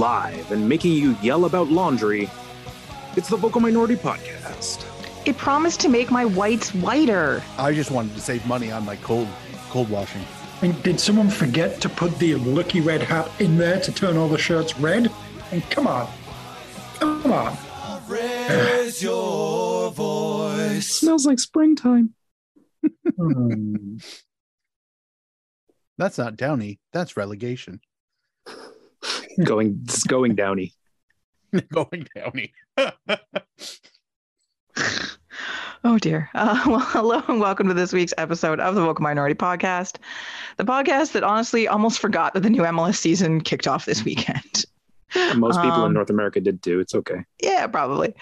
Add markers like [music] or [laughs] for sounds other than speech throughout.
live and making you yell about laundry. It's the Vocal Minority Podcast. It promised to make my whites whiter. I just wanted to save money on my cold cold washing. And did someone forget to put the lucky red hat in there to turn all the shirts red? And come on. Come on. Raise your voice. Smells like springtime. Hmm. [laughs] That's not downy. That's relegation. Going, it's going downy. [laughs] Going downy. [laughs] Oh dear. Uh, [laughs] well, hello and welcome to this week's episode of the Vocal Minority Podcast, the podcast that honestly almost forgot that the new MLS season kicked off this weekend. Most people in Um, North America did too. It's okay. Yeah, probably.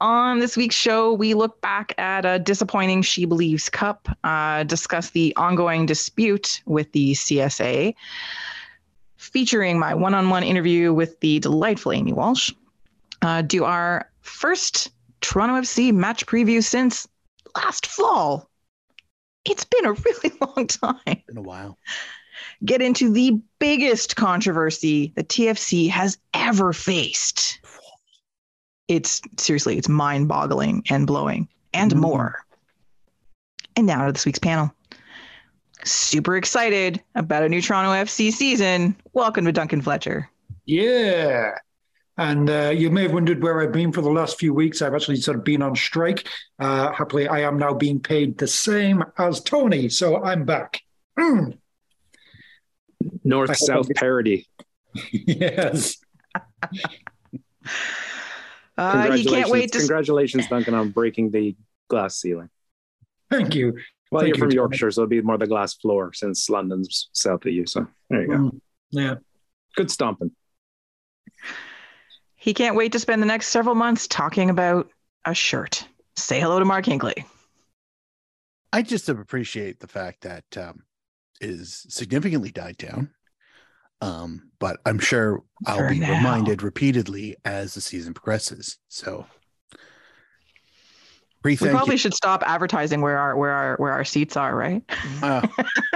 On this week's show, we look back at a disappointing SheBelieves Cup, uh, discuss the ongoing dispute with the CSA, featuring my one on one interview with the delightful Amy Walsh, uh, do our first Toronto FC match preview since last fall. It's been a really [laughs] long time Been a while. get into the biggest controversy the TFC has ever faced. It's seriously, it's mind boggling and blowing and Mm. more. And now to this week's panel. Super excited about a new Toronto FC season. Welcome to Duncan Fletcher. Yeah. And uh, you may have wondered where I've been for the last few weeks. I've actually sort of been on strike. Uh, happily, I am now being paid the same as Tony. So I'm back. Hmm. North South I- parity. [laughs] yes. [laughs] Uh, he can't wait to. Congratulations, Duncan, on breaking the glass ceiling. Thank you. Well, Thank you're you, from Tony. Yorkshire, so it'll be more the glass floor since London's south of you. So there you go. Mm. Yeah. Good stomping. He can't wait to spend the next several months talking about a shirt. Say hello to Mark Hinkley. I just appreciate the fact that um, is significantly died down. Um, but I'm sure I'll For be now. reminded repeatedly as the season progresses. So, pre We probably you. should stop advertising where our where our where our seats are, right? Uh,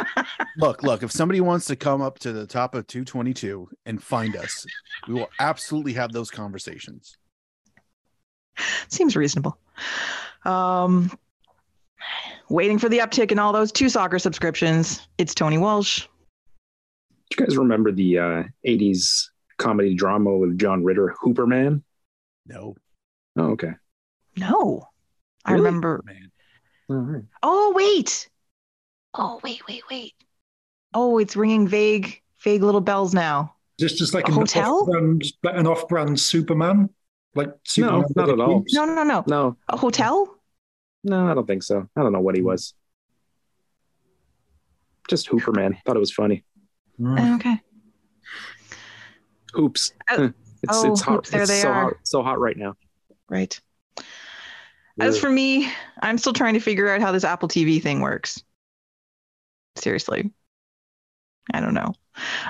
[laughs] look, look. If somebody wants to come up to the top of 222 and find us, we will absolutely have those conversations. Seems reasonable. Um, waiting for the uptick in all those two soccer subscriptions. It's Tony Walsh. Do you guys remember the uh, 80s comedy drama with John Ritter, Hooperman? No, Oh, okay. No, I Really? remember. man. All right. Oh wait. Oh wait, wait, wait. Oh, it's ringing vague, vague little bells now. Is this just like A an hotel? off-brand, an off-brand Superman? Like Superman no, not at all. No, no, no, no. No, A hotel? no, I don't think so. I don't know what he was. Just Hooperman. Thought it was funny. Mm. Okay. Hoops. Oh. [laughs] It's Oh, it's hot. hoops, there it's they so are. hot. So hot right now. Right. As for me, I'm still trying to figure out how this Apple TV thing works. Seriously. I don't know.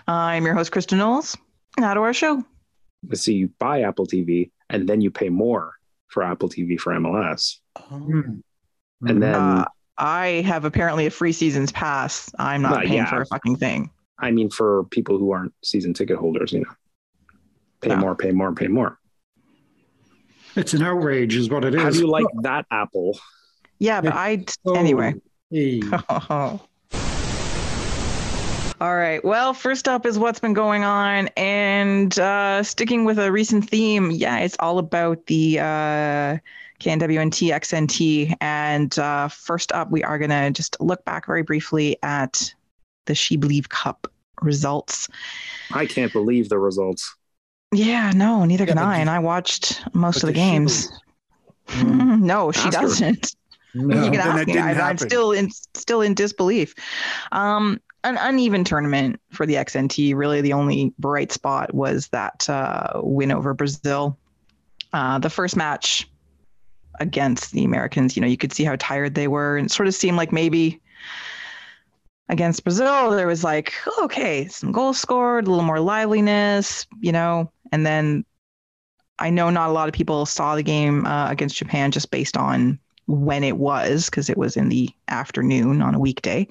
I'm your host, Kristin Knowles. Now to our show. so you buy Apple TV and then you pay more for Apple TV for MLS, Mm. and then Uh, I have apparently a free season's pass. I'm not Well, paying yeah. for a fucking thing. I mean for people who aren't season ticket holders, you know, pay No. more, pay more, pay more. It's an outrage, is what it is. How do you like that Apple? Yeah, but I Oh, anyway. hey. [laughs] All right. Well, first up is what's been going on, and uh, sticking with a recent theme. Yeah, it's all about the uh, CanWNT XNT. And uh, first up, we are going to just look back very briefly at the SheBelieve Cup results. I can't believe the results. Yeah, no, neither Yeah, can I. And I watched most of the games. [laughs] Mm. no, she doesn't. [laughs] No. you can ask me. I, I'm still in still in disbelief. Um, an uneven tournament for the XNT. Really, the only bright spot was that uh, win over Brazil. Uh, the first match against the Americans, you know, you could see how tired they were, and it sort of seemed like maybe against Brazil there was like, okay, some goals scored, a little more liveliness, you know, and then I know not a lot of people saw the game uh, against Japan just based on when it was because it was in the afternoon on a weekday.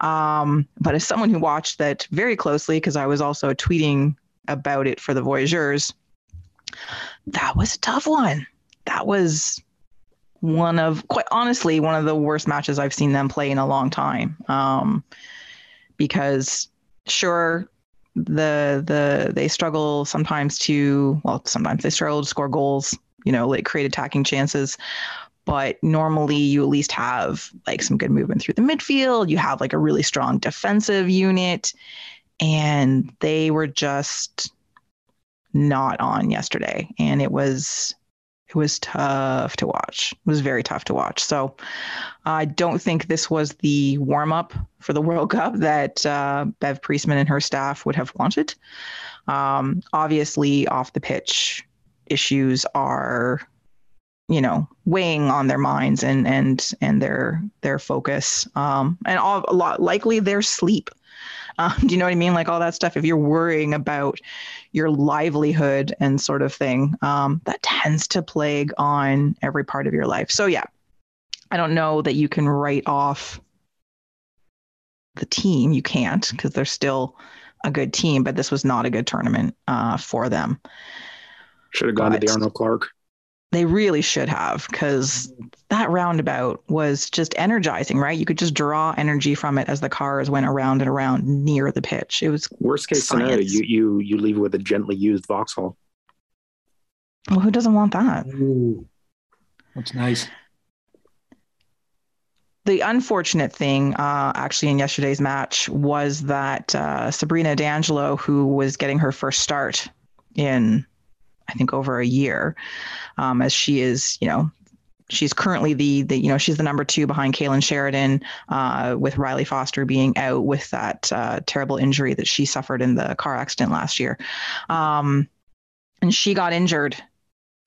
Um, but as someone who watched that very closely, because I was also tweeting about it for the Voyageurs. That was a tough one. That was one of, quite honestly, one of the worst matches I've seen them play in a long time. Um, because sure, the the they struggle sometimes to well, sometimes they struggle to score goals. You know, like create attacking chances but normally you at least have like some good movement through the midfield. You have like a really strong defensive unit, and they were just not on yesterday, and it was it was tough to watch. It was very tough to watch. So I don't think this was the warm up for the [laughs] World Cup that uh, Bev Priestman and her staff would have wanted. Um, obviously, off the pitch issues are you know weighing on their minds and and and their their focus um and all a lot likely their sleep um, [laughs] do you know what i mean like all that stuff if you're worrying about your livelihood and sort of thing um that tends to plague on every part of your life. So yeah i don't know that you can write off the team. You can't because they're still a good team but this was not a good tournament uh, for them. Should have gone to But- the Arnold Clark. They really should have because that roundabout was just energizing, right? You could just draw energy from it as the cars went around and around near the pitch. It was Worst case scenario, you you you leave with a gently used Vauxhall. well, who doesn't want that? Ooh, that's nice. The unfortunate thing, uh, actually, in yesterday's match was that uh, Sabrina D'Angelo, who was getting her first start in, I think, over a year, um, as she is, you know, she's currently the the you know she's the number two behind Kailen Sheridan, uh, with Riley Foster being out with that uh, terrible injury that she suffered in the car accident last year, um, and she got injured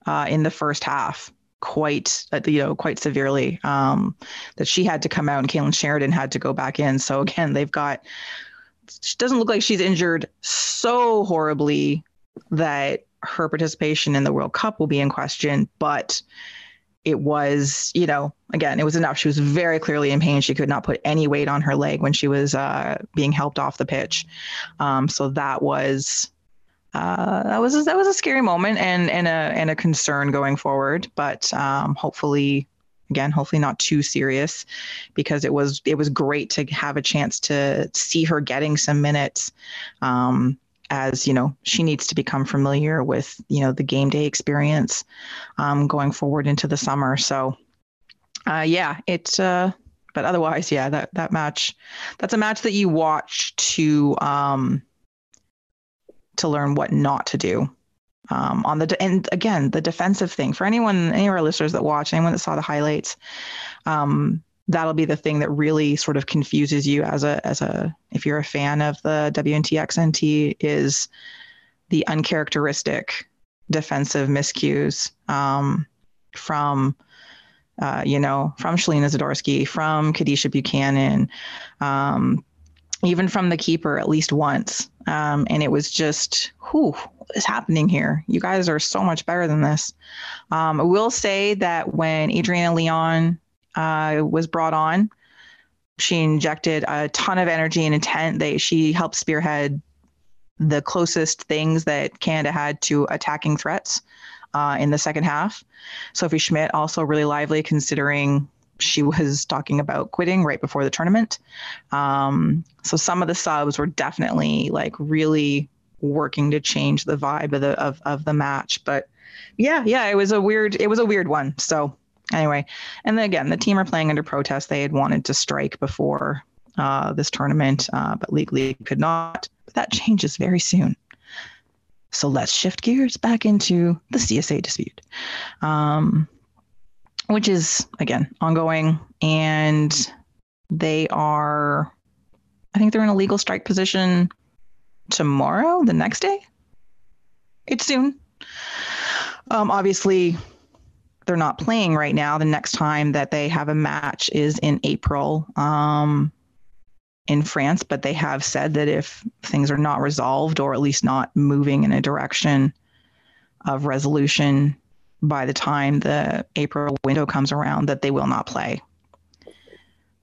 uh, in the first half quite uh, you know quite severely um, that she had to come out and Kailen Sheridan had to go back in. So again, they've got she doesn't look like she's injured so horribly that her participation in the World Cup will be in question, but it was, you know, again, it was enough. She was very clearly in pain. She could not put any weight on her leg when she was uh, being helped off the pitch. Um, so that was uh, that was that was a scary moment and and a and a concern going forward. But um, hopefully, again, hopefully not too serious, because it was it was great to have a chance to see her getting some minutes. Um, as you know, she needs to become familiar with you know the game day experience um, going forward into the summer. So, uh, yeah, it's. Uh, but otherwise, yeah, that that match, that's a match that you watch to um, to learn what not to do. Um, on the de- and again, the defensive thing for anyone, any of our listeners that watch, anyone that saw the highlights, um, that'll be the thing that really sort of confuses you as a as a if you're a fan of the WNT XNT is the uncharacteristic defensive miscues um, from uh, you know from Shelina Zadorsky, from Kadeisha Buchanan, um, even from the keeper at least once. Um, and it was just, what is happening here? You guys are so much better than this. Um, I will say that when Adriana Leon uh, was brought on, she injected a ton of energy and intent. They she helped spearhead the closest things that Canada had to attacking threats uh, in the second half. Sophie Schmidt also really lively, considering she was talking about quitting right before the tournament. Um, so some of the subs were definitely like really working to change the vibe of the of, of the match. But yeah, yeah, it was a weird it was a weird one. So anyway, and then again, the team are playing under protest. They had wanted to strike before uh, this tournament, uh, but legally could not. But that changes very soon. So let's shift gears back into the CSA dispute. Um, which is again ongoing and they are i think they're in a legal strike position tomorrow the next day it's soon um, obviously they're not playing right now the next time that they have a match is in april um, in france but they have said that if things are not resolved or at least not moving in a direction of resolution by the time the April window comes around that they will not play,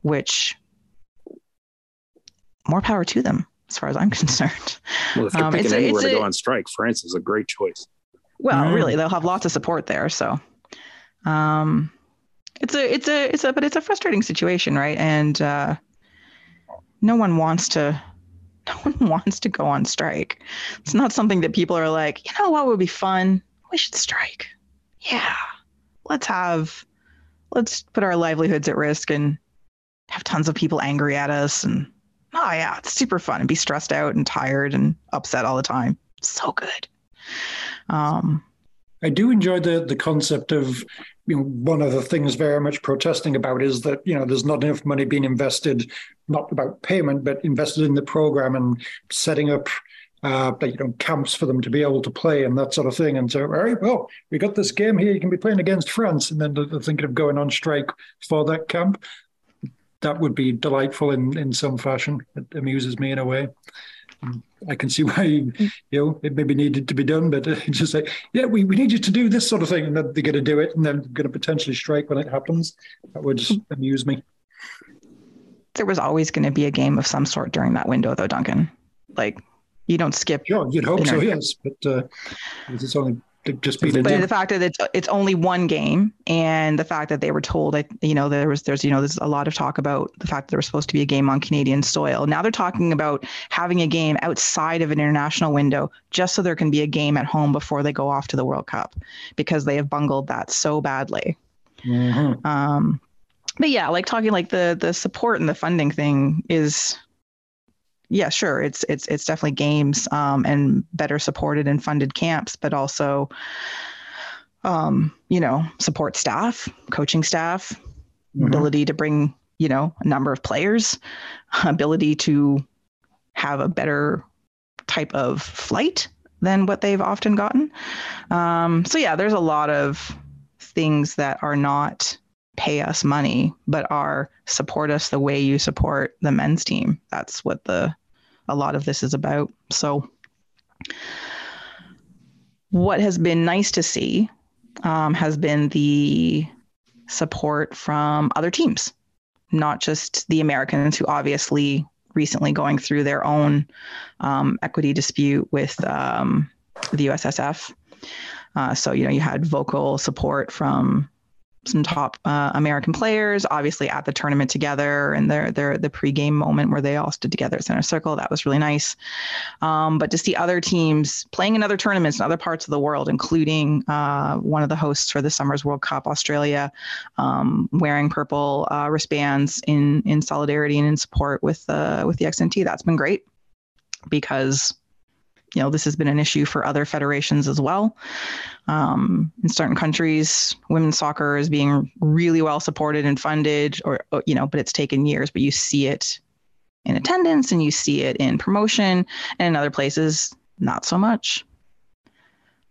which more power to them. as far as I'm [laughs] concerned. Well, if they're Um, picking it's anywhere it's to a- go on strike, France is a great choice. Well, Mm. really, they'll have lots of support there. So, um, it's a, it's a, it's a, but it's a frustrating situation, right? And uh, no one wants to, [laughs] no one wants to go on strike. It's not something that people are like, you know, what would be fun? We should strike. Yeah, let's have, let's put our livelihoods at risk and have tons of people angry at us and. Oh yeah, it's super fun and be stressed out and tired and upset all the time. So good. Um, I do enjoy the the concept of you know one of the things very much protesting about is that you know there's not enough money being invested, not about payment, but invested in the program and setting up. Uh, you know, camps for them to be able to play and that sort of thing. And so, all right, well, we got this game here. You can be playing against France, and then they're thinking of going on strike for that camp. That would be delightful in in some fashion. It amuses me in a way. I can see why you know it maybe needed to be done, but uh, it's [laughs] just like, yeah, we, we need you to do this sort of thing, and then they're going to do it, and then going to potentially strike when it happens. That would amuse me. there was always going to be a game of some sort during that window, though, Duncan. Like, you don't skip. Sure, you'd hope so, yes, but uh, it's only just be But the fact that it's, it's only one game, and the fact that they were told, that you know, there was there's you know there's a lot of talk about the fact that there was supposed to be a game on Canadian soil. Now they're talking about having a game outside of an international window, just so there can be a game at home before they go off to the World Cup, because they have bungled that so badly. Mhm. Um, but yeah, like talking like the the support and the funding thing is, yeah, sure, it's it's it's definitely games um, and better supported and funded camps, but also, um, you know, support staff, coaching staff, Mhm. ability to bring you know a number of players, [laughs] ability to have a better type of flight than what they've often gotten. Um, so yeah, there's a lot of things that are not pay us money, but are support us the way you support the men's team. That's what the a lot of this is about. So what has been nice to see um, has been the support from other teams, not just the Americans who obviously recently going through their own um, equity dispute with um, the USSF. Uh, so you know you had vocal support from some top uh, American players, obviously at the tournament together, and their their the pregame moment where they all stood together at center circle. That was really nice. Um, but to see other teams playing in other tournaments in other parts of the world, including uh, one of the hosts for the Summers World Cup, Australia, um, wearing purple uh, wristbands in in solidarity and in support with uh, with the XNT, that's been great because you know this has been an issue for other federations as well. Um, in certain countries women's soccer is being really well supported and funded or you know but it's taken years but you see it in attendance and you see it in promotion. And in other places not so much.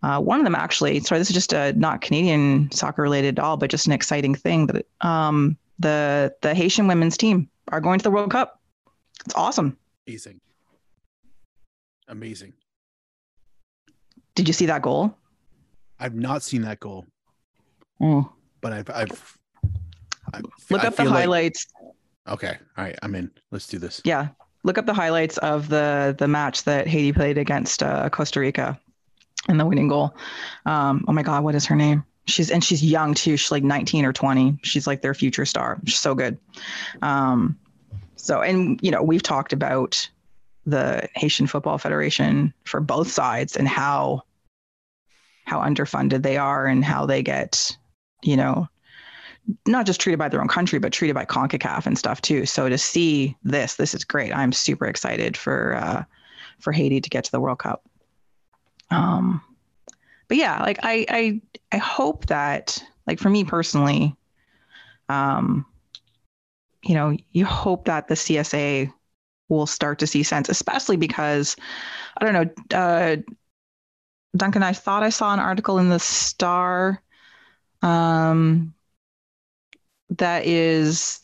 Uh, one of them actually sorry this is just a not canadian soccer related at all but just an exciting thing that um, the the haitian women's team are going to the world cup. It's awesome. Amazing. Amazing. Did you see that goal I've not seen that goal, Mm. but I've I've I, look I up the feel like- highlights okay. All right. I'm in. Let's do this. yeah look up the highlights of the the match that haiti played against uh, costa rica and the winning goal um, oh my god what is her name she's and she's young too she's like 19 or 20 she's like their future star she's so good um, so and you know we've talked about the haitian football federation for both sides and how how underfunded they are and how they get you know not just treated by their own country, but treated by CONCACAF and stuff too. So to see this, this is great. I'm super excited for uh, for Haiti to get to the World Cup. Um, but yeah, like I I I hope that like for me personally, um, you know, you hope that the CSA will start to see sense, especially because I don't know, uh, Duncan. I thought I saw an article in the Star. Um, that is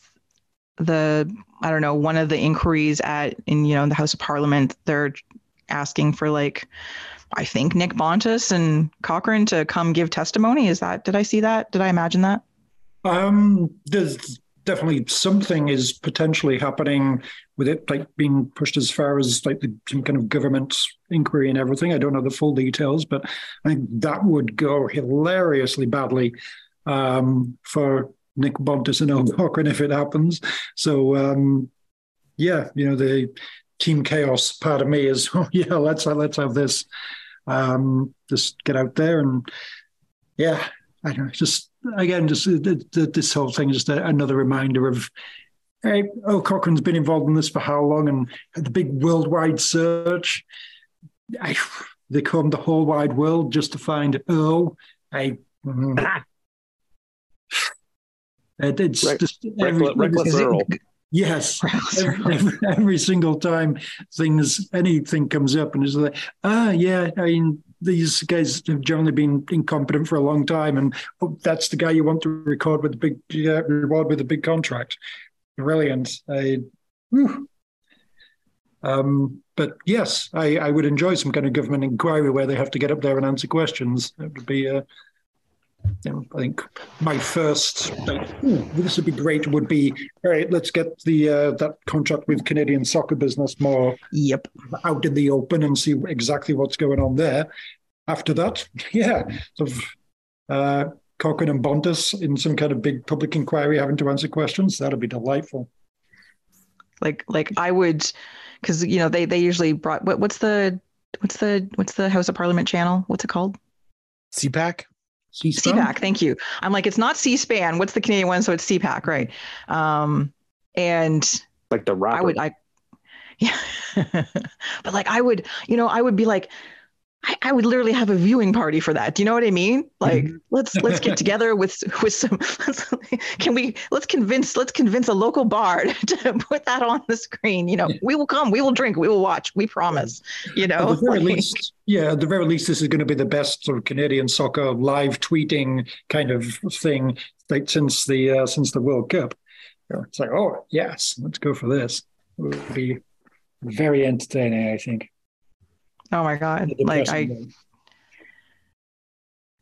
the I don't know one of the inquiries at in you know in the House of Parliament. They're asking for like I think Nick Bontis and Cochrane to come give testimony. Is that did I see that? Did I imagine that? Um, there's definitely something is potentially happening with it, like being pushed as far as like the, some kind of government inquiry and everything. I don't know the full details, but I think that would go hilariously badly um, for Nick Bontis and Earl Cochrane if it happens. So um, yeah, you know the team chaos part of me is [laughs] oh yeah let's let's have this um, just get out there and yeah I don't know just again just the, the, this whole thing is just a, another reminder of hey Earl Cochrane's been involved in this for how long and the big worldwide search I, they come the whole wide world just to find oh I mm, [clears throat] it, it's Right. just Reckless, reckless Earl. Yes, [laughs] every, every, every single time things anything comes up, and it's like, ah, yeah, I mean, these guys have generally been incompetent for a long time, and that's the guy you want to record with the big reward with a big contract. Brilliant. I. Um, but yes, I, I would enjoy some kind of government inquiry where they have to get up there and answer questions. That would be, uh, you know, I think my first, like, this would be great. Would be all right. Let's get the uh, that contract with Canadian soccer business more Yep. out in the open and see exactly what's going on there. After that, [laughs] yeah, sort of uh, Cochrane and Bontis in some kind of big public inquiry having to answer questions. That'd be delightful. Like like I would, because you know they they usually brought what what's the what's the what's the House of Parliament channel? What's it called? CPAC. C-SPAN? CPAC. Thank you. I'm like it's not C-SPAN. What's the Canadian one? So it's CPAC, right? Um, and like the rapper. I would [laughs] I yeah but like I would you know I would be like I, I would literally have a viewing party for that. Do you know what I mean? Like let's let's get together with with some [laughs] can we let's convince let's convince a local bard [laughs] to put that on the screen. You know, we will come, we will drink, we will watch, we promise. You At know, the very Like, least, yeah, at the very least, this is going to be the best sort of Canadian soccer live tweeting kind of thing like since the uh, since the World Cup. It's like, oh yes, let's go for this. It would be very entertaining, I think. Oh my god. Like I one.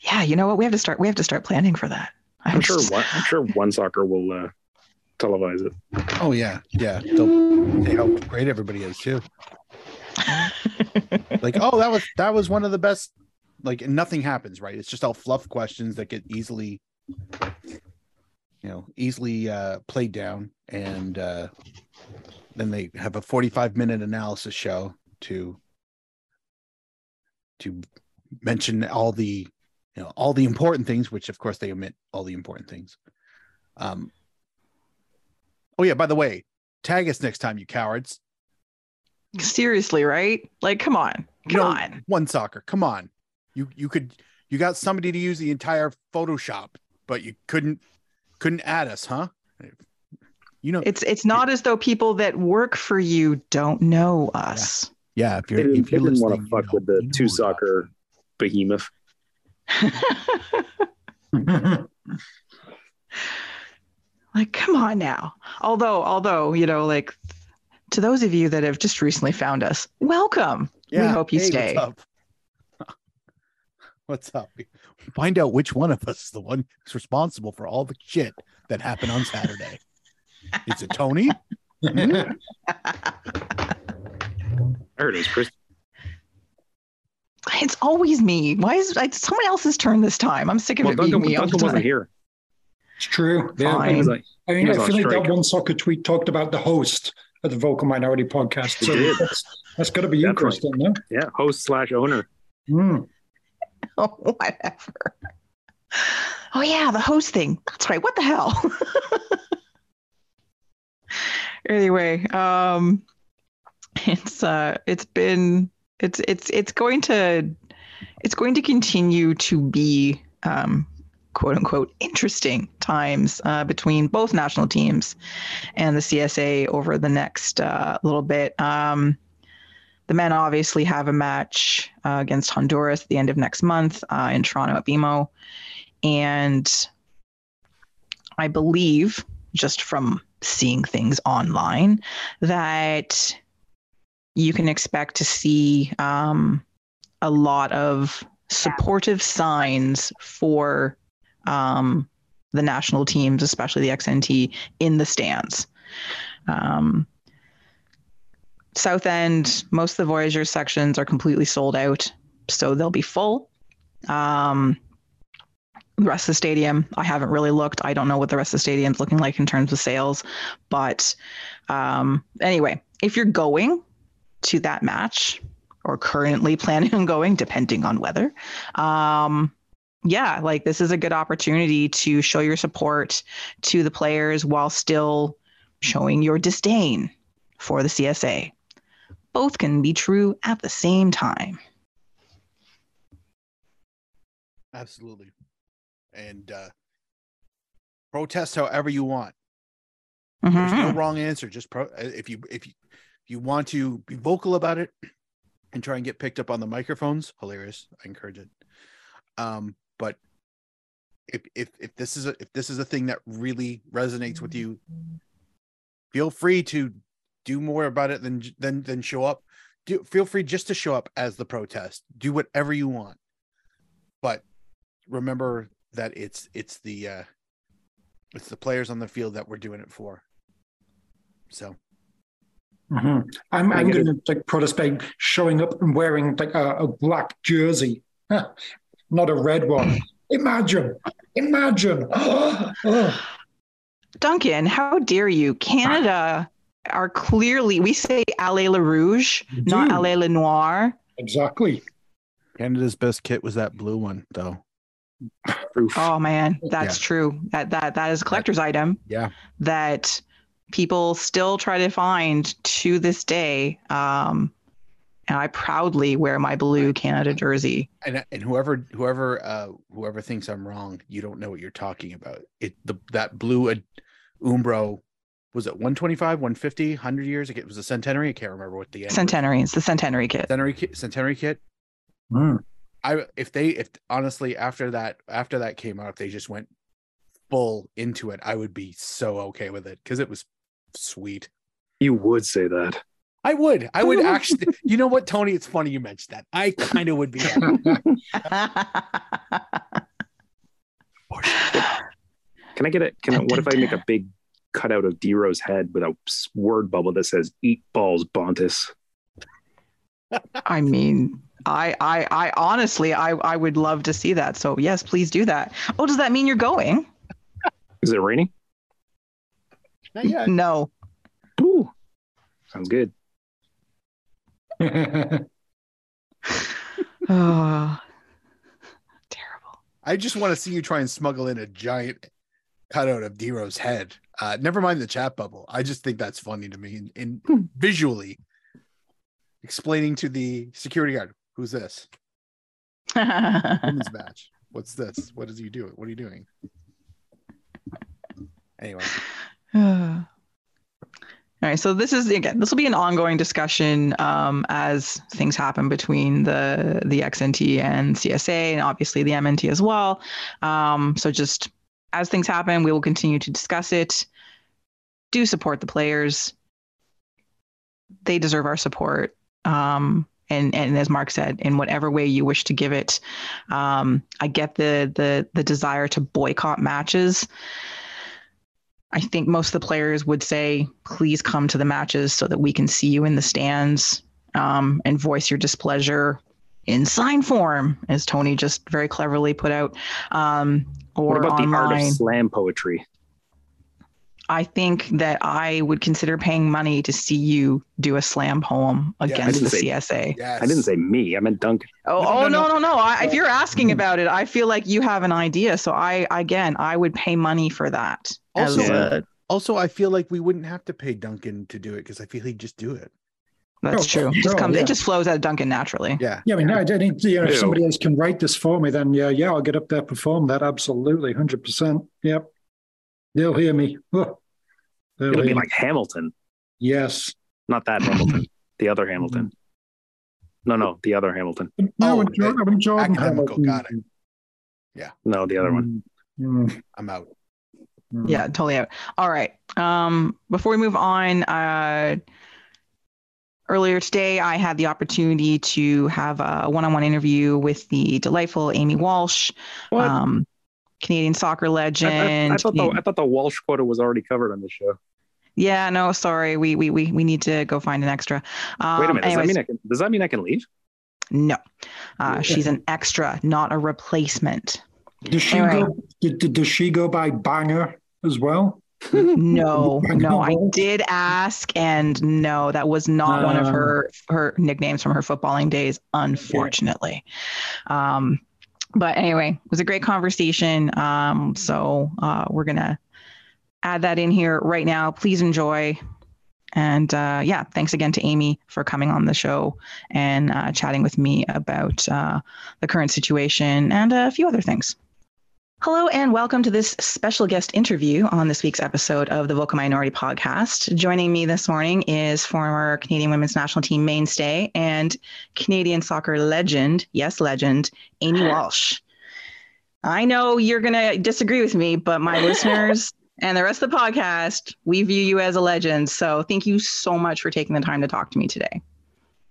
yeah, you know what? We have to start we have to start planning for that. I'm sure just- one, I'm sure OneSoccer will uh, televise it. Oh yeah, yeah. They'll say how great everybody is too. [laughs] Like, oh, that was that was one of the best. Like, and nothing happens, right? It's just all fluff questions that get easily, you know, easily uh, played down, and uh, then they have a forty-five minute analysis show to to mention all the you know all the important things, which of course they omit all the important things. Um. Oh yeah, by the way, tag us next time, you cowards. Seriously, right? Like, come on. You Come know, on. OneSoccer. Come on. You you could you got somebody to use the entire Photoshop, but you couldn't couldn't add us, huh? You know, It's it's not as though people that work for you don't know us. Yeah. If you're didn't, if you're didn't want listening, to you fuck know- with the you know two soccer behemoth. [laughs] like, come on now. Although, although, you know, like to those of you that have just recently found us, welcome. we are. we hope you Hey, stay. [laughs] What's up? What's up? Find out which one of us is the one who's responsible for all the shit that happened on Saturday. Is it Tony? [laughs] I it is, Chris. It's always me. Why is it's someone else's turn this time? I'm sick of Well, it being me all the Duncan wasn't time. here. It's true. Yeah, Fine. He like, I mean, I feel like strike. that OneSoccer tweet talked about the host of the Vocal Minority podcast. So that's, that's got to be you, Definitely. Kristin. No? yeah, host slash owner. Hmm. [laughs] Oh, whatever. Oh yeah, the host thing. That's right. What the hell? [laughs] anyway, um [laughs] it's uh it's been it's it's it's going to it's going to continue to be um quote unquote interesting times uh, between both national teams and the CSA over the next uh, little bit. Um, the men obviously have a match uh, against Honduras at the end of next month uh, in Toronto at BMO. And I believe, just from seeing things online, that you can expect to see um, a lot of supportive signs for um, the national teams, especially the XNT, in the stands. Um, South End, most of the Voyageurs sections are completely sold out, so they'll be full. Um, the rest of the stadium, I haven't really looked. I don't know what the rest of the stadium's looking like in terms of sales, but um, anyway, if you're going to that match or currently planning on going, depending on weather, um, yeah, like this is a good opportunity to show your support to the players while still showing your disdain for the CSA. Both can be true at the same time. Absolutely. And uh protest however you want. There's no Mhm. wrong answer. Just pro if you if you you want to be vocal about it and try and get picked up on the microphones, hilarious. I encourage it. Um, but if if if this is a if this is a thing that really resonates with you, feel free to do more about it than than than show up. Do feel free just to show up as the protest. Do whatever you want. But remember that it's it's the uh it's the players on the field that we're doing it for. So Mhm. I'm, I I'm going to like protest by showing up and wearing like a, a black jersey, not a red one. [laughs] Imagine, imagine. [gasps] Duncan, how dare you? Canada are clearly, we say Allez le Rouge, not do. Allez le Noir. Exactly. Canada's best kit was that blue one, though. [laughs] Proof. Oh man, that's true. That that that is a collector's item Yeah. that people still try to find to this day. Um, and I proudly wear my blue Canada jersey. And and whoever whoever uh whoever thinks I'm wrong, you don't know what you're talking about. It the that blue Ad- Umbro was it 125, 150, 100 years? It was a centenary. I can't remember what the end. Centenary. It's the centenary kit. centenary kit. Centenary kit. Mm. I if they if honestly after that after that came out, if they just went full into it, I would be so okay with it because it was sweet. You would say that. I would. I would [laughs] actually. You know what, Tony? It's funny you mentioned that. I kind of would be. [laughs] Can I get it? Can I, what if I make a big cutout of DeRo's head with a word bubble that says "Eat balls, Bontis"? [laughs] I mean, I, I, I honestly, I, I would love to see that. So yes, please do that. Oh, does that mean you're going? Is it raining? Not yet. No. Ooh, sounds good. Oh, [laughs] [laughs] terrible. I just want to see you try and smuggle in a giant cutout of DeRo's head. Uh, never mind the chat bubble. I just think that's funny to me. And, and visually explaining to the security guard, "Who's this? [laughs] Women's match. What's this? What is he doing? What are you doing?" Anyway, All right, so this is again. This will be an ongoing discussion um, as things happen between the the XNT and CSA, and obviously the MNT as well. Um, so just as things happen, we will continue to discuss it. Do support the players; they deserve our support. Um, and and as Mark said, in whatever way you wish to give it, um, I get the the the desire to boycott matches. I think most of the players would say, please come to the matches so that we can see you in the stands um, and voice your displeasure in sign form, as Tony just very cleverly put out. Um, or what about online. the art of slam poetry? I think that I would consider paying money to see you do a slam poem Yeah, against the say- CSA. yes, I didn't say me. I meant Duncan. Oh, No, oh no, no, no. no, no. I, if you're asking about it, I feel like you have an idea. So I, again, I would pay money for that. as Also- Also, I feel like we wouldn't have to pay Duncan to do it because I feel he'd just do it. that's Oh, true. It just no, comes. yeah. It just flows out of Duncan naturally. Yeah. Yeah, I mean, I don't you know, if somebody else can write this for me, then yeah, yeah, I'll get up there, perform that. Absolutely, 100%. Yep. They'll hear me. [laughs] They'll It'll hear be me. like Hamilton, yes. not that Hamilton, [clears throat] the other Hamilton. No, no, the other Hamilton. No, Oh, when Jordan, when Jordan academical, got it. Yeah. No, the other one. Mm, I'm out. mm. Yeah, totally out. All right. Um, before we move on, uh, earlier today I had the opportunity to have a one-on-one interview with the delightful Amy Walsh. What? Um, Canadian soccer legend. I, I thought the, I thought the Walsh quota was already covered on the show. yeah, no, sorry. We we we we need to go find an extra. Um, Wait a minute. Does that mean I can? Does that mean I can leave? no. Uh, she's an extra, not a replacement. Does she Anyway. go? Did, did- does she go by Banger as well? [laughs] [laughs] No, I no, I did ask, and no, that was not one of Uh. her her nicknames from her footballing days, unfortunately. Um, but anyway, it was a great conversation. Um, so uh, we're gonna add that in here right now. Please enjoy. And uh, yeah, thanks again to Amy for coming on the show and uh, chatting with me about uh, the current situation and a few other things. Hello, and welcome to this special guest interview on this week's episode of the Vocal Minority Podcast. Joining me this morning is former Canadian women's national team mainstay and Canadian soccer legend, yes, legend, Amy [laughs] Walsh. I know you're going to disagree with me, but my listeners [laughs] and the rest of the podcast, we view you as a legend. So thank you so much for taking the time to talk to me today.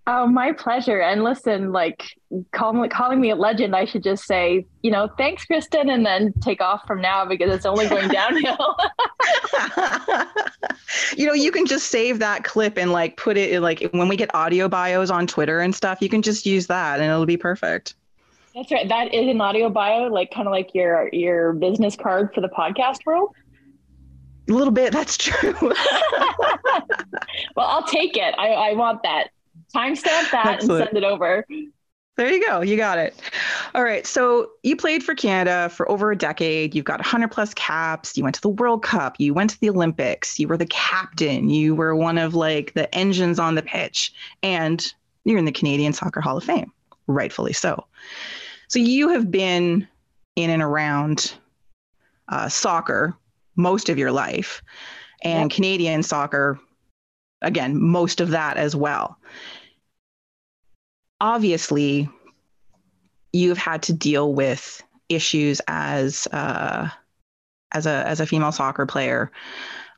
Oh, my pleasure. And listen, like calling, calling me a legend, I should just say, you know, thanks, Kristin, and then take off from now because it's only going downhill. [laughs] [laughs] you know, you can just save that clip and like put it in like when we get audio bios on Twitter and stuff, you can just use that and it'll be perfect. That's right. That is an audio bio, like kind of like your your business card for the podcast world. A little bit, that's true. [laughs] well, I'll take it. I, I want that. Timestamp that Excellent. and send it over. there you go. You got it. All right. So you played for Canada for over a decade. You've got 100 plus caps. You went to the World Cup. You went to the Olympics. You were the captain. You were one of like the engines on the pitch. And you're in the Canadian Soccer Hall of Fame, rightfully so. So you have been in and around uh, soccer most of your life and Yep. Canadian soccer, again, most of that as well. Obviously, you've had to deal with issues as uh, as a as a female soccer player,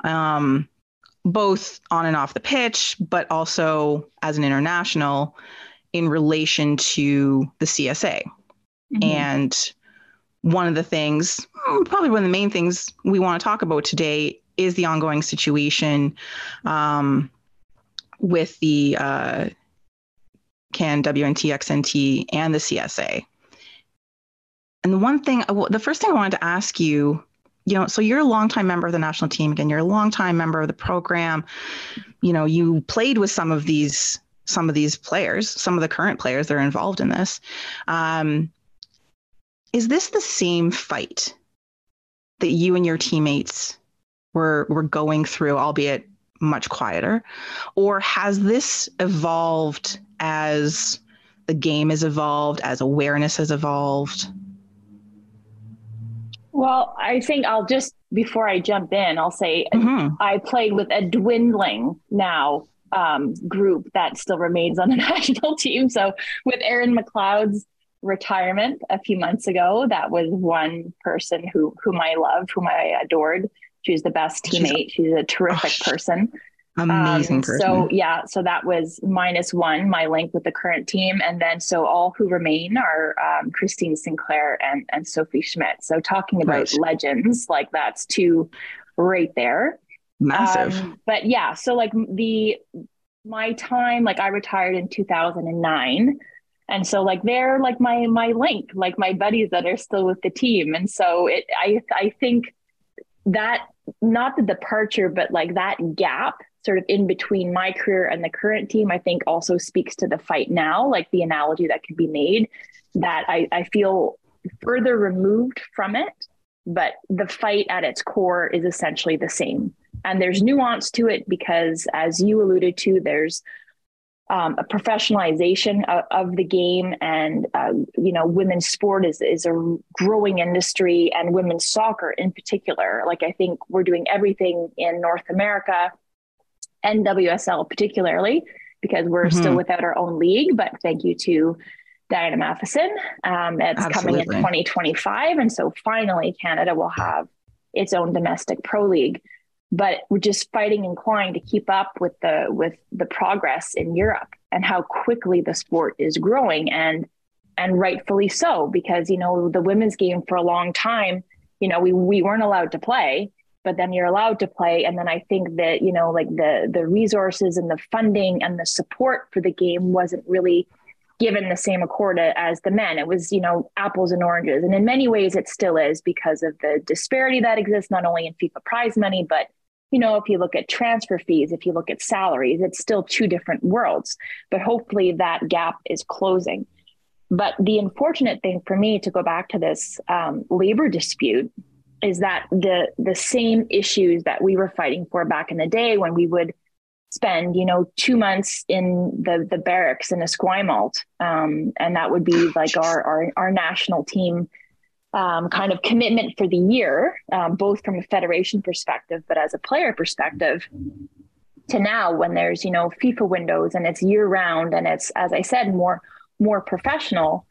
um, both on and off the pitch, but also as an international in relation to the CSA. Mm-hmm. And one of the things, probably one of the main things we want to talk about today is the ongoing situation um, with the uh, CAN WNT XNT and the CSA. And the one thing, the first thing I wanted to ask you, you know, so you're a longtime member of the national team again, you're a longtime member of the program. You know, you played with some of these some of these players, some of the current players that are involved in this. Um, is this the same fight that you and your teammates were were going through, albeit much quieter, or has this evolved as the game has evolved, as awareness has evolved? Well, I think I'll just before I jump in, I'll say Mhm. I played with a dwindling now um, group that still remains on the [laughs] national team. So with Erin McLeod's retirement a few months ago, that was one person who whom I loved, whom I adored. She was the best teammate. She's a terrific Oh, person. Amazing Um, person. So yeah, so that was minus one, my link with the current team, and then so all who remain are um, Christine Sinclair and and Sophie Schmidt. So talking about Right. legends, like that's two right there. Massive. Um, but yeah, so like the my time, like I retired in 2009. And so like they're like my my link, like my buddies that are still with the team. And so it I I think that not the departure, but like that gap sort of in between my career and the current team, I think also speaks to the fight now, like the analogy that can be made that I, I feel further removed from it, but the fight at its core is essentially the same. And there's nuance to it because, as you alluded to, there's um, a professionalization of, of the game, and uh, you know, women's sport is is a growing industry, and women's soccer in particular. Like I think we're doing everything in North America, and WSL particularly, because we're still Mhm. without our own league. But thank you to Diana Matheson. Um, it's coming in 2025, and so finally Canada will have its own domestic pro league but we're just fighting and clawing to keep up with the with the progress in Europe and how quickly the sport is growing and and rightfully so because you know the women's game for a long time you know, we we weren't allowed to play, but then you're allowed to play. And then I think that, you know, like the the resources and the funding and the support for the game wasn't really given the same accord as the men. It was, you know, apples and oranges. And in many ways it still is because of the disparity that exists not only in FIFA prize money, but you know, if you look at transfer fees, if you look at salaries, it's still two different worlds. But hopefully that gap is closing. But the unfortunate thing for me to go back to this um, labor dispute is that the the same issues that we were fighting for back in the day when we would spend you know two months in the the barracks in Esquimalt, um, and that would be like our our, our national team um, kind of commitment for the year, um, both from a federation perspective, but as a player perspective. To now, when there's you know FIFA windows and it's year round and it's as I said more more professional,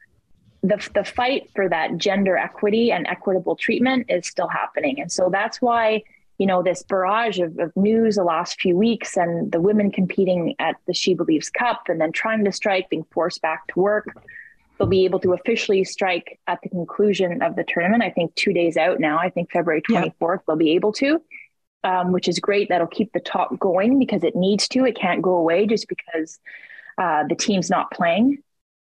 the the fight for that gender equity and equitable treatment is still happening, and so that's why you know this barrage of, of news the last few weeks and the women competing at the SheBelieves Cup and then trying to strike, being forced back to work they'll be able to officially strike at the conclusion of the tournament. I think two days out now. I think February 24th yeah. they'll be able to, um, which is great. That'll keep the talk going because it needs to. It can't go away just because uh, the team's not playing.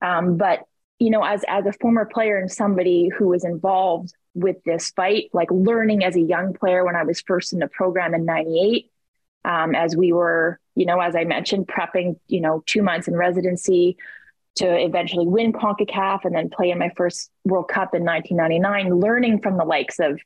Um, but you know, as as a former player and somebody who was involved with this fight, like learning as a young player when I was first in the program in '98, um, as we were, you know, as I mentioned, prepping, you know, two months in residency, to eventually win CONCACAF and then play in my first World Cup in 1999, learning from the likes of,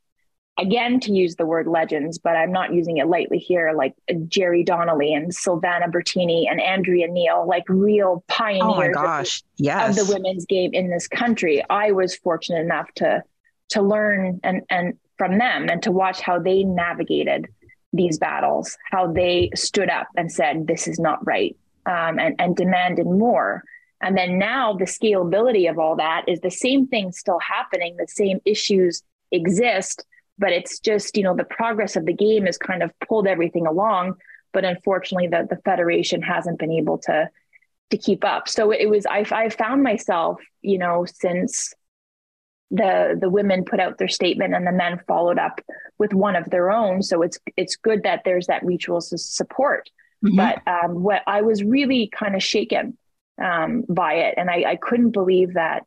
again, to use the word legends, but I'm not using it lightly here, like Geri Donnelly and Silvana Burtini and Andrea Neil, like real pioneers oh gosh. Of, yes. of the women's game in this country. I was fortunate enough to to learn and and from them and to watch how they navigated these battles, how they stood up and said, this is not right. Um, and, and demanded more and then now the scalability of all that is the same thing still happening, the same issues exist, but it's just, you know, the progress of the game has kind of pulled everything along. But unfortunately, the, the Federation hasn't been able to to keep up. So it was I, I found myself, you know, since the the women put out their statement and the men followed up with one of their own. So it's it's good that there's that mutual support. Mm-hmm. But um, what I was really kind of shaken um, by it. And I, I couldn't believe that,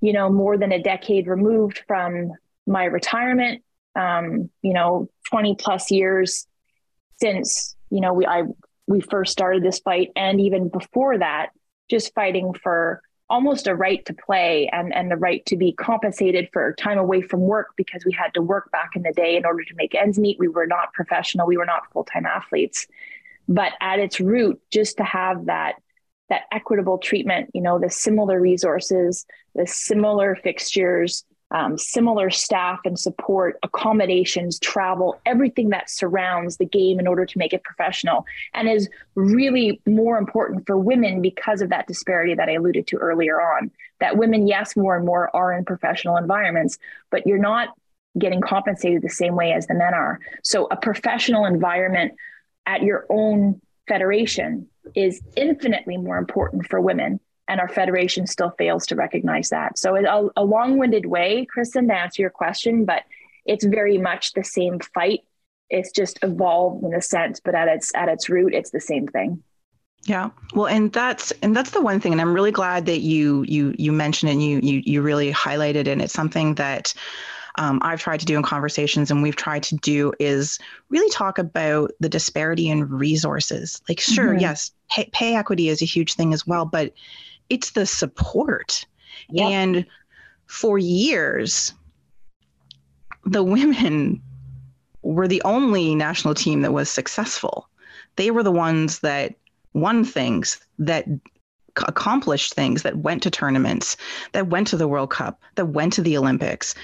you know, more than a decade removed from my retirement, um, you know, 20 plus years since, you know, we, I, we first started this fight. And even before that, just fighting for almost a right to play and, and the right to be compensated for time away from work because we had to work back in the day in order to make ends meet. We were not professional, we were not full time athletes. But at its root, just to have that that equitable treatment, you know, the similar resources, the similar fixtures, um, similar staff and support, accommodations, travel, everything that surrounds the game in order to make it professional and is really more important for women because of that disparity that I alluded to earlier on. That women, yes, more and more are in professional environments, but you're not getting compensated the same way as the men are. So a professional environment at your own federation is infinitely more important for women and our federation still fails to recognize that so a, a long-winded way Kristin to answer your question but it's very much the same fight it's just evolved in a sense but at its at its root it's the same thing yeah well and that's and that's the one thing and i'm really glad that you you you mentioned it and you you you really highlighted and it's something that um, I've tried to do in conversations and we've tried to do is really talk about the disparity in resources. Like, sure, mm-hmm. yes, pay, pay, equity is a huge thing as well, but it's the support. Yep. And for years, the women were the only national team that was successful. They were the ones that won things, that accomplished things, that went to tournaments, that went to the World Cup, that went to the Olympics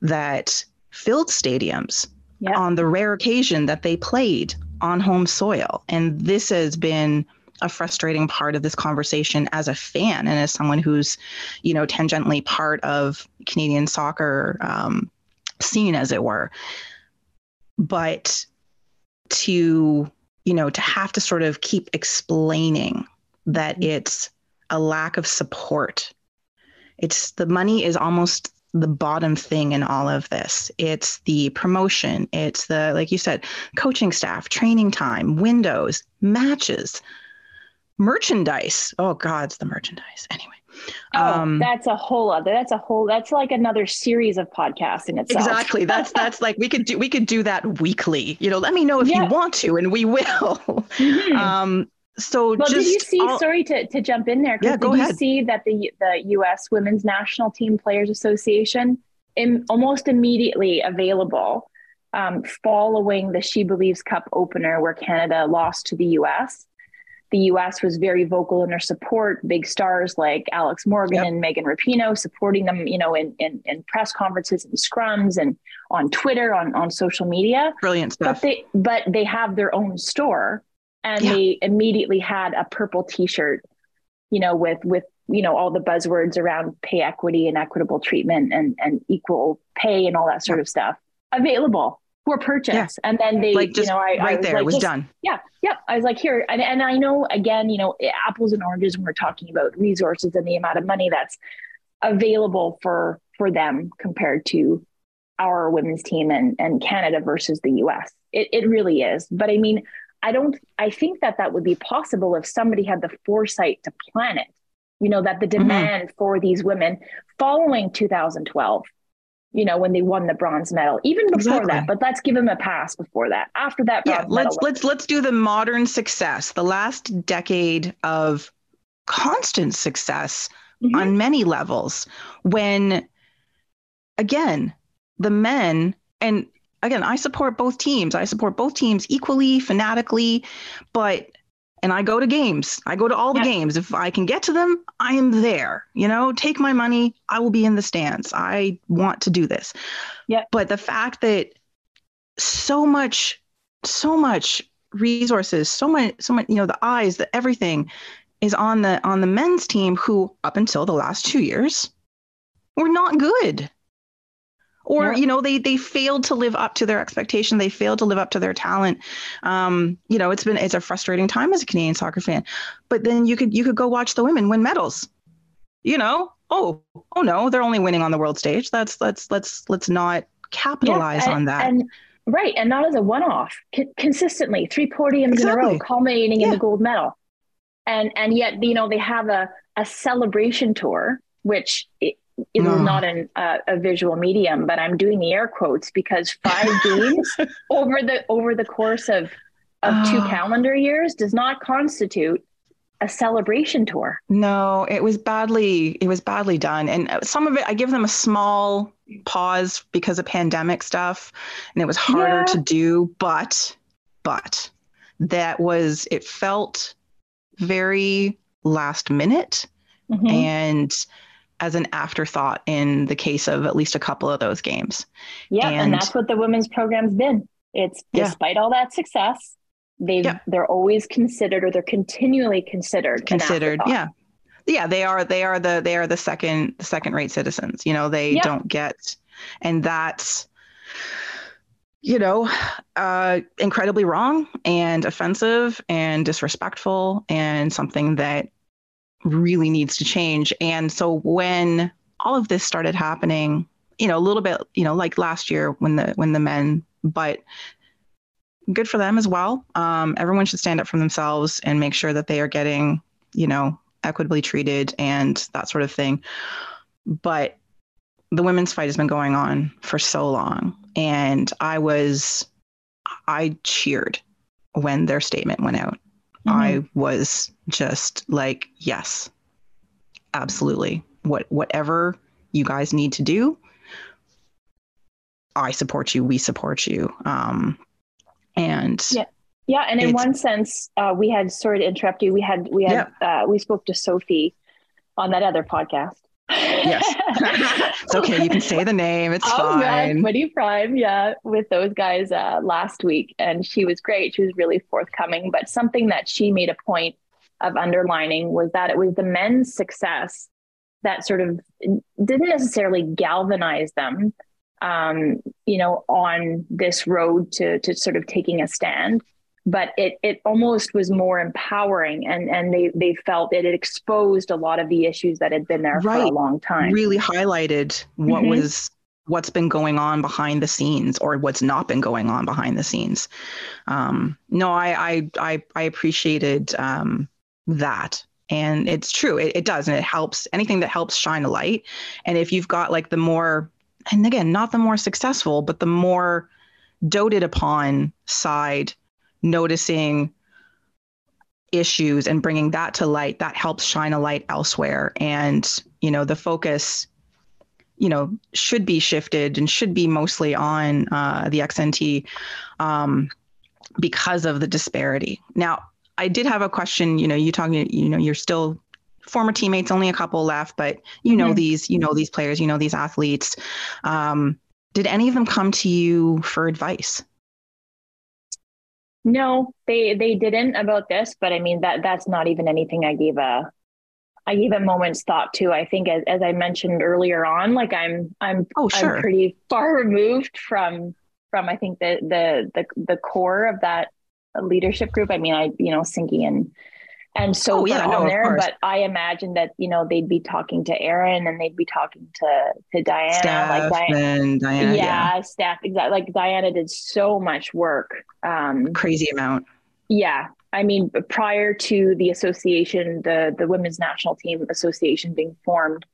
that filled stadiums yep. on the rare occasion that they played on home soil. And this has been a frustrating part of this conversation as a fan and as someone who's, you know, tangentially part of Canadian soccer um, scene, as it were. But to, you know, to have to sort of keep explaining that it's a lack of support. It's the money is almost the bottom thing in all of this. It's the promotion, it's the, like you said, coaching staff, training time, windows, matches, merchandise. Oh, God, it's the merchandise. Anyway. Oh, Um, that's a whole other. That's a whole. That's like another series of podcasts in itself. Exactly. [laughs] That's that's like we could do we could do that weekly. You know, let me know if Yeah. you want to, and we will. Mhm. Um, so well, did you see? all- sorry to, to jump in there. Yeah, go did you ahead. see that the the U.S. Women's National Team Players Association, in, almost immediately available, um, following the SheBelieves Cup opener where Canada lost to the U.S. The U.S. was very vocal in their support. Big stars like Alex Morgan Yep. and Megan Rapinoe supporting them, you know, in, in in press conferences and scrums and on Twitter, on on social media brilliant stuff. but they but they have their own store and Yeah. they immediately had a purple t-shirt you know with with you know all the buzzwords around pay equity and equitable treatment and and equal pay and all that sort of stuff available for purchase and then they like just you know I, I right was there, like, it was just- done. yeah, yeah. I was like, here, and, and I know again, you know, apples and oranges when we're talking about resources and the amount of money that's available for for them compared to our women's team and and Canada versus the U.S. It it really is. But I mean, I don't. I think that that would be possible if somebody had the foresight to plan it. You know, that the Mm-hmm. demand for these women following 2012 you know, when they won the bronze medal, even before Exactly. that. But let's give them a pass before that. After that, Yeah, let's let's let's do the modern success, the last decade of constant success Mhm. on many levels. When again, the men and again, I support both teams. I support both teams equally, fanatically, but and I go to games. I go to all the Yeah. games. If I can get to them, I am there. You know, take my money. I will be in the stands. I want to do this. Yeah. But the fact that so much, so much resources, so much, so much, you know, the eyes, the everything is on the on the men's team who up until the last two years were not good or Yeah. you know they they failed to live up to their expectation. They failed to live up to their talent. Um you know it's been it's a frustrating time as a canadian soccer fan. But then you could you could go watch the women win medals. You know? Oh oh no they're only winning on the world stage. That's let's let's let's not capitalize and, on that. And right, and not as a one-off, c- consistently three podiums in a row, Exactly. culminating in the gold medal, and and yet you know they have a a celebration tour, which it No. is not an, uh, a visual medium, but I'm doing the air quotes because five [laughs] games over the over the course of of two Oh. calendar years does not constitute a celebration tour. No, it was badly it was badly done and uh, some of it I give them a small pause because of pandemic stuff and it was harder Yeah. to do but but that was it felt very last minute Mhm. and as an afterthought in the case of at least a couple of those games. Yeah, and, And- that's what the women's program's been. It's Yeah. despite all that success, they've Yeah. they're always considered or they're continually considered. considered yeah yeah they are they are the they are the second the second rate citizens you know they Yeah. don't get and that's you know uh incredibly wrong and offensive and disrespectful and something that really needs to change. And so when all of this started happening you know a little bit you know like last year when the when the men but good for them as well. Um, everyone should stand up for themselves and make sure that they are getting you know equitably treated and that sort of thing. But the women's fight has been going on for so long. And i was i cheered when their statement went out Mhm. I was just like, yes, absolutely. What whatever you guys need to do, I support you. We support you. Um, and Yeah. Yeah, and in one sense, uh, we had sorry to interrupt you. We had we had uh, we spoke to Sophie on that other podcast. Yes, [laughs] it's okay. You can say the name. It's Oh, fine. Footy Prime, yeah, with those guys uh, last week, and she was great. She was really forthcoming. But something that she made a point of underlining was that it was the men's success that sort of didn't necessarily galvanize them, um, you know, on this road to to sort of taking a stand. But it it almost was more empowering and and they they felt it had exposed a lot of the issues that had been there for a long time. really highlighted what Mhm. was what's been going on behind the scenes or what's not been going on behind the scenes. Um, no, I I I, I appreciated um, that. And it's true, it, it does, and it helps anything that helps shine a light. And if you've got like the more, and again, not the more successful, but the more doted upon side, noticing issues and bringing that to light, that helps shine a light elsewhere. And you know, the focus you know should be shifted and should be mostly on uh, the XNT um, because of the disparity. Now, I did have a question. You know, you talking. You know, you're still former teammates, only a couple left, but you know Mhm. these. You know these players. You know these athletes. Um, did any of them come to you for advice? No, they they didn't about this, but I mean that that's not even anything I gave a I gave a moment's thought to. I think as as I mentioned earlier on, like I'm I'm Oh, sure. I'm pretty far removed from from I think the the the the core of that leadership group. I mean, I you know Sinky and and so Oh, yeah, on no, of there, but I imagine that you know they'd be talking to Erin and they'd be talking to to Diana, Steph like Diana, and Diana. yeah, yeah. staff exactly. Like Diana did so much work. Um, Crazy amount. yeah. I mean, prior to the association, the the Women's National Team Association being formed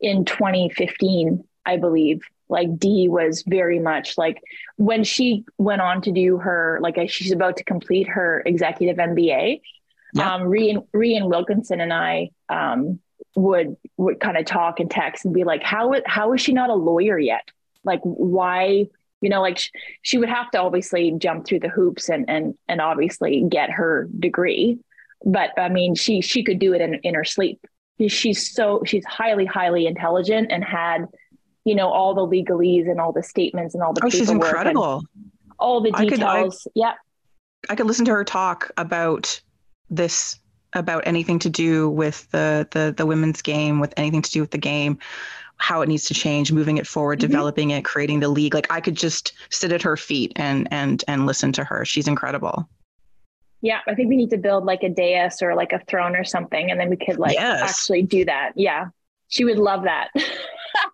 in 2015, I believe, like Dee was very much like when she went on to do her, like she's about to complete her executive MBA, Um, Rhian, Rhian Wilkinson and I um, would would kind of talk and text and be like, how how is she not a lawyer yet? Like, why? You know, like sh- she would have to obviously jump through the hoops and and and obviously get her degree, but I mean, she she could do it in in her sleep. She's so she's highly highly intelligent and had, you know, all the legalese and all the statements and all the Oh, she's incredible. all the I could- I- details. yeah, I could listen to her talk about this about anything to do with the the the women's game, with anything to do with the game, how it needs to change, moving it forward, Mhm. developing it, creating the league. Like I could just sit at her feet and and and listen to her. She's incredible. Yeah, I think we need to build like a dais or like a throne or something, and then we could like Yes. actually do that. Yeah, she would love that.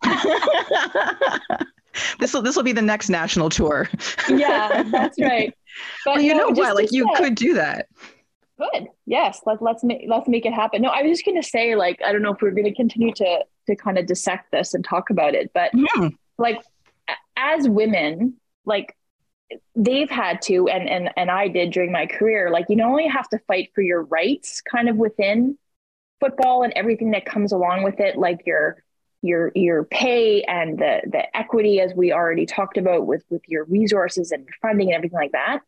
[laughs] this will this will be the next national tour. yeah, that's right. But [laughs] Well, you no, know what? Like you that- could do that. Good. Yes. Let, let's make let's make it happen. No, I was just going to say, like, I don't know if we're going to continue to to kind of dissect this and talk about it, but Hmm. like as women, like they've had to, and and and I did during my career. Like, you not only have to fight for your rights, kind of within football and everything that comes along with it, like your your your pay and the the equity, as we already talked about, with with your resources and funding and everything like that.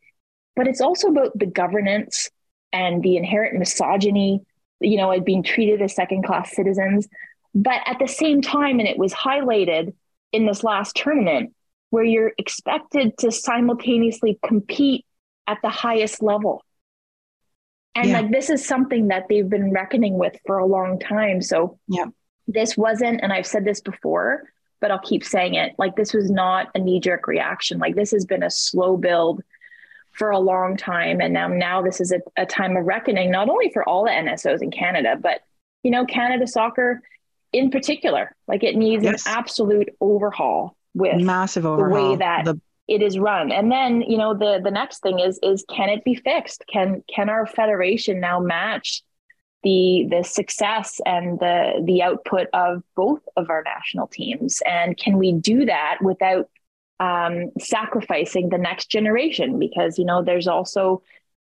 But it's also about the governance and the inherent misogyny, you know, at being treated as second class citizens. But at the same time, and it was highlighted in this last tournament, where you're expected to simultaneously compete at the highest level. And Yeah. like this is something that they've been reckoning with for a long time. So Yeah. this wasn't, and I've said this before, but I'll keep saying it. Like this was not a knee jerk reaction. Like this has been a slow build for a long time. And now, now this is a, a time of reckoning, not only for all the NSOs in Canada, but you know, Canada soccer in particular. Like it needs Yes. an absolute overhaul with Massive the overhaul. way that the it is run. And then, you know, the the next thing is is can it be fixed? Can can our federation now match the the success and the the output of both of our national teams? And can we do that without um, sacrificing the next generation? Because you know, there's also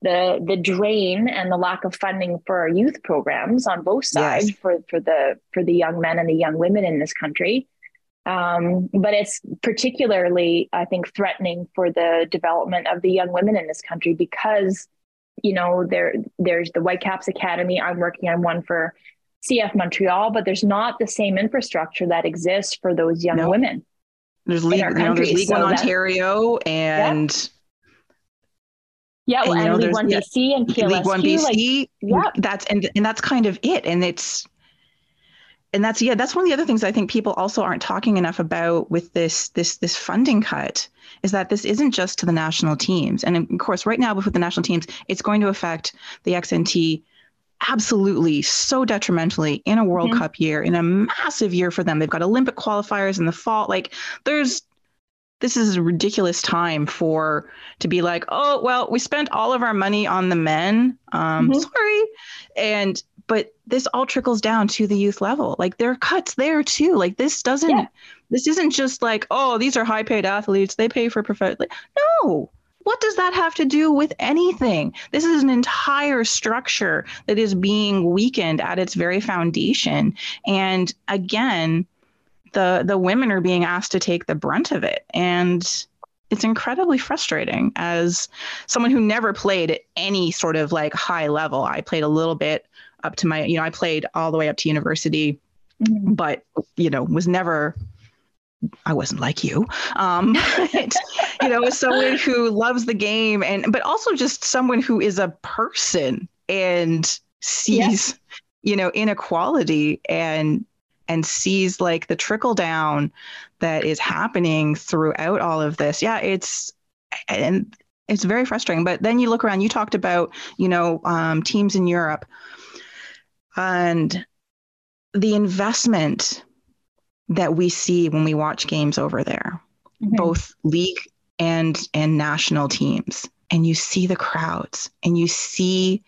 the the drain and the lack of funding for our youth programs on both sides Yes. for for the for the young men and the young women in this country. Um, but it's particularly, I think, threatening for the development of the young women in this country because, you know, there there's the Whitecaps Academy. I'm working on one for CF Montreal, but there's not the same infrastructure that exists for those young No. women. There's league, you know, there's League One so that- Ontario and Yeah, And, well, and, know, League One yeah, BC and PLSQ, League One BC. like, yeah. That's and and that's kind of it. And it's and that's yeah that's one of the other things i think people also aren't talking enough about with this this this funding cut is that this isn't just to the national teams and of course right now with the national teams it's going to affect the xnt absolutely so detrimentally in a world Mhm. cup year in a massive year for them. They've got olympic qualifiers in the fall. Like there's this is a ridiculous time for to be like oh well we spent all of our money on the men. Um Mhm. sorry. And but this all trickles down to the youth level. Like there are cuts there too. Like this doesn't Yeah. this isn't just like oh these are high paid athletes. They pay for professional no what does that have to do with anything? This is an entire structure that is being weakened at its very foundation. And again the the women are being asked to take the brunt of it. And it's incredibly frustrating. As someone who never played at any sort of like high level i played a little bit up to my you know i played all the way up to university Mhm. but you know was never i wasn't like you um [laughs] but, you know someone who loves the game and but also just someone who is a person and sees you know inequality and and sees like the trickle down that is happening throughout all of this. Yeah it's and it's very frustrating. But then you look around you talked about you know um, teams in europe and the investment that we see when we watch games over there Mhm. both league and and national teams and you see the crowds and you see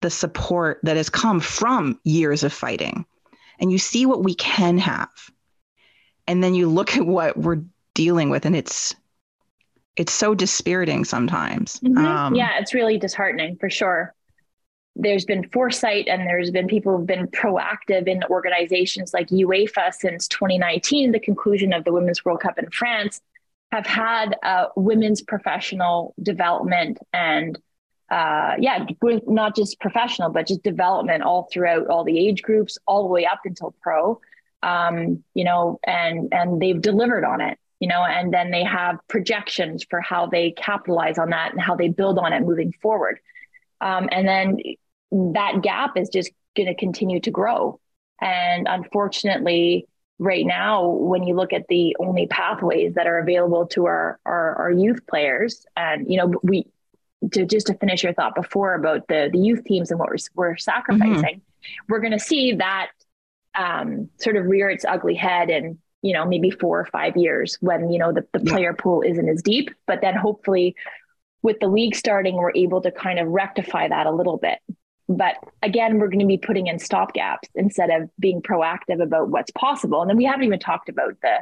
the support that has come from years of fighting and you see what we can have and then you look [laughs] at what we're dealing with and it's it's so dispiriting sometimes Mhm. um, yeah, it's really disheartening for sure. There's been foresight and there's been people who've been proactive in organizations like UEFA since 2019, the conclusion of the Women's World Cup in France, have had uh, women's professional development and uh, yeah, not just professional, but just development all throughout all the age groups, all the way up until pro. Um, you know, and and they've delivered on it you know, and then they have projections for how they capitalize on that and how they build on it moving forward. Um, and then that gap is just going to continue to grow. And unfortunately, right now, when you look at the only pathways that are available to our, our, our youth players, and, you know, we, to just to finish your thought before about the, the youth teams and what we're, we're sacrificing, we're going to see that um, sort of rear its ugly head and you know maybe four or five years when you know the, the Yeah. player pool isn't as deep but then hopefully with the league starting we're able to kind of rectify that a little bit but again we're going to be putting in stopgaps instead of being proactive about what's possible. And then we haven't even talked about the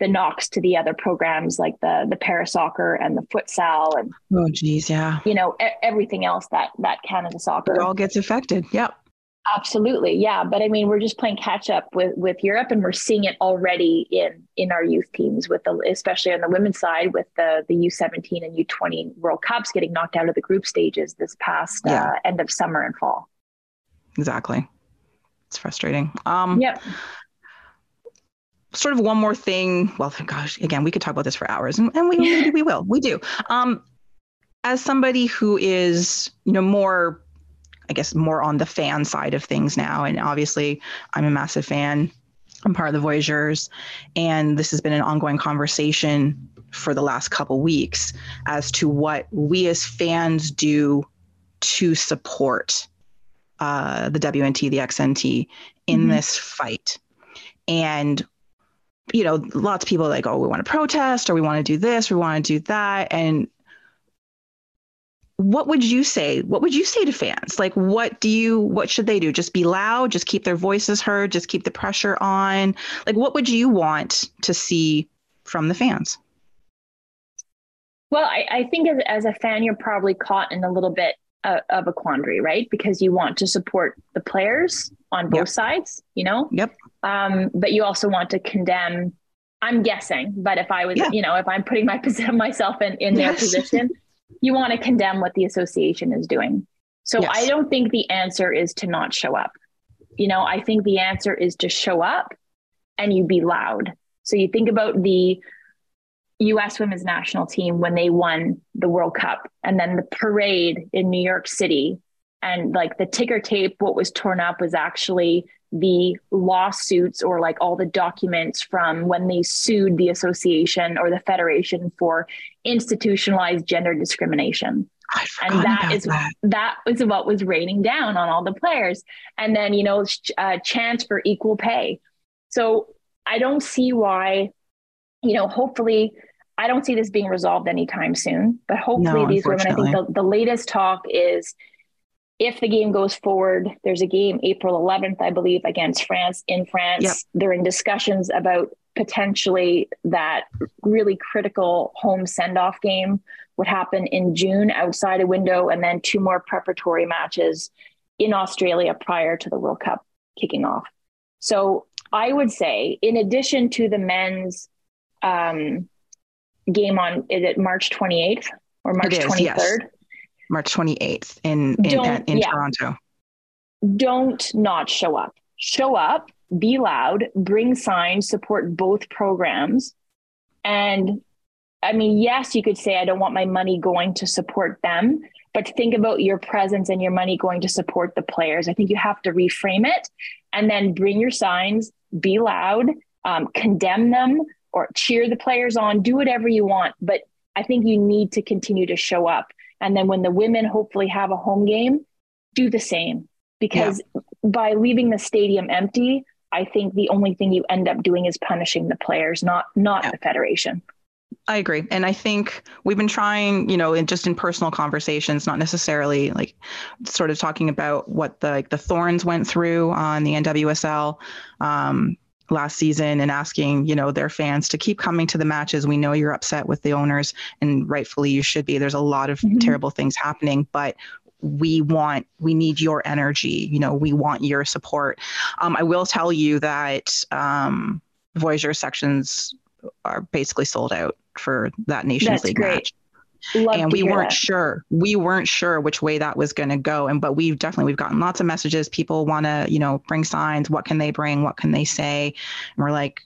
the knocks to the other programs like the the para soccer and the futsal and oh geez yeah. you know e- everything else that that canada soccer it all gets affected yep Absolutely, yeah. But I mean, we're just playing catch up with with Europe, and we're seeing it already in in our youth teams, with the especially on the women's side, with the the U seventeen and U twenty World Cups getting knocked out of the group stages this past Yeah. uh, end of summer and fall. exactly it's frustrating um Yep. sort of one more thing. Well, [laughs] gosh, again, we could talk about this for hours, and, and we maybe we will. We do. Um, as somebody who is, you know, more, I guess, more on the fan side of things now, and obviously, I'm a massive fan. I'm part of the Voyageurs, and this has been an ongoing conversation for the last couple weeks as to what we as fans do to support uh, the WNT, the XNT in Mhm. this fight. And you know, lots of people are like, oh, we want to protest or we want to do this, we want to do that. And what would you say? What would you say to fans? Like, what do you, what should they do? Just be loud, just keep their voices heard, just keep the pressure on? Like, what would you want to see from the fans? Well, I, I think as, as a fan, you're probably caught in a little bit uh, of a quandary, right? Because you want to support the players on both Yep. sides, you know? Yep. Um, but you also want to condemn, I'm guessing, but if I was, Yeah. you know, if I'm putting my [laughs] myself in, in their Yes. position, you want to condemn what the association is doing. So Yes. I don't think the answer is to not show up. You know, I think the answer is to show up and you be loud. So you think about the US women's national team when they won the World Cup and then the parade in New York City and like the ticker tape what was torn up was actually the lawsuits or like all the documents from when they sued the association or the federation for institutionalized gender discrimination. And that is that. is that. was what was raining down on all the players. And then you know uh, chance for equal pay. So i don't see why you know hopefully i don't see this being resolved anytime soon but hopefully No, these women i think the, the latest talk is if the game goes forward there's a game april 11th i believe against france in france. Yep. they're in discussions about potentially that really critical home send-off game would happen in June outside a window, and then two more preparatory matches in Australia prior to the World Cup kicking off. So I would say, in addition to the men's um, game on is it March 28th or March is, 23rd? yes. March 28th in in, at- in yeah. Toronto. don't not show up. Show up, be loud, bring signs, support both programs. And I mean, yes, you could say, I don't want my money going to support them, but think about your presence and your money going to support the players. I think you have to reframe it and then bring your signs, be loud, um, condemn them or cheer the players on, do whatever you want. But I think you need to continue to show up. And then when the women hopefully have a home game, do the same because by leaving the stadium empty, I think the only thing you end up doing is punishing the players, not not Yeah. the federation. I agree. And I think we've been trying, you know, in just in personal conversations, not necessarily like sort of talking about what the like the Thorns went through on the NWSL um, last season and asking, you know, their fans to keep coming to the matches. We know you're upset with the owners and rightfully you should be. There's a lot of Mhm. terrible things happening, but we want we need your energy you know we want your support um, i will tell you that um, voyager sections are basically sold out for that nations That's league great. match Love and we weren't that. sure we weren't sure which way that was going to go and but we've definitely we've gotten lots of messages people want to you know bring signs what can they bring what can they say and we're like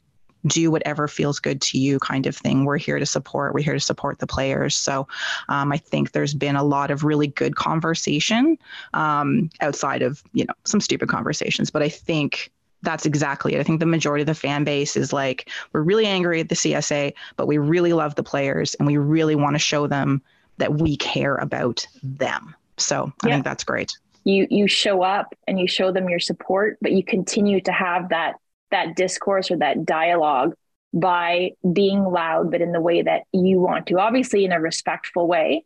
do whatever feels good to you kind of thing we're here to support we're here to support the players so um, i think there's been a lot of really good conversation um, outside of you know some stupid conversations but i think that's exactly it. I think the majority of the fan base is like, we're really angry at the CSA, but we really love the players and we really want to show them that we care about them. So I Yeah. think that's great. you you show up and you show them your support, but you continue to have that that discourse or that dialogue by being loud, but in the way that you want to. Obviously, in a respectful way,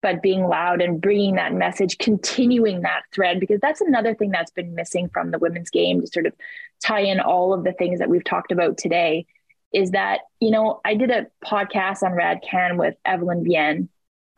but being loud and bringing that message, continuing that thread, because that's another thing that's been missing from the women's game to sort of tie in all of the things that we've talked about today. Is that, you know, I did a podcast on Rad Can with Evelyne Viens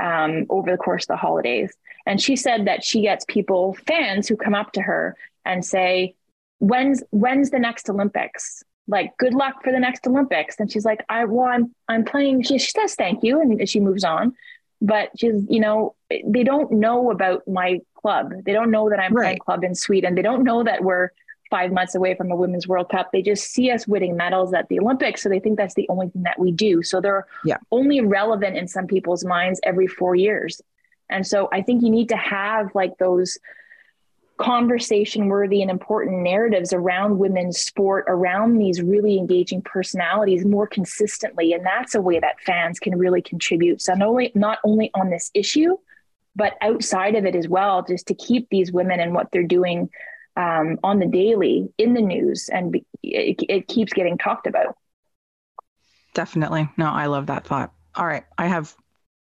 um, over the course of the holidays. And she said that she gets people, fans who come up to her and say, When's when's the next Olympics? Like, good luck for the next Olympics. And she's like, I well, I'm I'm playing. She, she says thank you and she moves on. But she's, you know, they don't know about my club. They don't know that I'm playing club in Sweden. They don't know that we're five months away from a women's World Cup. They just see us winning medals at the Olympics. So they think that's the only thing that we do. So they're Yeah. only relevant in some people's minds every four years. And so I think you need to have like those conversation worthy and important narratives around women's sport, around these really engaging personalities more consistently. And that's a way that fans can really contribute. So not only not only on this issue, but outside of it as well, just to keep these women and what they're doing um, on the daily in the news, and be, it, it keeps getting talked about. Definitely. No, I love that thought. All right. I have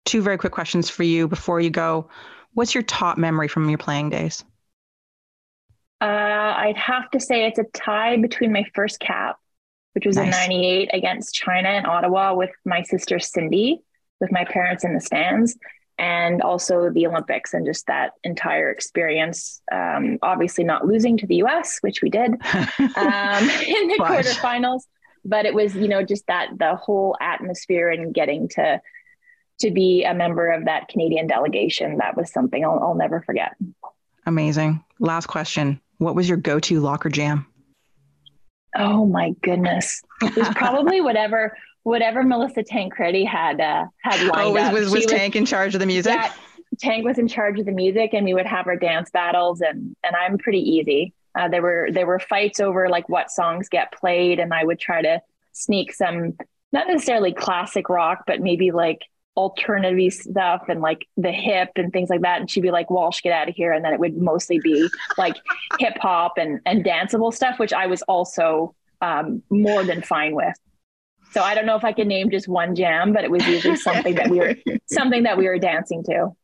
two very quick questions for you before you go. What's your top memory from your playing days? Uh, I'd have to say it's a tie between my first cap, which was in Nice. '98 against China in Ottawa with my sister Cindy, with my parents in the stands, and also the Olympics and just that entire experience. Um, obviously, not losing to the U.S., which we did [laughs] um, [laughs] in the But- quarterfinals, but it was you know just that the whole atmosphere and getting to to be a member of that Canadian delegation. That was something I'll, I'll never forget. Amazing. Last question. What was your go to locker jam? Oh my goodness. It was [laughs] probably whatever whatever Melissa Tancredi had uh, had lined Oh, was, up. was, was Tank in charge of the music? Yeah, Tank was in charge of the music and we would have our dance battles and and I'm pretty easy. Uh, there were there were fights over like what songs get played, and I would try to sneak some not necessarily classic rock, but maybe like alternative stuff and like the hip and things like that. And she'd be like, Walsh, get out of here. And then it would mostly be like [laughs] hip hop and, and danceable stuff, which I was also um, more than fine with. So I don't know if I can name just one jam, but it was usually [laughs] something that we were [laughs] something that we were dancing to.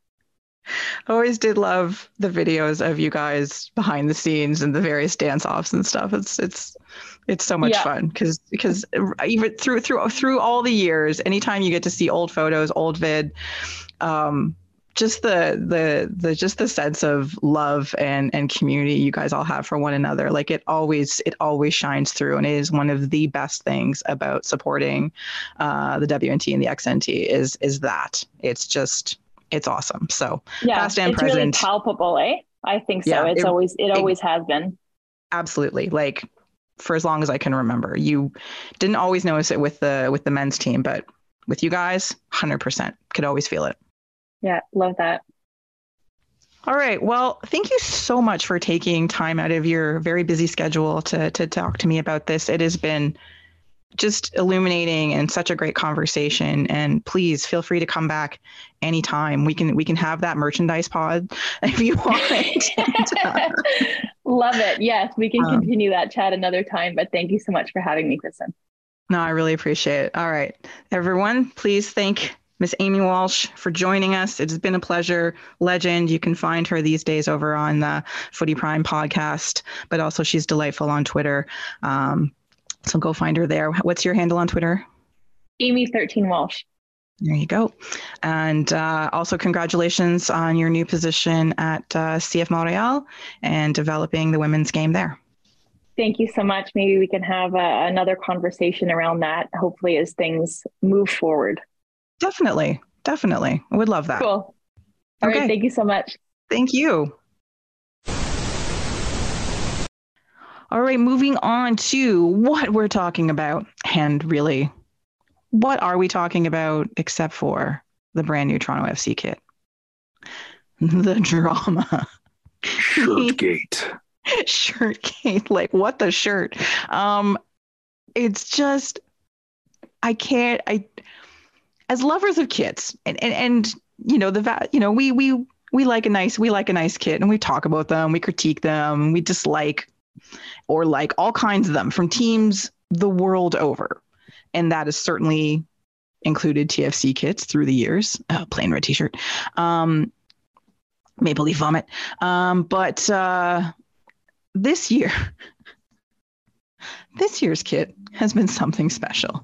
I always did love the videos of you guys behind the scenes and the various dance offs and stuff. It's it's it's so much Yeah. fun because because even through through through all the years, anytime you get to see old photos, old vid, um, just the the the just the sense of love and and community you guys all have for one another, like it always it always shines through, and it is one of the best things about supporting uh, the WNT and the XNT is is that it's just it's awesome. So Yeah, Past and it's really palpable, eh? I think so. Yeah, it's it- always it always has been. absolutely like for as long as i can remember. You didn't always notice it with the with the men's team but with you guys 100% could always feel it. Yeah, love that. all right. Well thank you so much for taking time out of your very busy schedule to to talk to me about this. It has been just illuminating and such a great conversation. And please feel free to come back anytime. We can we can have that merchandise pod [laughs] if you want [laughs] love it. Yes, we can Um, continue that chat another time. But thank you so much for having me, Kristin. No, I really appreciate it. All right. Everyone, please thank Miss Amy Walsh for joining us. It has been a pleasure. Legend. You can find her these days over on the Footy Prime podcast, but also she's delightful on Twitter. Um, so go find her there. What's your handle on Twitter? Amy thirteen Walsh. There you go. And uh, also, congratulations on your new position at uh, CF Montreal and developing the women's game there. Thank you so much. Maybe we can have uh, another conversation around that. Hopefully, as things move forward. Definitely. Definitely. I would love that. Cool. All right. Okay. Thank you so much. Thank you. All right, moving on to what we're talking about. And really, what are we talking about except for the brand new Toronto FC kit? [laughs] The drama. Shirtgate. shirt [laughs] cake like what the shirt um it's just i can't i as lovers of kits and and, and you know the va- you know we we we like a nice we like a nice kit and we talk about them we critique them we dislike or like all kinds of them from teams the world over and that is certainly included tfc kits through the years uh, plain red t-shirt um maple leaf vomit um but uh this year, [laughs] this year's kit has been something special.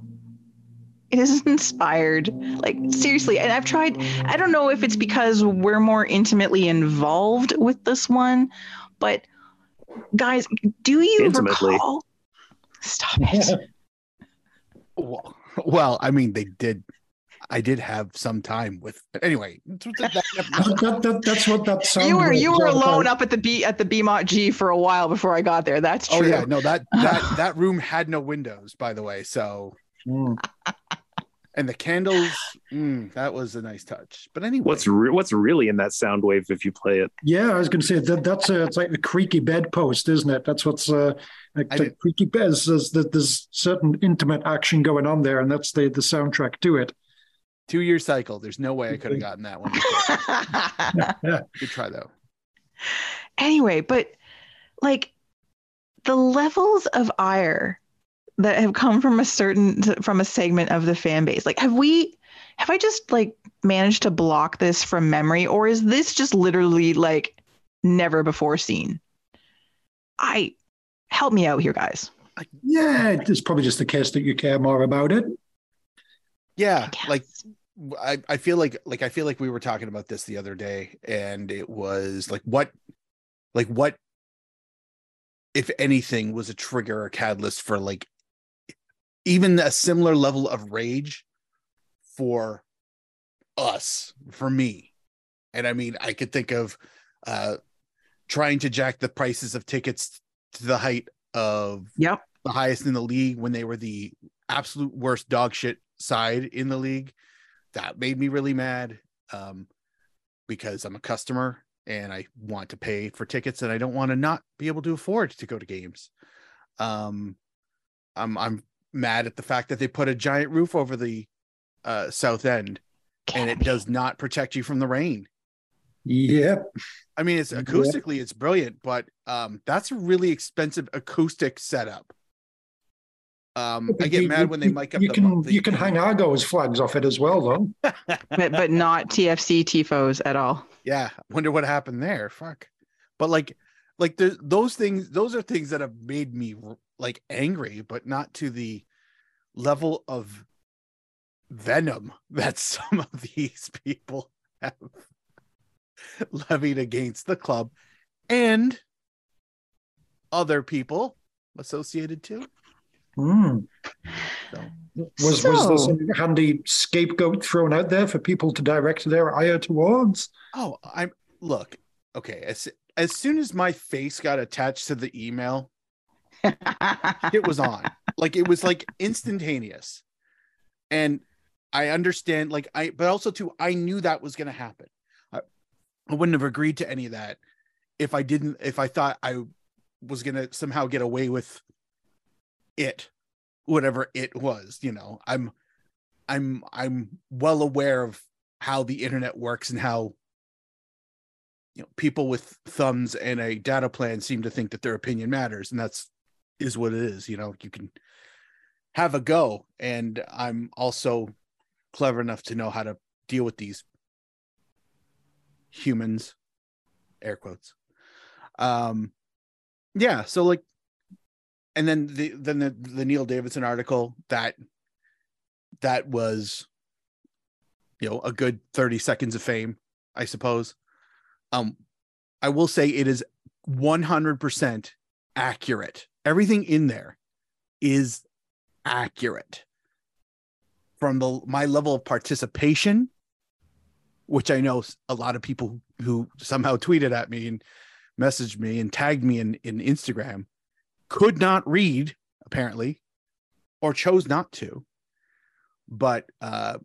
It is inspired, like seriously, and I've tried. I don't know if it's because we're more intimately involved with this one, but guys, do you Intimately. recall? Stop it. [laughs] Well, well, I mean, they did. I did have some time with. But anyway, [laughs] that- that- That, that, that's what that sound You were you were alone about. up at the B at the BMOT G for a while before I got there. That's oh true. yeah, no that that [laughs] that room had no windows, by the way. So Mm. and the candles, mm, that was a nice touch. But anyway, What's re- what's really in that sound wave if you play it? Yeah, I was going to say that that's a, it's like a creaky bedpost, isn't it? That's what's uh, like I the did- creaky bed. There's, there's certain intimate action going on there, and that's the the soundtrack to it. two year cycle. There's no way I could have gotten that one. before. [laughs] Yeah, Good try though. anyway, but like the levels of ire that have come from a certain from a segment of the fan base. Like have we have I just like managed to block this from memory or is this just literally like never before seen? I help me out here guys. yeah. It's probably just the case that you care more about it. Yeah, I like. I, I feel like like I feel like we were talking about this the other day, and it was like what like what if anything was a trigger or catalyst for like even a similar level of rage for us, for me. And I mean, I could think of uh trying to jack the prices of tickets to the height of Yep. the highest in the league when they were the absolute worst dog shit side in the league. That made me really mad um, because I'm a customer and I want to pay for tickets and I don't want to not be able to afford to go to games. Um, I'm I'm mad at the fact that they put a giant roof over the uh, south end and it does not protect you from the rain. Yep. I mean, it's Yeah. acoustically it's brilliant, but um, that's a really expensive acoustic setup. Um, I get You- mad when they you- mic up You the, can the- you can hang Argos flags off it as well, though. [laughs] but but not TFC tifos at all. yeah I wonder what happened there fuck but like like the, those things those are things that have made me like angry but not to the level of venom [laughs] that some of these people have [laughs] levied against the club and other people associated too Hmm. so Was was there So- some handy scapegoat thrown out there for people to direct their ire towards? oh i'm look okay as, as soon as my face got attached to the email it was on [laughs] like it was like instantaneous and i understand like i but also too i knew that was going to happen I, wouldn't have agreed to any of that if i didn't if i thought i was going to somehow get away with it whatever it was you know? I'm i'm i'm well aware of how the internet works and how you know people with thumbs and a data plan seem to think that their opinion matters and that's is what it is you know? You can have a go and i'm also clever enough to know how to deal with these humans air quotes. Um yeah so like and then the then the, the neil davidson article that that was you know a good 30 seconds of fame i suppose. Um i will say it is 100% accurate. Everything in there is accurate. From the my level of participation which i know a lot of people who somehow tweeted at me and messaged me and tagged me in in instagram could not read apparently or chose not to but uh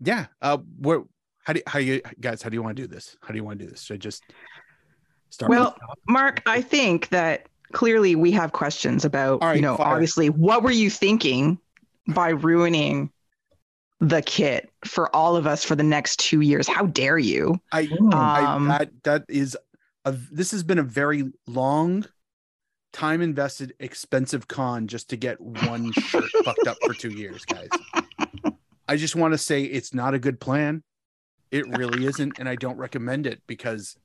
yeah uh where how do how you guys how do you want to do this how do you want to do this should i just start Well, with the top? Mark, I think that clearly we have questions about, right, you know, fire. obviously, what were you thinking by ruining the kit for all of us for the next two years? How dare you? i. Um, I, that that is a this has been a very long time invested expensive con just to get one shirt [laughs] fucked up for two years guys i just want to say it's not a good plan it really isn't and i don't recommend it because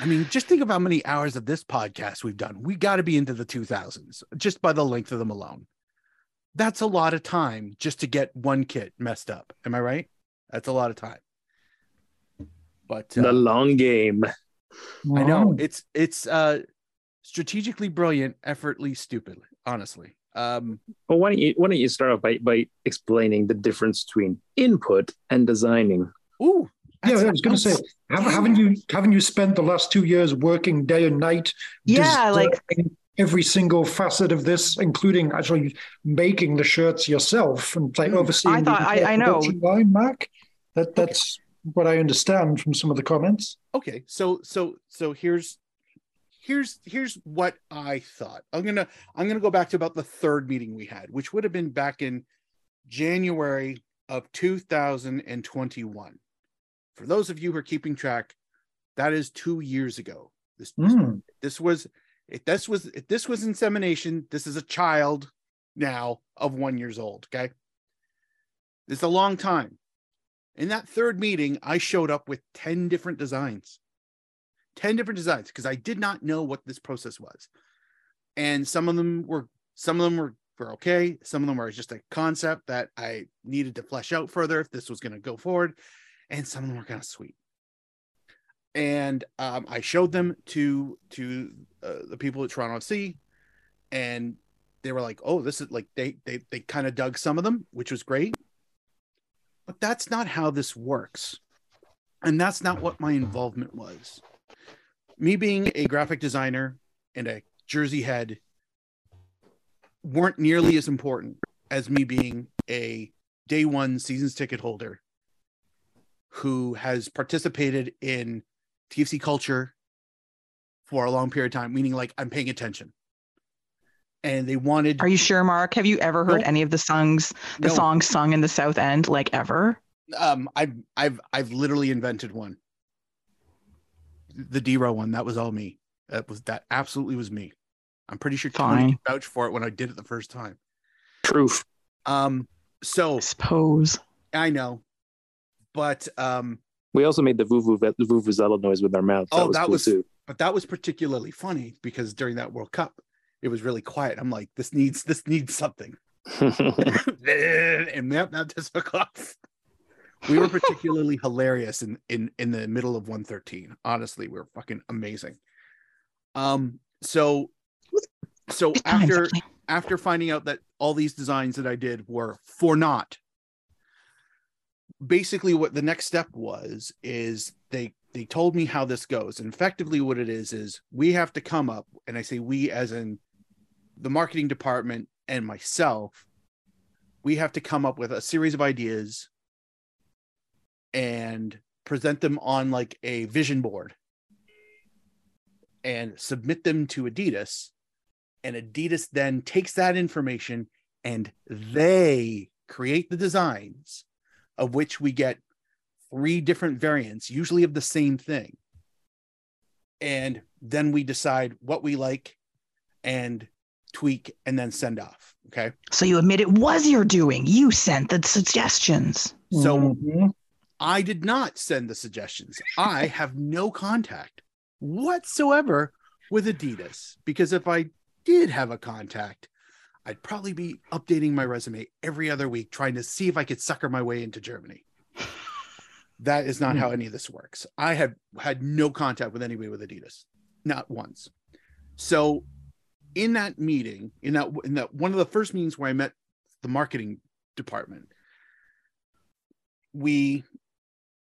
i mean just think of how many hours of this podcast we've done we got to be into the 2000s just by the length of them alone that's a lot of time just to get one kit messed up am i right that's a lot of time but The uh, long game. I know it's it's uh strategically brilliant, effortlessly stupid. Honestly, um, Well, why don't you why don't you start off by by explaining the difference between input and designing? ooh, Yeah, I was going to say, haven't, haven't you haven't you spent the last two years working day and night? Yeah, like- designing every single facet of this, including actually making the shirts yourself and like Hmm. overseeing. I the I- I know. Line, Mac. That that's what I understand from some of the comments. okay. So so so here's here's here's what I thought. I'm gonna I'm gonna go back to about the third meeting we had, which would have been back in January of 2021. For those of you who are keeping track, that is two years ago. This Hmm. this was if this was if this was insemination this is a child now of one years old okay? It's a long time. In that third meeting i showed up with 10 different designs. 10 different designs because i did not know what this process was. And some of them were some of them were, were okay. Some of them were just a concept that i needed to flesh out further if this was going to go forward. And some of them were kind of sweet and um, I showed them to to uh, the people at Toronto FC, and they were like, "Oh, this is like they they they kind of dug some of them, which was great." But that's not how this works, and that's not what my involvement was. Me being a graphic designer and a jersey head weren't nearly as important as me being a day one seasons ticket holder who has participated in TFC culture for a long period of time, meaning like I'm paying attention. And they wanted Are you sure, Mark? Have you ever heard No. any of the songs, the No. songs sung in the South End, like ever? um I've I've I've literally invented one. The DeRo one, that was all me. That was that absolutely was me. I'm pretty sure Tony Fine. vouch for it when I did it the first time. Proof. Um so I suppose. I know. But um We also made the vuvuzela noise with our mouth. That Oh, was that cool was- too. but that was particularly funny because during that World Cup, it was really quiet. I'm like, this needs this needs something. [laughs] [laughs] and that, that just took off. We were particularly [laughs] hilarious in in in the middle of 113. Honestly, we were fucking amazing. Um, so so after after finding out that all these designs that I did were for naught, basically what the next step was is they they told me how this goes. And effectively what it is is we have to come up, and I say we as in the marketing department and myself, we have to come up with a series of ideas and present them on like a vision board and submit them to Adidas and Adidas then takes that information and they create the designs of which we get three different variants, usually of the same thing. And then we decide what we like and tweak and then send off. Okay. So you admit it was your doing. You sent the suggestions. So Mhm. I did not send the suggestions. I have no contact whatsoever with Adidas because if I did have a contact, I'd probably be updating my resume every other week trying to see if I could sucker my way into Germany. [laughs] That is not hmm. how any of this works. I have had no contact with anybody with Adidas, not once. So, in that meeting, in that in that one of the first meetings where I met the marketing department, we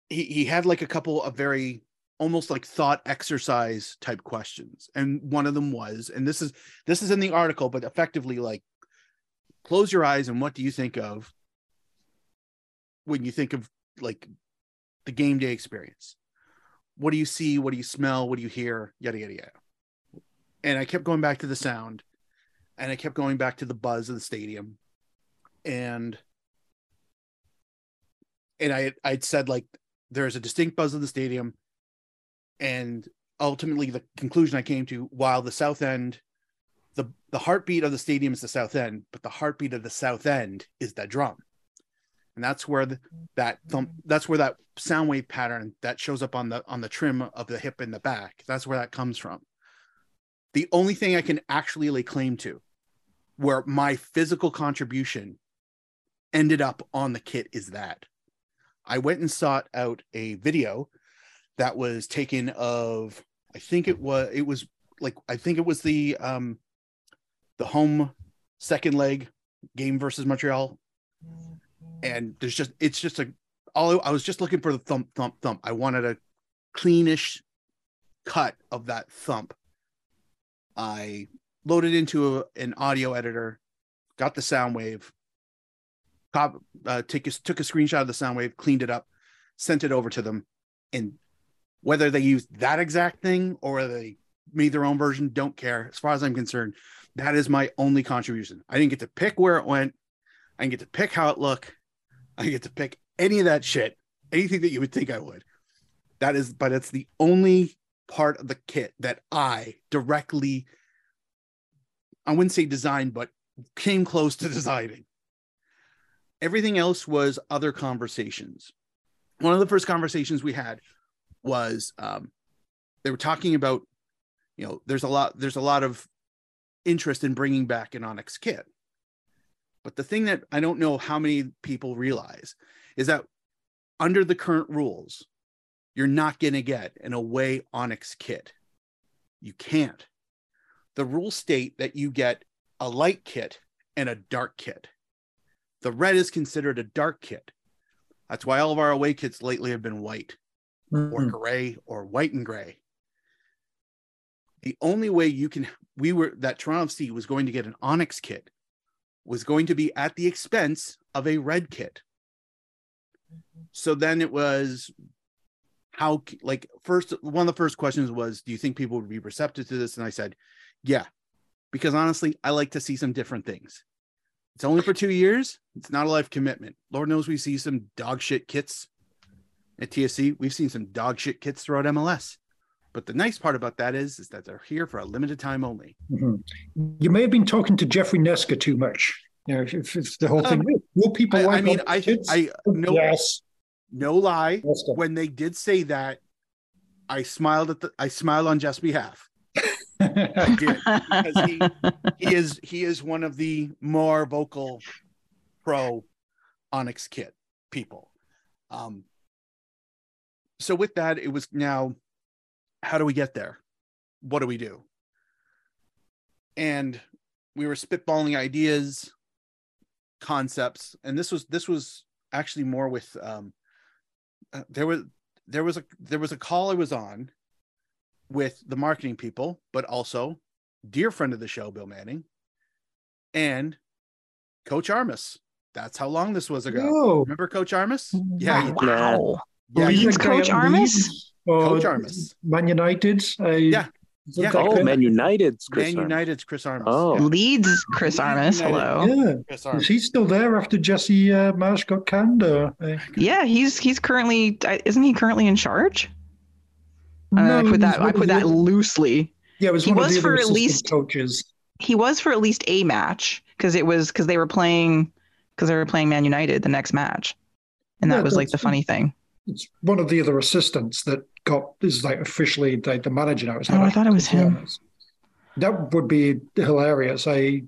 he, he had like a couple of very almost like thought exercise type questions and one of them was and this is this is in the article but effectively like close your eyes and what do you think of when you think of like the game day experience? What do you see? What do you smell? What do you hear? Yada yada yada. And i kept going back to the sound and i kept going back to the buzz of the stadium and and i i'd said like there's a distinct buzz of the stadium and ultimately the conclusion i came to while the south end the the heartbeat of the stadium is the south end but the heartbeat of the south end is that drum. And that's where the, that thump that's where that sound wave pattern that shows up on the on the trim of the hip in the back that's where that comes from. The only thing i can actually lay claim to where my physical contribution ended up on the kit is that. I went and sought out a video that was taken of i think it was it was like i think it was the um the home second leg game versus montreal. And there's just it's just a all i was just looking for the thump thump thump. I wanted a cleanish cut of that thump. I loaded into a, an audio editor got the sound wave cop, uh, take a, took a screenshot of the sound wave cleaned it up sent it over to them and whether they used that exact thing or they made their own version don't care. As far as i'm concerned that is my only contribution. I didn't get to pick where it went. I didn't get to pick how it looked. I get to pick any of that shit anything that you would think i would. That is but it's the only part of the kit that i directly i wouldn't say designed but came close to designing. Everything else was other conversations. One of the first conversations we had was um, they were talking about you know there's a lot there's a lot of interest in bringing back an onyx kit but the thing that i don't know how many people realize is that under the current rules you're not going to get an away onyx kit you can't. The rules state that you get a light kit and a dark kit. The red is considered a dark kit. That's why all of our away kits lately have been white or Mhm. gray or white and gray. The only way you can, we were, that Toronto FC was going to get an Onyx kit was going to be at the expense of a red kit. So then it was, how like first one of the first questions was do you think people would be receptive to this and i said yeah because honestly i like to see some different things it's only for two years it's not a life commitment lord knows we see some dog shit kits at tfc we've seen some dog shit kits throughout mls but the nice part about that is is that they're here for a limited time only Mhm. You may have been talking to Jeffrey Nesca too much. You know, if, if the whole thing. Um, Will people I, like I mean i kids? i no yes. no lie Neska. when they did say that i smiled at the i smiled on jeff's behalf i did because he he is he is one of the more vocal pro onyx kit people um so with that it was now how do we get there? What do we do? And we were spitballing ideas concepts and this was this was actually more with um uh, there was there was a there was a call i was on with the marketing people but also dear friend of the show bill manning and coach armas. That's how long this was ago. Oh, remember coach armas? Yeah wow. You- wow. yeah Leeds you- Is that guy coach at Armas? Coach Armas. Man United. Uh, Yeah. Yeah. that Oh. Man United's Chris man Armas. united's chris armas Oh. yeah. Leeds Chris Leeds Armas. Hello. Yeah. chris Is armas he still there after Jesse uh, Marsh got canned? Or, uh, Yeah, he's he's currently isn't he currently in charge? Uh, I no, put that I put that the- loosely. Yeah, it was he one of was the for at least- coaches. He was for at least a match because it was because they were playing because they were playing Man United the next match, and that Yeah, was like the funny thing. It's one of the other assistants that got is like officially like the manager now. It's Oh, not I thought it was him. That would be hilarious. I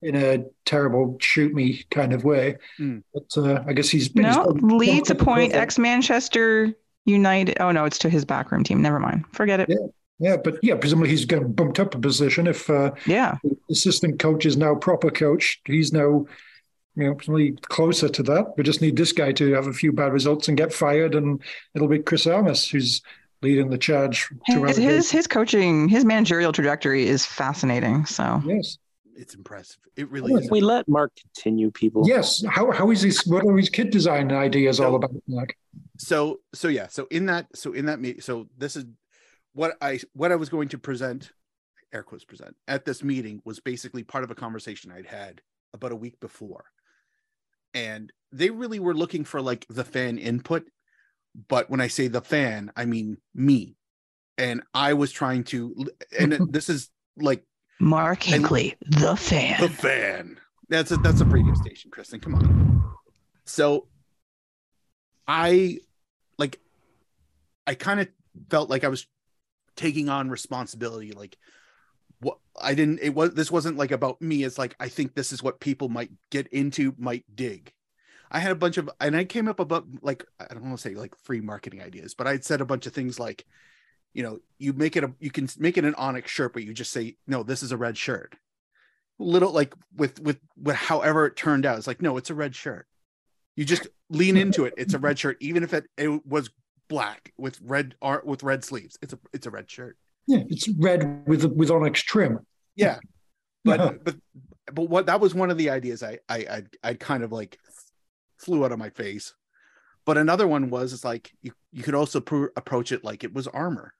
in a terrible shoot me kind of way. Hmm. But uh, I guess he's been No, he's been- Leeds appoint ex Manchester United. Oh no, it's to his backroom team. Never mind. Forget it. Yeah. Yeah, but yeah, presumably he's getting bumped up a position if uh, Yeah. assistant coach is now proper coach. He's now, you know, presumably closer to that. We just need this guy to have a few bad results and get fired, and it'll be Chris Armas who's leading the charge. to His, his his coaching, his managerial trajectory is fascinating. So yes, it's impressive it really Oh, is We let Mark continue, people. yes. How how is his what are his kit design ideas all about? Like, so so yeah so in that so in that meeting so this is what i what i was going to present air quotes present at this meeting was basically part of a conversation i'd had about a week before and they really were looking for like the fan input but when i say the fan i mean me and i was trying to and [laughs] this is like Mark Hinkley, the fan. the fan. That's a that's a radio station, Kristin. Come on. So I like I kind of felt like I was taking on responsibility. Like I didn't it was this wasn't like about me. It's like I think this is what people might get into, might dig. I had a bunch of and I came up about like I don't want to say like free marketing ideas, but I'd said a bunch of things like you know, you make it a you can make it an onyx shirt, but you just say, no, this is a red shirt little like with with with however it turned out it's like no it's a red shirt you just lean into it it's a red shirt even if it, it was black with red art with red sleeves it's a it's a red shirt yeah, it's red with with onyx trim. yeah. But but but what that was one of the ideas i i i, I kind of like flew out of my face. But another one was it's like you you could also pro- approach it like it was armor.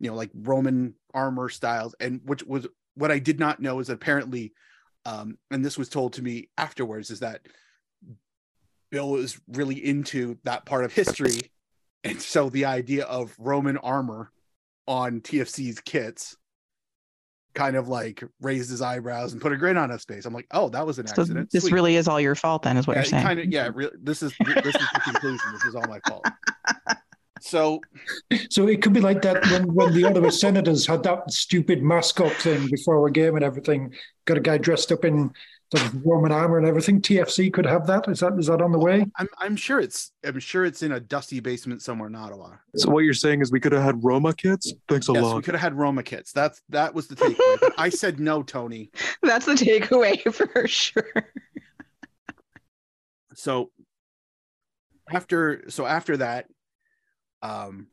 You know like roman armor styles. And which was what i did not know is apparently um and this was told to me afterwards is that bill was really into that part of history. And so the idea of roman armor on tfc's kits kind of like raised his eyebrows and put a grin on his face i'm like oh that was an So accident this Sweet. really is all your fault, then, is what yeah, you're saying. kind of yeah re- this is this is the conclusion this is all my fault so So it could be like that when, when the Ottawa Senators had that stupid mascot thing before a game and everything. Got a guy dressed up in sort of Roman armor and everything. TFC could have that. Is that is that on the way? i'm i'm sure it's i'm sure it's in a dusty basement somewhere in ottawa So what you're saying is we could have had Roma kits? Thanks a lot. yes we could have had roma kits that's that was the takeaway [laughs] i said no tony That's the takeaway [laughs] for sure. so after so after that um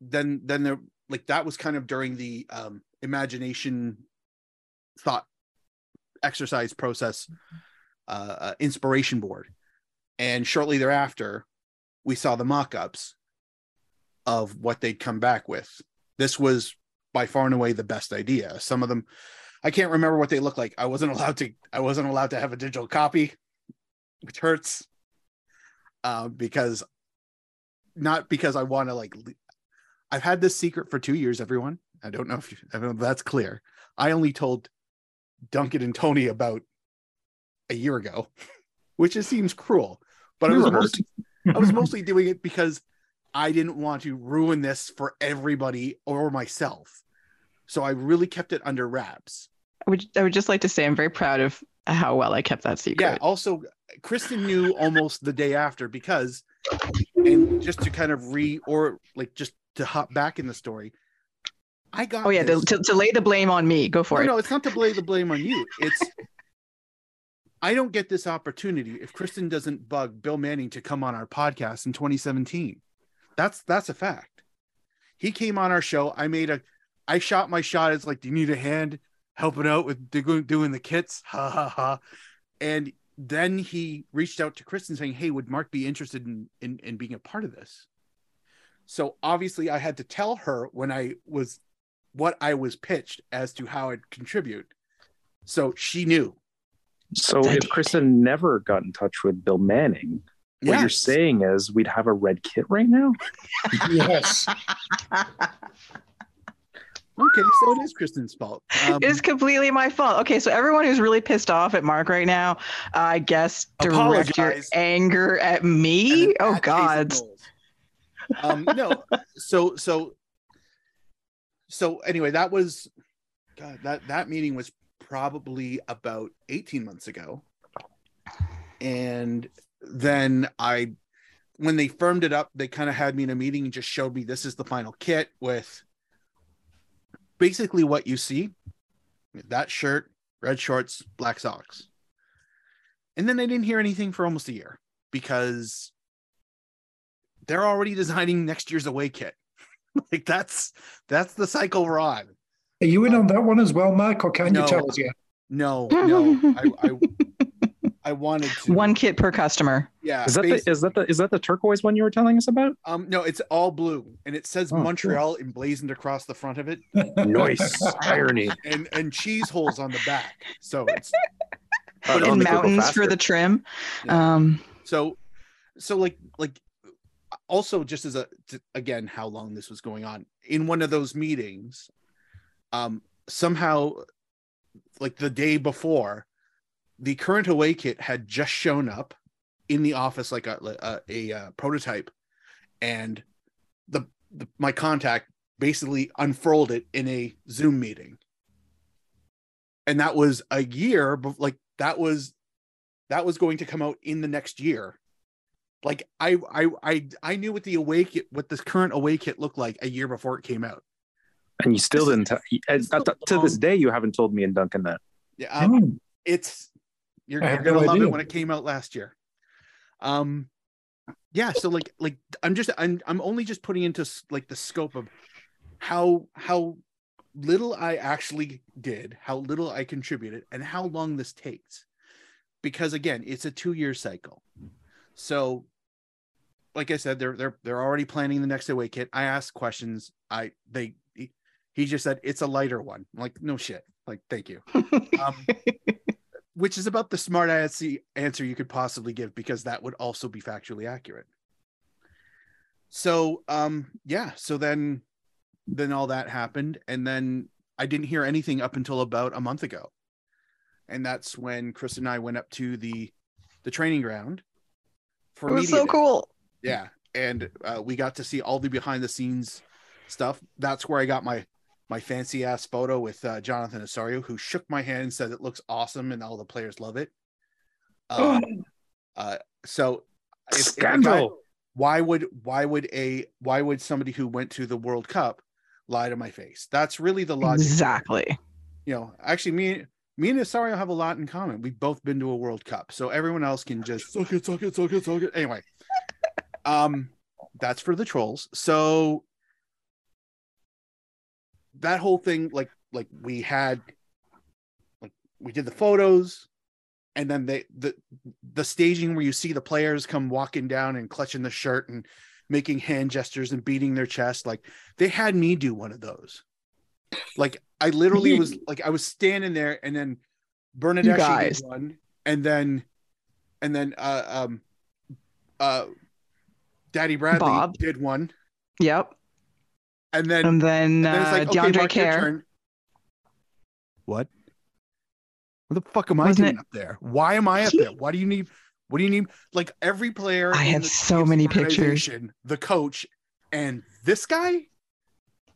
then then there like that was kind of during the um imagination thought exercise process uh, uh inspiration board and shortly thereafter we saw the mock-ups of what they'd come back with. This was by far and away the best idea. Some of them I can't remember what they look like. I wasn't [laughs] allowed to I wasn't allowed to have a digital copy, which hurts. Uh, because not because I want to like I've had this secret for two years, everyone. I don't know if, you, I don't know if that's clear. I only told Duncan and Tony about a year ago, [laughs] which just seems cruel. But I was hurt. mostly, I was [laughs] mostly doing it because I didn't want to ruin this for everybody or myself. So I really kept it under wraps. I would, I would just like to say I'm very proud of how well I kept that secret. Yeah. Also, Kristin knew almost the day after because, and just to kind of re or like just to hop back in the story, I got. Oh yeah, to, to, to lay the blame on me. Go for no, it. no, it's not to lay the blame on you. [laughs] It's I don't get this opportunity if Kristin doesn't bug Bill Manning to come on our podcast in 2017. That's that's a fact. He came on our show. I made a I shot my shot. It's like, do you need a hand helping out with doing doing the kits? Ha ha ha. And then he reached out to Kristin saying, Hey, would Mark be interested in in, in being a part of this? So obviously I had to tell her when I was what I was pitched as to how I'd contribute. So she knew. So if did. Kristin never got in touch with Bill Manning, what you're saying is we'd have a red kit right now? Yes. [laughs] Okay, so it is Kristin's fault. Um, It is completely my fault. Okay, so everyone who's really pissed off at Mark right now, uh, I guess direct your anger at me. Oh God. Um, no, so so so anyway, that was God, that that meeting was probably about 18 months ago. And then I when they firmed it up, they kind of had me in a meeting and just showed me this is the final kit with basically what you see that shirt, red shorts, black socks. And then I didn't hear anything for almost a year because they're already [laughs] designing next year's away kit. [laughs] like that's that's the cycle we're on. Are you in on that one as well, Mark, or can No. you tell us yet? No, [laughs] no, I I, I wanted to One kit per customer. Yeah, Is that the is that the is that the turquoise one you were telling us about? um no, it's all blue and it says Oh, cool. Montreal emblazoned across the front of it [laughs] Nice irony. and and cheese holes on the back. So it's in make it go mountains for the trim. Yeah. Um, so so like like also just as a to, again how long this was going on in one of those meetings um somehow like the day before the current away kit had just shown up in the office like a a, a, uh prototype and the, the my contact basically unfurled it in a zoom meeting. And that was a year but like that was that was going to come out in the next year like I I I I knew what the away kit what this current awake kit looked like a year before it came out. And you still didn't tell and this is that- the to this day you haven't told me and Duncan that. Yeah, um, it's you're, you're gonna no love idea. it when it came out last year. Um, yeah. So like like I'm just I'm I'm only just putting into like the scope of how how little I actually did, how little I contributed, and how long this takes. Because again, it's a two year cycle. So, like I said, they're they're they're already planning the next away kit. I asked questions. I they he, he just said it's a lighter one. I'm like no shit. Like thank you. Um, [laughs] which is about the smart answer you could possibly give because that would also be factually accurate. So um yeah, so then then all that happened and then I didn't hear anything up until about a month ago. And that's when Chris and I went up to the the training ground for it was so day. cool. Yeah, and uh, we got to see all the behind the scenes stuff. That's where I got my my fancy ass photo with uh, Jonathan Osorio, who shook my hand and said it looks awesome and all the players love it. Um, uh, so, if- if a guy- Scandal. why would why would a why would somebody who went to the World Cup lie to my face? That's really the logic. Exactly. You know, actually, me me and Osorio have a lot in common. We've both been to a World Cup, so everyone else can just suck it, suck it, suck it, suck it. Anyway, um, that's for the trolls. So that whole thing, like, like we had, like, we did the photos, and then they the the staging where you see the players come walking down and clutching the shirt and making hand gestures and beating their chest like they had me do one of those like i literally was like i was standing there and then bernadette did one and then and then uh um uh daddy bradley Bob. did one Yep. and then And then, and then uh, it's like, okay, DeAndre Mark, Care. turn. What? What the fuck am I Wasn't doing it- up there? Why am I up there? Why do you need? What do you need? Like every player. I in have so many pictures. The coach and this guy.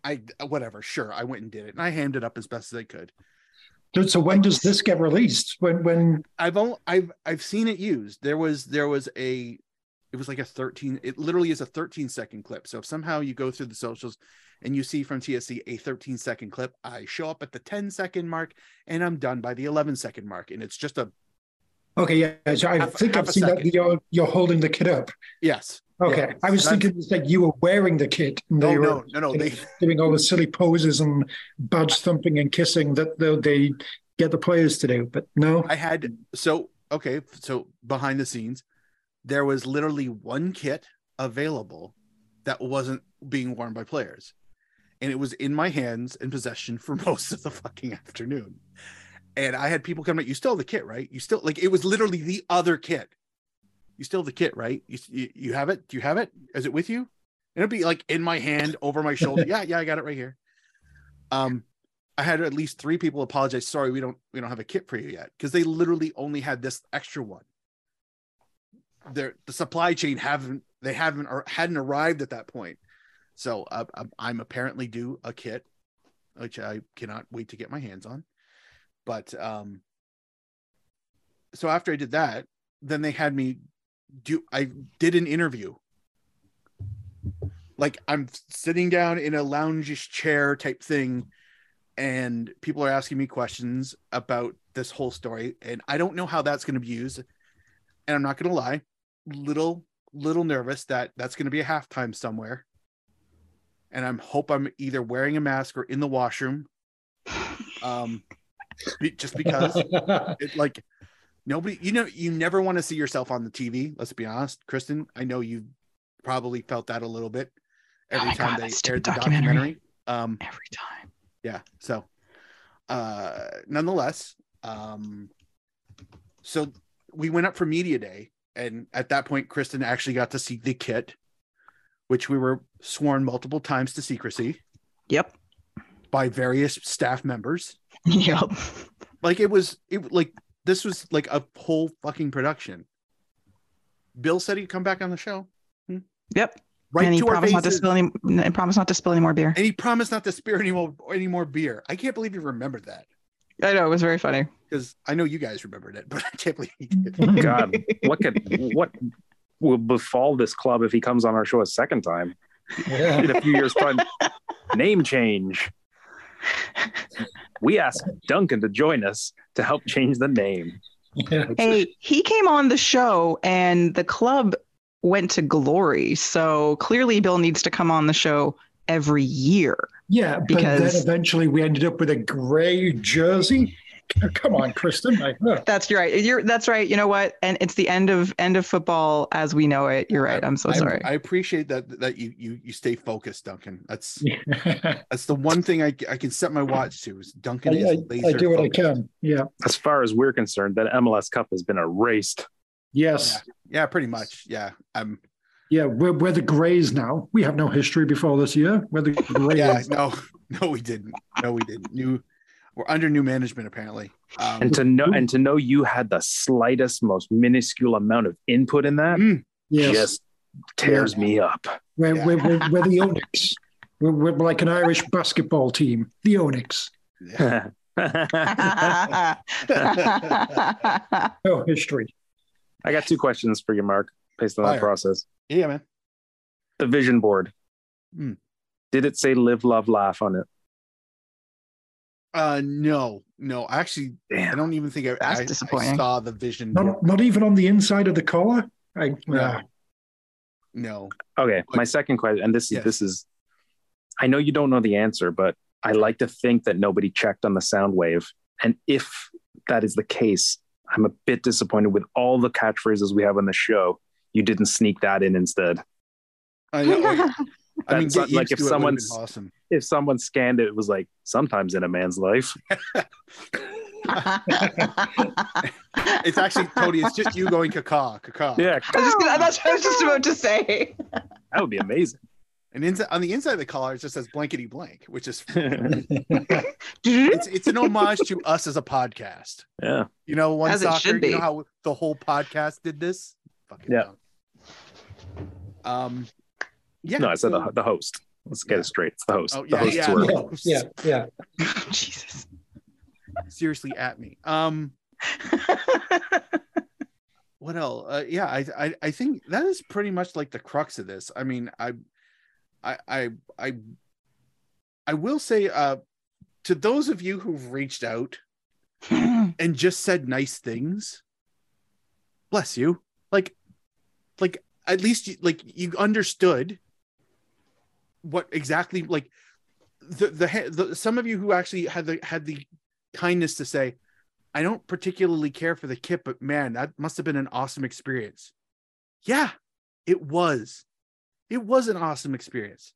I whatever. Sure, I went and did it, and I hammed it up as best as I could. Dude, so when does this get released? When when I've only I've I've seen it used. There was there was a it was like a 13 it literally is a 13 second clip. So if somehow you go through the socials and you see from TFC a 13 second clip, I show up at the 10 second mark and I'm done by the 11 second mark and it's just a okay, yeah, so I Half- think half I've seen that second. you're you're holding the kid up. yes. Okay, Yeah, I was that's- thinking it's like you were wearing the kit. And No, they no, were no, no. They [laughs] doing all the silly poses and badge thumping and kissing that they get the players to do. But no, I had so okay, so behind the scenes, there was literally one kit available that wasn't being worn by players. And it was in my hands and possession for [laughs] most of the fucking afternoon. And I had people come up, you still have the kit, right? You still like it was literally the other kit. You still have the kit, right? You, you, you have it? Do you have it? Is it with you? And it'd be like in my hand over my shoulder. [laughs] yeah, yeah, I got it right here. Um, I had at least three people apologize. Sorry, we don't we don't have a kit for you yet because they literally only had this extra one. The supply chain haven't they haven't or hadn't arrived at that point. So uh, I'm- I'm apparently due a kit, which I cannot wait to get my hands on. But um, so after I did that, then they had me do. I did an interview. Like I'm sitting down in a loungish chair type thing, and people are asking me questions about this whole story, and I don't know how that's going to be used. And I'm not going to lie, little little nervous that that's going to be a halftime somewhere. And i'm hope i'm either wearing a mask or in the washroom. Um be- just because [laughs] it like nobody you know you never want to see yourself on the tv let's be honest. Kristin i know you probably felt that a little bit every Oh time God, they that aired the documentary. documentary. Um Every time. yeah so uh nonetheless um so we went up for media day and at that point kristin actually got to see the kit which we were sworn multiple times to secrecy Yep. by various staff members [laughs] Yep. like it was it like this was like a whole fucking production bill said he'd come back on the show hmm? Yep. right and he to our promised not to spill any. and promised not to spill any more beer. and he promised not to spill any more any more beer i can't believe you remembered that I know it was very funny. because i know you guys remembered it [laughs] but i can't believe he did oh [laughs] God, what could what will befall this club if he comes on our show a second time yeah. in a few years' time? Name change. We asked Duncan to join us to help change the name. yeah. Hey, he came on the show and the club went to glory. So clearly, Bill needs to come on the show every year. Yeah, but then eventually we ended up with a gray jersey. Come on, Kristin. Like, uh, That's right. You're that's right. You know what? And it's the end of end of football as we know it. You're right. I'm so I- sorry. I, appreciate that that you you you stay focused, Duncan. That's [laughs] that's the one thing I, I can set my watch to is Duncan I, is laser I do what I can. Yeah. As far as we're concerned, that MLS Cup has been erased. Yes. Yeah, pretty much. Yeah, I'm. Yeah. We're, we're the Grays now. We have no history before this year. We're the Grays. [laughs] Yeah, no, no, we didn't. No, we didn't. New, we're under new management apparently. Um, And to know and to know you had the slightest, most minuscule amount of input in that mm, yes. just tears me up. We're, Yeah. we're, we're, we're the [laughs] Onyx. We're, we're like an Irish basketball team. The Onyx. yeah. I [laughs] No history. I got two questions for you, Mark, based on that process. Yeah, man. The vision board. Hmm. Did it say live, love, laugh on it? Uh, no, no. I actually, I don't even think I, That's I, I disappointing. saw the vision. Not, not even on the inside of the collar. I, No. uh, No. Okay. My second question, and this is Yes. this is I know you don't know the answer, but I like to think that nobody checked on the sound wave. And if that is the case, I'm a bit disappointed with all the catchphrases we have on the show. You didn't sneak that in instead. Uh, I know. [laughs] I mean, get not- like used if to it would've been someone's- awesome. If someone scanned it, it was like sometimes in a man's life. [laughs] [laughs] It's actually Tony. It's just you going caca, caca. Yeah, I was just gonna- that's what I was just about to say. that would be amazing. And inside on the inside of the collar, it just says blankety blank, which is it's it's an homage to us as a podcast. Yeah, you know, one As soccer. You know how the whole podcast did this. Fucking Yeah. dumb. Um. Yeah. No, I said so- the, the host. Let's get Yeah. it straight. It's the host. Oh, the yeah, hosts yeah, were- Yeah, yeah, yeah. [laughs] Jesus. seriously at me. Um. [laughs] What else? Uh, yeah, I, I I think that is pretty much like the crux of this. I mean, I, I, I, I, I will say, uh, to those of you who've reached out [laughs] and just said nice things, bless you. Like, like at least like you understood what exactly like the, the the some of you who actually had the had the kindness to say, I don't particularly care for the kit, but man, that must have been an awesome experience. Yeah, it was. It was an awesome experience.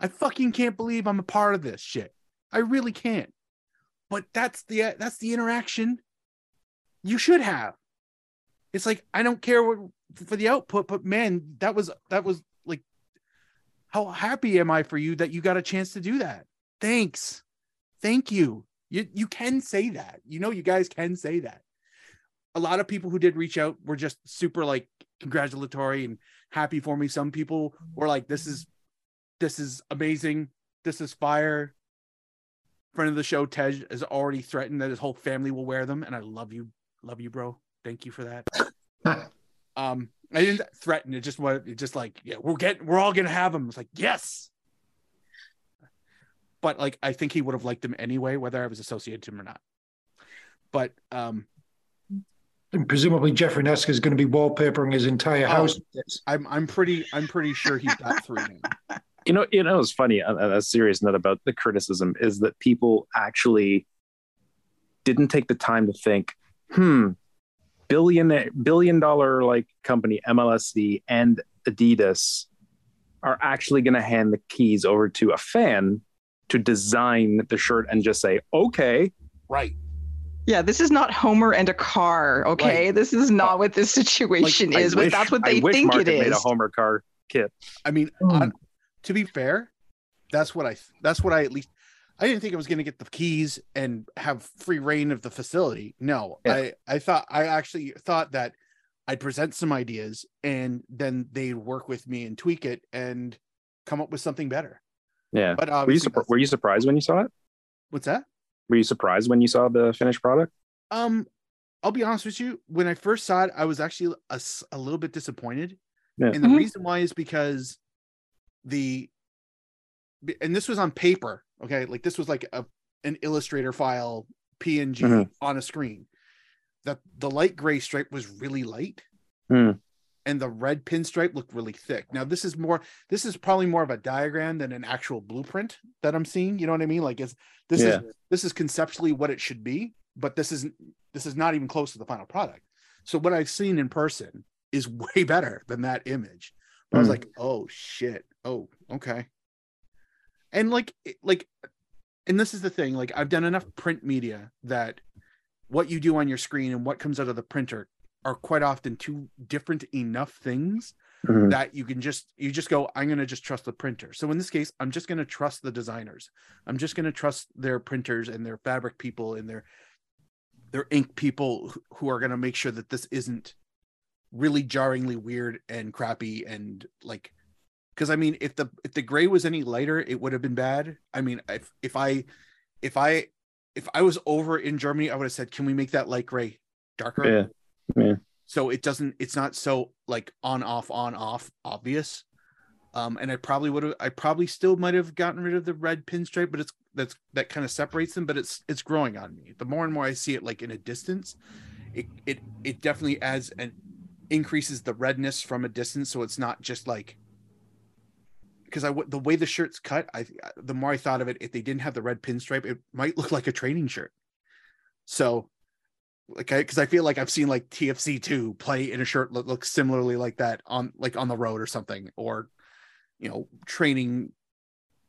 I fucking can't believe I'm a part of this shit. I really can't. But that's the that's the interaction you should have. It's like I don't care what for the output, but man, that was that was like how happy am I for you that you got a chance to do that? Thanks. Thank you. You you can say that. You know you guys can say that. A lot of people who did reach out were just super like congratulatory and happy for me. Some people were like this is this is amazing. This is fire. Friend of the show Tej has already threatened that his whole family will wear them and I love you. Love you, bro. Thank you for that. [laughs] um I didn't threaten it just what it just like yeah we're getting we're all gonna have them it's like yes but like I think he would have liked them anyway whether I was associated to him or not but um And presumably Jeffrey Neska is going to be wallpapering his entire Oh. house. with this. I'm I'm pretty I'm pretty sure he's got three now. [laughs] you know, you know, it's funny. On on a serious note about the criticism is that people actually didn't take the time to think, hmm, billion billion dollar like company MLSE and Adidas are actually going to hand the keys over to a fan to design the shirt and just say, okay, right Yeah, this is not Homer and a car. Okay, Right. this is not uh, what this situation I is, but wish- that's what I they wish think Market it made a. Homer car kit. I mean hmm. on- to be fair that's what I that's what I at least I didn't think I was going to get the keys and have free reign of the facility. No, Yeah. I I thought I actually thought that I'd present some ideas and then they'd work with me and tweak it and come up with something better. Yeah. But Were you, obviously, were you surprised when you saw it? what's that? Were you surprised when you saw the finished product? Um, I'll be honest with you. When I first saw it, I was actually a little bit disappointed, Yeah. and the Mhm. reason why is because the and this was on paper. Okay, like this was like a an Illustrator file PNG Mhm. on a screen. That the light gray stripe was really light, Hmm. and the red pinstripe looked really thick. Now this is more. This is probably more of a diagram than an actual blueprint that I'm seeing. You know what I mean? Like it's this Yeah. is this is conceptually what it should be, but this isn't this is not even close to the final product. So what I've seen in person is [laughs] way better than that image. But I was Hmm. like, oh shit. Oh, okay. And like like and this is the thing, like I've done enough print media that what you do on your screen and what comes out of the printer are quite often two different enough things Mhm. that you can just you just go i'm going to just trust the printer so in this case i'm just going to trust the designers i'm just going to trust their printers and their fabric people and their their ink people who- who are going to make sure that this isn't really jarringly weird and crappy and like because i mean if the if the gray was any lighter it would have been bad i mean if if i if i if i was over in germany i would have said can we make that light gray darker Yeah. Yeah. so it doesn't it's not so like on off on off obvious um and i probably would have i probably still might have gotten rid of the red pinstripe but it's that's that kind of separates them but it's it's growing on me the more and more i see it like in a distance it it it definitely adds and increases the redness from a distance so it's not just like because I the way the shirt's cut i the more i thought of it if they didn't have the red pinstripe it might look like a training shirt so like I because I feel like I've seen like TFC two play in a shirt that looks similarly like that on like on the road or something, or you know, training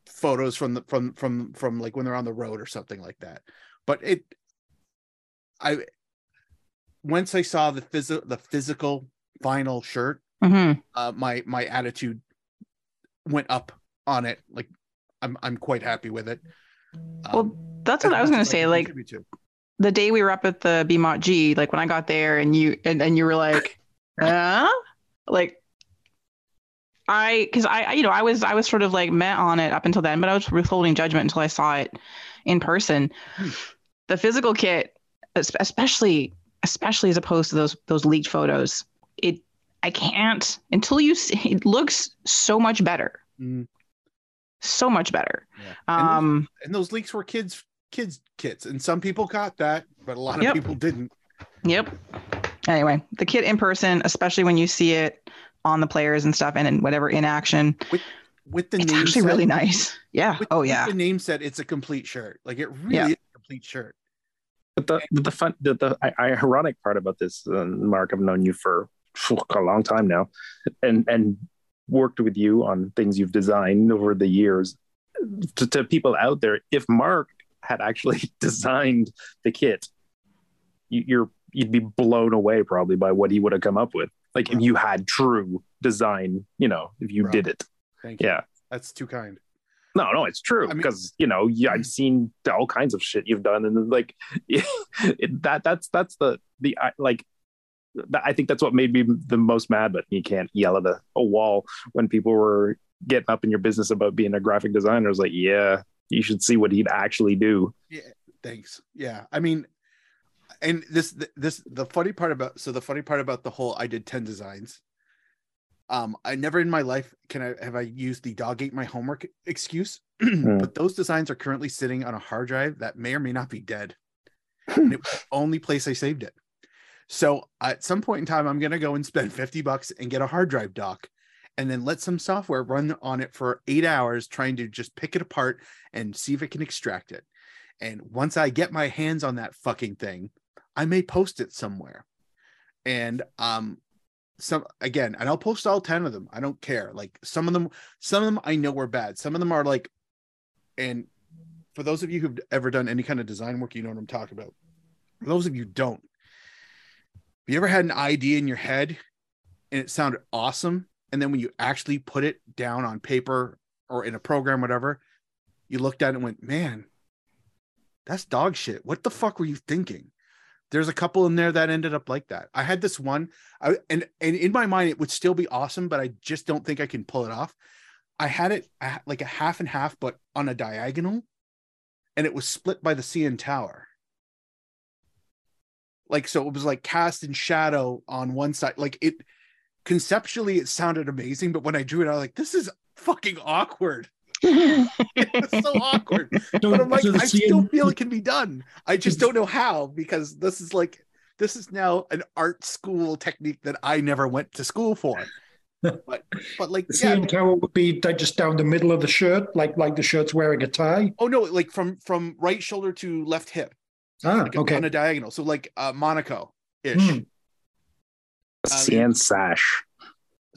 photos from the from from from like when they're on the road or something like that. But it I once I saw the physical the physical final shirt, Mhm. uh my my attitude went up on it. Like I'm I'm quite happy with it. Well, That's what I was gonna say. Like to. the day we were up at the BMOT G, like when I got there and you and, and you were like, [laughs] huh? Like I because I, I you know I was I was sort of like met on it up until then, but I was withholding judgment until I saw it in person. Hmm. The physical kit, especially especially as opposed to those those leaked photos, it I can't until you see it looks so much better, Mm, so much better. yeah. And those- Um, and those leaks were kids kids kits and some people got that but a lot of Yep. people didn't Yep. Anyway, the kit in person, especially when you see it on the players and stuff, and in whatever in action, with the it's name actually set, really nice. Yeah. with, oh with yeah. the name set it's a complete shirt like it really Yeah. is a complete shirt But the the fun the, the ironic part about this, uh, Mark, I've known you for phew, a long time now, and and worked with you on things you've designed over the years. To, to people out there, if Mark had actually [laughs] designed the kit, you, you're you'd be blown away probably by what he would have come up with. Like if you had true design, you know, if you Right. did it. thank you Yeah. that's too kind No, no, it's true I mean- because you know yeah, I've seen all kinds of shit you've done, and like [laughs] it, that. That's that's the the like. I think that's what made me the most mad. But you can't yell at a, a wall when people were getting up in your business about being a graphic designer. I was like, yeah, you should see what he'd actually do. Yeah, thanks yeah i mean and this this the funny part about so the funny part about the whole i did 10 designs um i never in my life can i have i used the dog ate my homework excuse [clears throat] but those designs are currently sitting on a hard drive that may or may not be dead [laughs] and it was the only place i saved it so at some point in time i'm going to go and spend 50 bucks and get a hard drive dock and then let some software run on it for eight hours trying to just pick it apart and see if it can extract it and once I get my hands on that fucking thing, I may post it somewhere. And um some again, and I'll post all 10 of them. I don't care. Like some of them, some of them I know are bad. Some of them are like, and for those of you who've ever done any kind of design work, you know what I'm talking about. For those of you don't, have you ever had an idea in your head and it sounded awesome? And then when you actually put it down on paper or in a program, whatever, you looked at it and went, man, that's dog shit. What the fuck were you thinking? There's a couple in there that ended up like that. I had this one, I, and and in my mind it would still be awesome, but I just don't think I can pull it off. I had it like a half and half, but on a diagonal, and it was split by the CN Tower. Like so, it was like cast in shadow on one side. Like it conceptually, it sounded amazing, but when I drew it, I was like, "This is fucking awkward." [laughs] it's so awkward. So- [laughs] But I'm like, so the I still CN feel it can be done. I just don't know how because this is like this is now an art school technique that I never went to school for. But but like [laughs] The yeah, CN tower would be just down the middle of the shirt, like like the shirt's wearing a tie. oh no, like from from right shoulder to left hip, Ah, like okay. on a diagonal. So like uh Monaco ish. Hmm. CN sash.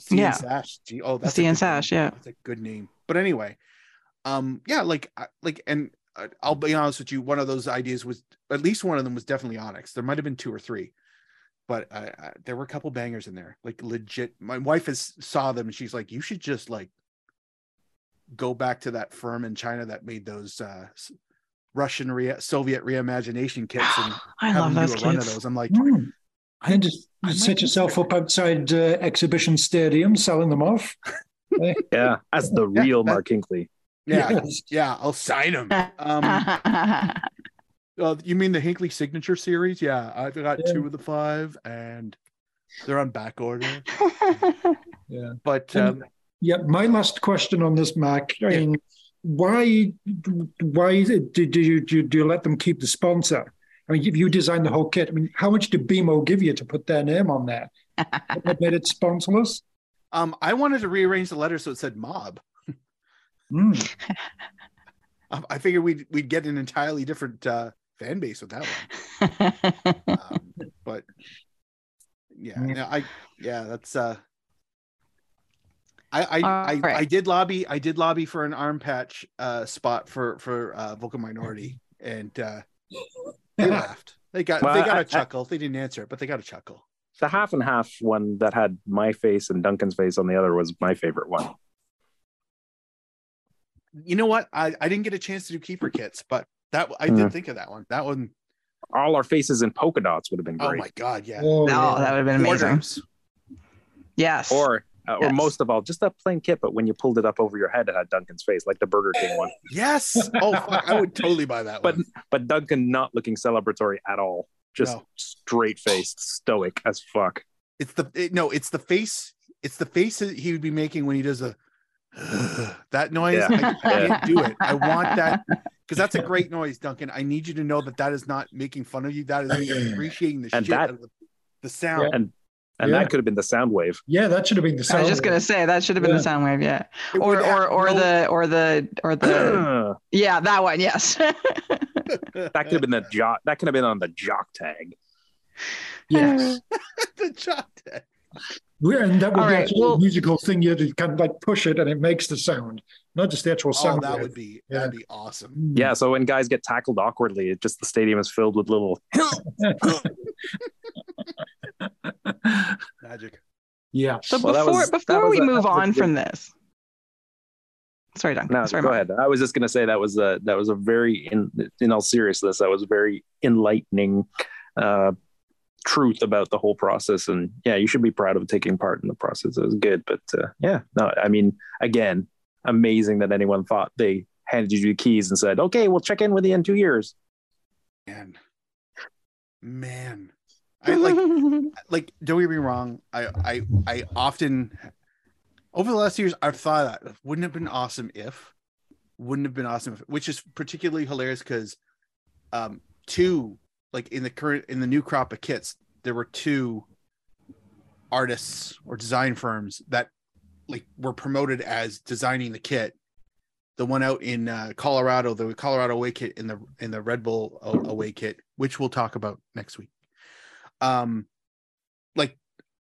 CN Yeah. Sash. Gee, oh, that's a CN Sash, name. yeah. That's a good name. But anyway, um, yeah, like, like, and uh, I'll be honest with you. One of those ideas was at least one of them was definitely Onyx. There might have been two or three, but uh, uh, there were a couple bangers in there. Like legit, my wife has saw them and she's like, you should just like go back to that firm in China that made those uh, s- Russian re- Soviet reimagination kits and [gasps] I love those do a run of those. I'm like, Hmm. I And just I set yourself up outside uh, exhibition stadium, selling them off. [laughs] Yeah, as the real that- Mark Hinkley. yeah, [laughs] Yes. yeah, I'll sign them. Um, [laughs] Uh, you mean the Hinkley signature series? Yeah, I've got Yeah. two of the five, and they're on back order. Yeah. But um, Yeah, my last question on this, Mac. I Yeah. Mean, why, why did do you do, do you let them keep the sponsor? I mean, if you designed the whole kit, I mean, how much did BMO give you to put their name on there? [laughs] What made it sponsorless? um, I wanted to rearrange the letter so it said "mob." Hmm. [laughs] Um, I figured we'd we'd get an entirely different uh, fan base with that one. [laughs] Um, but yeah, Mm. no, I yeah, that's uh I I, I, right. I did lobby I did lobby for an arm patch uh spot for for uh vocal minority and uh they [laughs] laughed. They got Well, they got I- a chuckle. They didn't answer it, but they got a chuckle. The half and half one that had my face and Duncan's face on the other was my favorite one. You know what? I, I didn't get a chance to do keeper kits, but that I did Mm. think of that one. That one All our faces in polka dots would have been great. oh my god, yeah. Oh, Oh, yeah. that would have been amazing. Yes. Or uh, or Yes. most of all, just a plain kit, but when you pulled it up over your head, it had Duncan's face, like the Burger King one. [laughs] Yes. Oh fuck, I would totally buy that But one. but Duncan not looking celebratory at all. Just No. straight faced, stoic as fuck. It's the it, no, it's the face. It's the face that he would be making when he does a [sighs] that noise. Yeah. I, I can't do it. I want [laughs] that because that's a great noise, Duncan. I need you to know that that is not making fun of you. That is [clears throat] appreciating the And shit that- of the, the sound. And and Yeah. that could have been the sound wave. Yeah, that should have been the sound. I was just gonna say that should have been Yeah. the sound wave, yeah. Or or or no- the or the or the [clears throat] yeah, that one, yes. [laughs] that could have been the jock. That could have been on the jock tag. Yes. Uh, [laughs] the jock tag. Yeah, and that would All be right, actually well- a musical thing. You had to kind of like push it and it makes the sound, not just the actual sound. Oh, sound. that wave. would be Yeah. that'd be awesome. Mm. Yeah. So when guys get tackled awkwardly, it just the stadium is filled with little. [laughs] Magic. yeah. So Well, before was- before we a- move that was a on good- from this. Sorry, Duncan. No, Sorry, go Mark. ahead. I was just gonna say that was a that was a very in in all seriousness that was a very enlightening uh, truth about the whole process. And yeah, you should be proud of taking part in the process. It was good, but uh, yeah, no, I mean, again, amazing that anyone thought they handed you the keys and said, "Okay, we'll check in with you in two years." Man. Man. I like [laughs] like don't get me wrong. I i i often over the last years i've thought that wouldn't have been awesome if wouldn't have been awesome if, which is particularly hilarious because um two like in the current in the new crop of kits there were two artists or design firms that like were promoted as designing the kit. The one out in uh, colorado the colorado away kit in the in the red bull away kit which we'll talk about next week um like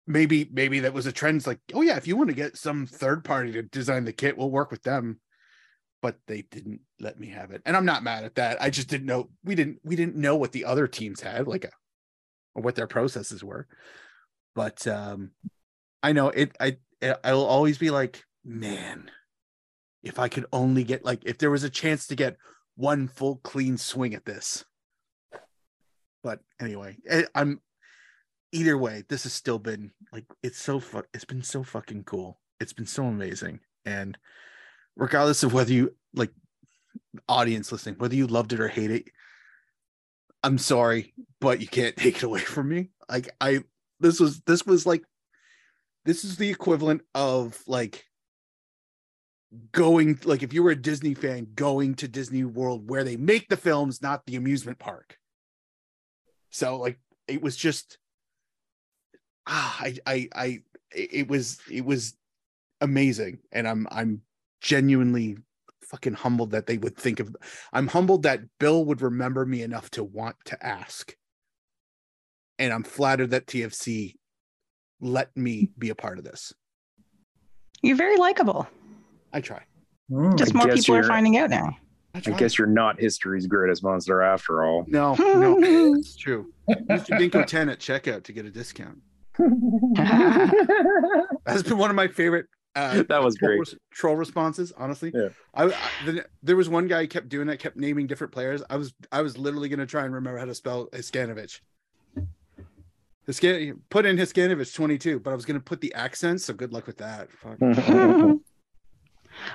maybe maybe that was a trend. Like oh yeah if you want to get some third party to design the kit we'll work with them. But they didn't let me have it. And i'm not mad at that. I just didn't know we didn't we didn't know what the other teams had like a, or what their processes were. But um i know it i i'll always be like man if i could only get like if there was a chance to get one full clean swing at this. But anyway eh, i'm either way this has still been like it's so fu- it's been so fucking cool. It's been so amazing. And regardless of whether you like audience listening whether you loved it or hate it i'm sorry but you can't [laughs] take it away from me. Like i this was this was like this is the equivalent of like going like if you were a disney fan going to disney world where they make the films not the amusement park. So like it was just ah, I I I it was it was amazing and I'm I'm genuinely fucking humbled that they would think of I'm humbled that Bill would remember me enough to want to ask. And I'm flattered that TFC let me be a part of this. You're very likable. I try. Mm. Just more people are finding out now. I, I guess you're not history's greatest monster after all. no, no, [laughs] it's true. Use your Dinko 10 at checkout to get a discount. [laughs] That's been one of my favorite uh, That was troll great. res- troll responses honestly Yeah. I, I the, there was one guy who kept doing that kept naming different players i was i was literally going to try and remember how to spell Hiskanovich. Hiskan- put in Hiskanovich 22 but i was going to put the accent so good luck with that Fuck. [laughs]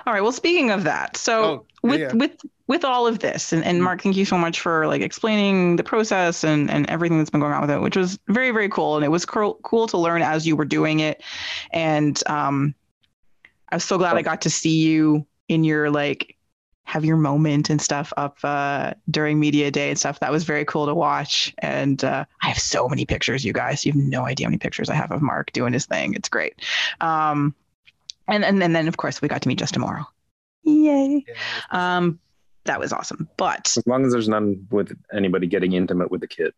All right. Well, speaking of that, so Oh, with yeah. with with all of this, and, and Mm. Mark, thank you so much for like explaining the process and and everything that's been going on with it, which was very very cool, and it was cool cool to learn as you were doing it, and um, I was so glad I got to see you in your like have your moment and stuff up uh, during media day and stuff. That was very cool to watch. And uh, I have so many pictures, you guys. You have no idea how many pictures I have of Mark doing his thing. It's great. Um, and, and and then of course we got to meet just tomorrow. Yay. Um, that was awesome. But As long as there's none with anybody getting intimate with the kid.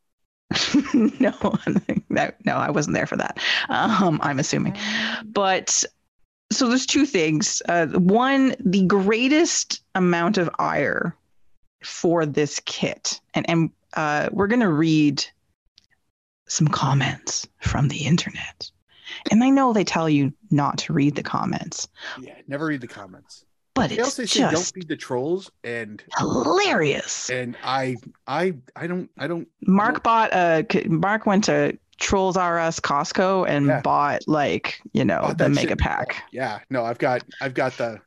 [laughs] no, [laughs] no, no, I wasn't there for that. Um, I'm assuming. But so there's two things. Uh, one, the greatest amount of ire for this kit, and and uh, we're gonna read some comments from the internet. And I know they tell you not to read the comments, Yeah, never read the comments. But They it's also say don't feed the trolls, and hilarious. and I I I don't I don't Mark bought a Mark went to Trolls R Us Costco and Yeah. bought like you know bought the mega shit. pack. Yeah, no, I've got I've got the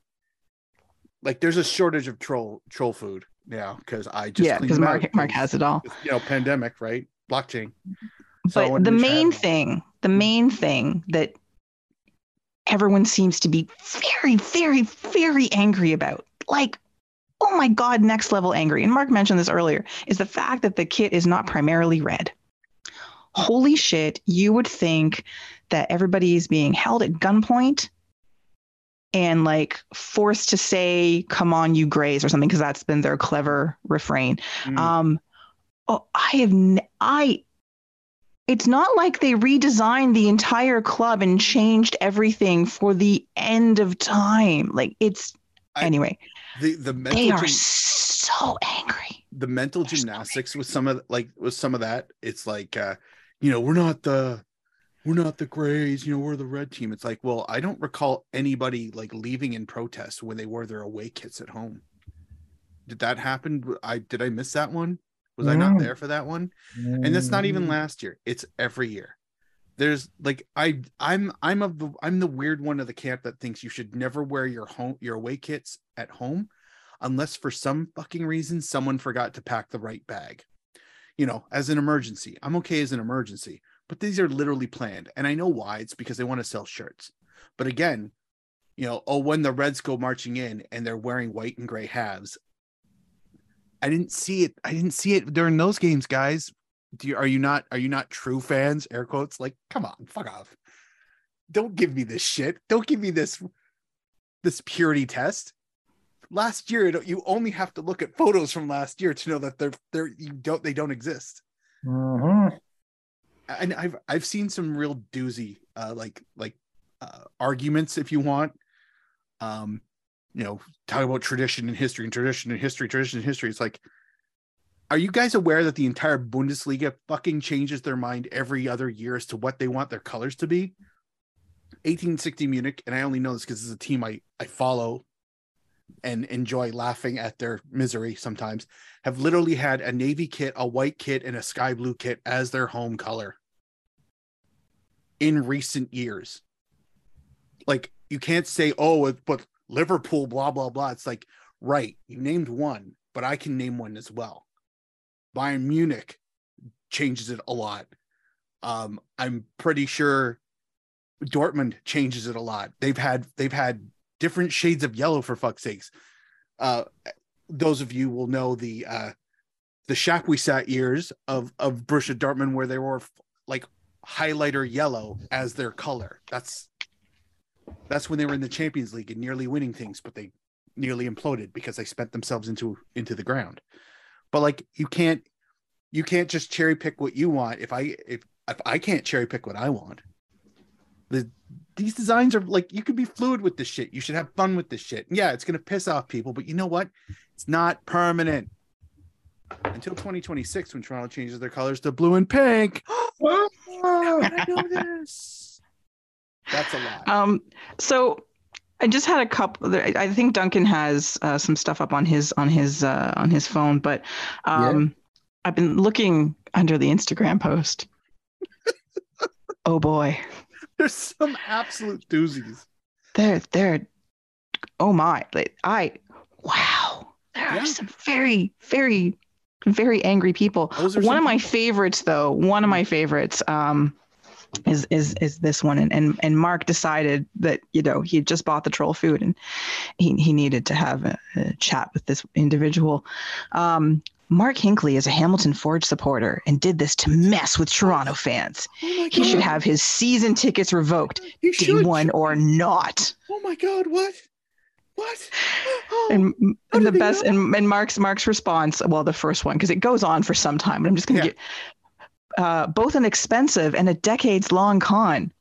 like there's a shortage of troll troll food now because I just yeah, because Mark Mark has it all. you know pandemic right blockchain. So But wanted the main thing, the main thing that everyone seems to be very, very, very angry about, like, oh my God, next level angry. And Mark mentioned this earlier, is the fact that the kit is not primarily red. Holy shit, you would think that everybody is being held at gunpoint and like forced to say, come on, you grays, or something, because that's been their clever refrain. Mm. Um, oh, I have, n- I, it's not like they redesigned the entire club and changed everything for the end of time. Like it's, I- anyway, the the mental they are gym- so angry. the mental They're so gymnastics with some of like with some of that it's like uh you know we're not the we're not the grays you know we're the red team. It's like well i don't recall anybody like leaving in protest when they wore their away kits at home. Did that happen? I did i miss that one was i not there for that one? And that's not even last year. It's every year. There's like i i'm i'm of the i'm the weird one of the camp that thinks you should never wear your home your away kits at home unless for some fucking reason someone forgot to pack the right bag. You know as an emergency. I'm okay as an emergency but these are literally planned. And i know why. It's because they want to sell shirts. But again you know oh when the reds go marching in and they're wearing white and gray halves i didn't see it i didn't see it during those games guys. Do you are you not are you not true fans air quotes? Like come on fuck off. Don't give me this shit. Don't give me this this purity test. Last year you only have to look at photos from last year to know that they're they're you don't they don't exist. Mhm. and i've i've seen some real doozy uh like like uh arguments if you want. Um you know talk about tradition and history and tradition and history tradition and history. It's like are you guys aware that the entire bundesliga fucking changes their mind every other year as to what they want their colors to be? 1860 munich and i only know this because it's a team i i follow and enjoy laughing at their misery sometimes have literally had a navy kit a white kit and a sky blue kit as their home color in recent years. Like you can't say oh but liverpool blah blah blah. It's like right you named one but i can name one as well. Bayern munich changes it a lot. Um i'm pretty sure dortmund changes it a lot. They've had they've had different shades of yellow for fuck's sakes. Uh those of you will know the uh the Shackwisat years of of Borussia Dortmund where they were like highlighter yellow as their color. That's that's when they were in the Champions League and nearly winning things, but they nearly imploded because they spent themselves into into the ground. But like you can't you can't just cherry pick what you want if I if if I can't cherry pick what I want. The these designs are like you can be fluid with this shit. You should have fun with this shit. Yeah, it's gonna piss off people, but you know what? It's not permanent until 2026 when Toronto changes their colors to blue and pink. [gasps] I know this. That's a lot. Um, so I just had a couple. I think Duncan has uh, some stuff up on his on his uh, on his phone, but um, I've been looking under the Instagram post. [laughs] oh boy, There's some absolute doozies. they're they're oh my! Like I wow, there Yeah. are some very very very angry people. One of my favorites, though, one of my favorites, um, is is is this one, and and and Mark decided that you know he had just bought the troll food and he he needed to have a, a chat with this individual. Um, Mark Hinkley is a Hamilton Forge supporter and did this to mess with Toronto fans. Oh He should have his season tickets revoked, He day should. one or not. Oh my god, what? What? and, and the best and, and Mark's Mark's response, well, the first one, because it goes on for some time, but I'm just gonna Yeah. get uh, both an expensive and a decades long con.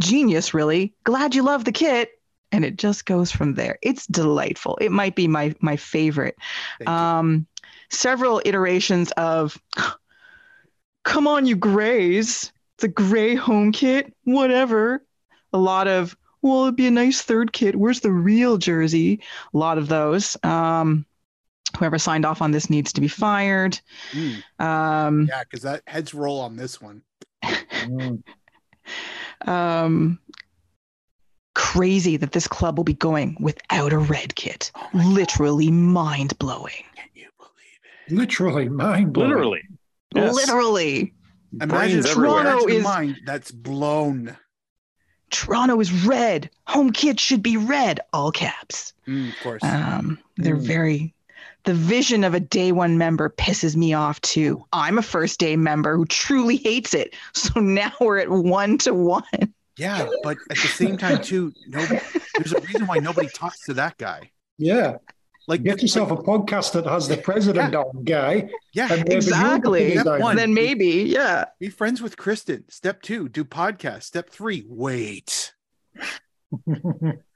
Genius, really. Glad you love the kit. And it just goes from there. It's delightful. It might be my my favorite. Um, several iterations of [gasps] come on, you grays. It's a gray home kit, whatever. A lot of, well, it'd be a nice third kit. Where's the real jersey? A lot of those. Um, whoever signed off on this needs to be fired. Mm, Um, yeah, because that heads roll on this one. Mm. [laughs] um, crazy that this club will be going without a red kit. Oh. Literally mind blowing. Can you believe it? Literally mind blowing. Literally. Yes. Literally. Imagine Brains. Toronto is- mind that's blown. Toronto is red. Home kit should be red, all caps. Mm, of course. Um, they're Mm. very. The vision of a day one member pisses me off too. I'm a first day member who truly hates it. [laughs] So now we're at one to one. yeah, but at the same time, too, no, there's a reason why nobody talks to that guy. Yeah. Like, Get yourself a podcast that has the president on, guy. yeah, and Exactly. Step one. Then maybe, yeah. be friends with Kristin. Step two, do podcast. Step three, wait. [laughs]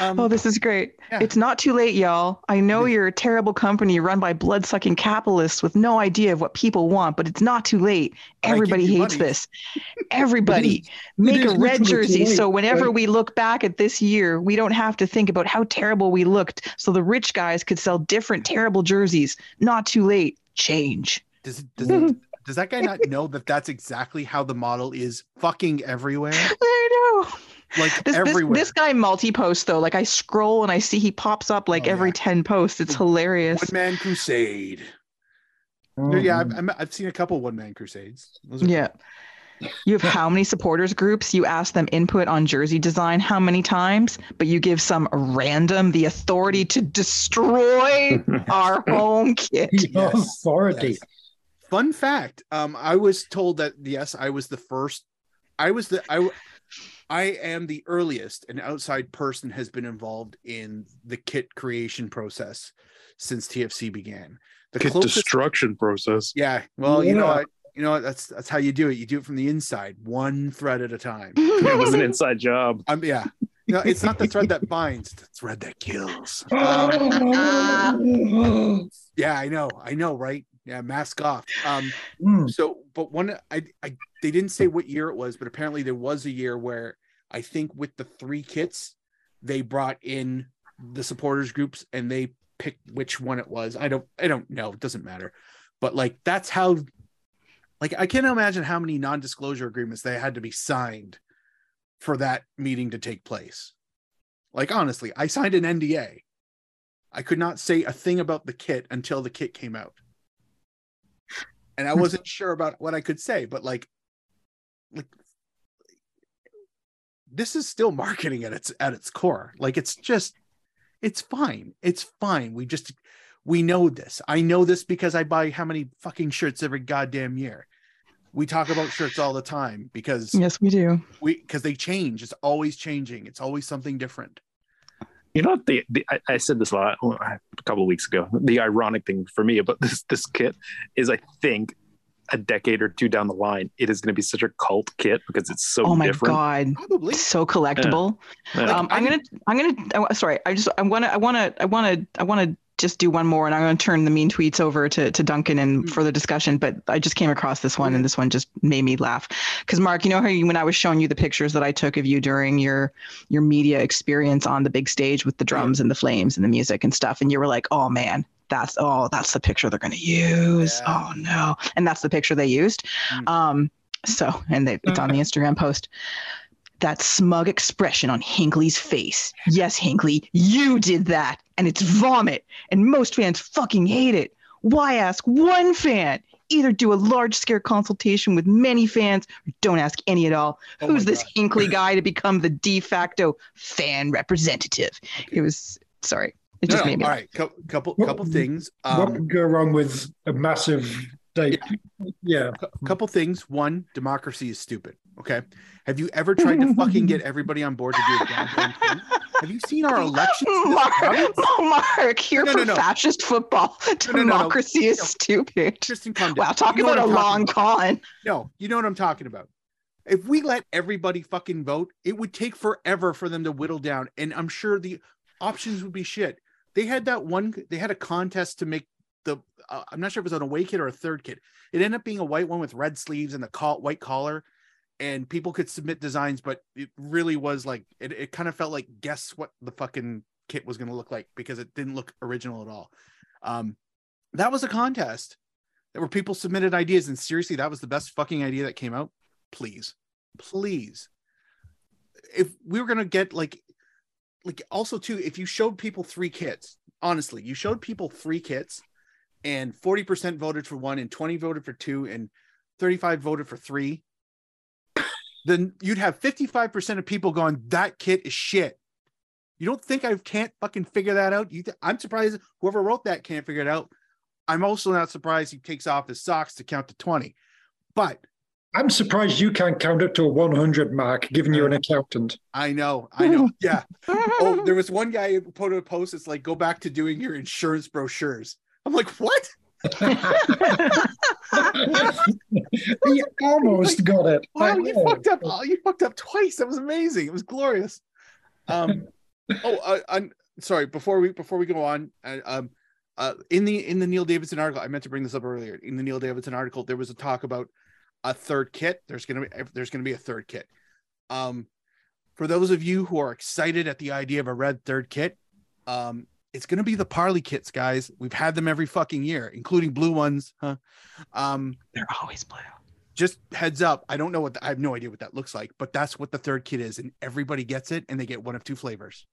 Um, Oh, this is great. Yeah. It's not too late, y'all. I know you're a terrible company run by blood sucking capitalists with no idea of what people want, but it's not too late. Everybody hates money. this. [laughs] Everybody make a red jersey late, so whenever right? we look back at this year, we don't have to think about how terrible we looked. So the rich guys could sell different terrible jerseys. Not too late. Change. does does, [laughs] does that guy not know that that's exactly how the model is fucking everywhere? [laughs] I know. Like This, this, everywhere. this guy multi post though, like I scroll and I see he pops up like Oh, every yeah. 10 posts. It's hilarious. One man crusade. Yeah, I've, I'm- I've seen a couple one man crusades. Those are- Yeah. You have how many supporters groups? You ask them input on jersey design how many times, but you give some random the authority to destroy [laughs] our home kit. Your Yes, authority. yes. Fun fact: um, I was told that yes, I was the first. I was the I. I am the earliest an outside person has been involved in the kit creation process since TFC began. The Kit closest destruction process. Yeah. Well, you know Yeah. what? You know what? That's that's how you do it. You do it from the inside, one thread at a time. [laughs] It was an inside job. Um, yeah. No, it's not the thread that binds, it's the thread that kills. [laughs] Um, yeah, I know, I know, right? Yeah, mask off. Um, Mm. so but one I, I they didn't say what year it was, but apparently there was a year where I think with the three kits, they brought in the supporters groups and they picked which one it was. I don't I don't know, it doesn't matter. But like that's how like I can't imagine how many non-disclosure agreements they had to be signed for that meeting to take place. Like honestly, I signed an NDA. I could not say a thing about the kit until the kit came out. And I wasn't sure about what I could say, but like like this is still marketing at its at its core. Like it's just it's fine. It's fine. We just we know this. I know this because I buy how many fucking shirts every goddamn year. We talk about shirts all the time because yes, we do. we because they change. It's always changing. It's always something different. You know what? The, the I, I said this a, lot, a couple of weeks ago. The ironic thing for me about this this kit is, I think, a decade or two down the line, it is going to be such a cult kit because it's so oh my different. god. Probably. So collectible. Yeah. um, I'm gonna, I'm gonna. uh, Sorry, I just, I wanna, I wanna, I wanna, I wanna just do one more, and I'm gonna turn the mean tweets over to to Duncan and Mm. further discussion. But I just came across this one, and this one just made me laugh. Because Mark, you know how you, when I was showing you the pictures that I took of you during your your media experience on the big stage with the drums and the flames and the music and stuff, and you were like, oh man. That's oh, that's the picture they're gonna use. Yeah. Oh no, and that's the picture they used. Mm. Um, so and they, it's on the [laughs] Instagram post that smug expression on Hinkley's face. Yes, Hinkley, you did that, and it's vomit, and most fans fucking hate it. Why ask one fan? Either do a large scale consultation with many fans, or don't ask any at all. Oh Who's this God. Hinkley [clears throat] guy to become the de facto fan representative? It was sorry, it No, just no, made me. all right. Couple couple, What- couple things. what Um, could go wrong with a massive like yeah. cou- couple things. One, democracy is stupid. Okay. Have you ever tried to fucking get [laughs] everybody on board to do a damn thing? Have you seen our [laughs] elections? this Mark. Mark, you're No, no, for no. fascist football. [laughs] No, no, no, no. Democracy is stupid. Tristan, calm down. Wow, talk You know about a long talking con. No, you know what I'm talking about. If we let everybody fucking vote, it would take forever for them to whittle down, and I'm sure the options would be shit. They had that one. They had a contest to make the. Uh, I'm not sure if it was an away kit or a third kit. It ended up being a white one with red sleeves and the col- white collar, and people could submit designs, but it really was like it. It kind of felt like guess what the fucking kit was going to look like because it didn't look original at all. Um, that was a contest that where people submitted ideas, and seriously, that was the best fucking idea that came out. Please, please, if we were gonna get like, like also too, if you showed people three kits, honestly, you showed people three kits, and forty percent voted for one, and twenty voted for two, and thirty-five voted for three, then you'd have fifty-five percent of people going, "That kit is shit." You don't think I can't fucking figure that out? You, th- I'm surprised whoever wrote that can't figure it out. I'm also not surprised he takes off his socks to count to 20. But I'm surprised you can't count up to a 100 mark, given you're an accountant. I know, I know. [laughs] Yeah. Oh, there was one guy who put a post. It's like, go back to doing your insurance brochures. I'm like, what? [laughs] he almost got it. Wow, you fucked up. Oh, you fucked up twice. That was amazing. It was glorious. Um, [laughs] oh, uh, I'm sorry. Before we before we go on, uh, um, uh, in the in the Neil Davidson article, I meant to bring this up earlier. In the Neil Davidson article, there was a talk about a third kit. There's gonna be there's gonna be a third kit. Um, for those of you who are excited at the idea of a red third kit, um, it's gonna be the Parley kits, guys. We've had them every fucking year, including blue ones. Huh? Um, They're always blue. just heads up i don't know what the- i have no idea what that looks like but that's what the third kit is and everybody gets it and they get one of two flavors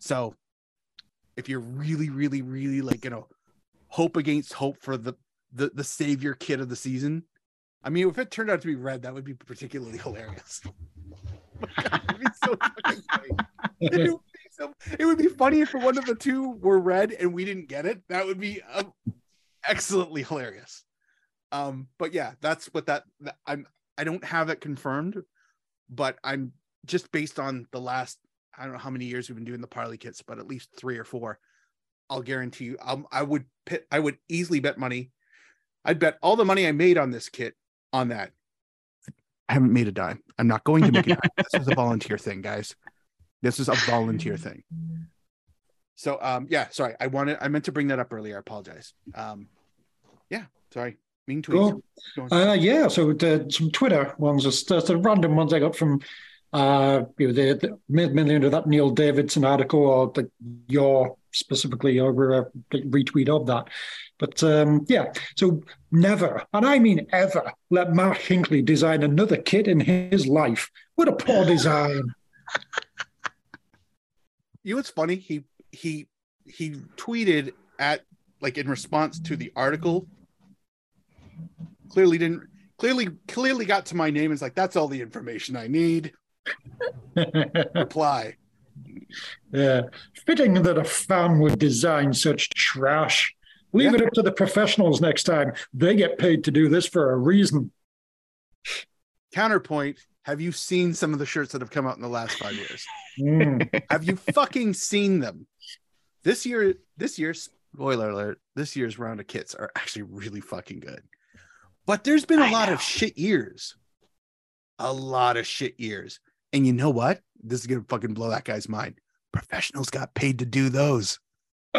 so if you're really really really like you know hope against hope for the the, the savior kit of the season i mean if it turned out to be red that would be particularly [laughs] hilarious [laughs] God, it'd be so fucking funny. [laughs] It would be so- it would be funny if one of the two were red and we didn't get it. That would be um, excellently hilarious. Um but yeah that's what that, that i'm i don't have it confirmed but i'm just based on the last i don't know how many years we've been doing the parley kits but at least three or four i'll guarantee you um, i would pit i would easily bet money. I'd bet all the money i made on this kit on that. I haven't made a dime. I'm not going to make a dime. This was a volunteer thing guys this is a volunteer [laughs] thing so um yeah sorry i wanted i meant to bring that up earlier i apologize um yeah sorry mean tweets Cool. Go. Uh, yeah, so the, some Twitter ones, just, the random ones I got from uh, you know, the, the mainly into that Neil Davidson article or the, your specifically your uh, retweet of that. But um, yeah, so never, and I mean ever, let Mark Hinkley design another kit in his life. What a poor design. [laughs] you know what's funny he he he tweeted at like in response to the article clearly didn't clearly clearly got to my name and is like that's all the information i need [laughs] reply Yeah, fitting that a fan would design such trash. Leave Yeah. it up to the professionals next time. They get paid to do this for a reason. counterpoint have you seen some of the shirts that have come out in the last five years Mm. have you fucking seen them this year this year's spoiler alert this year's round of kits are actually really fucking good but there's been a I lot know. of shit years a lot of shit years and you know what this is gonna fucking blow that guy's mind professionals got paid to do those [gasps]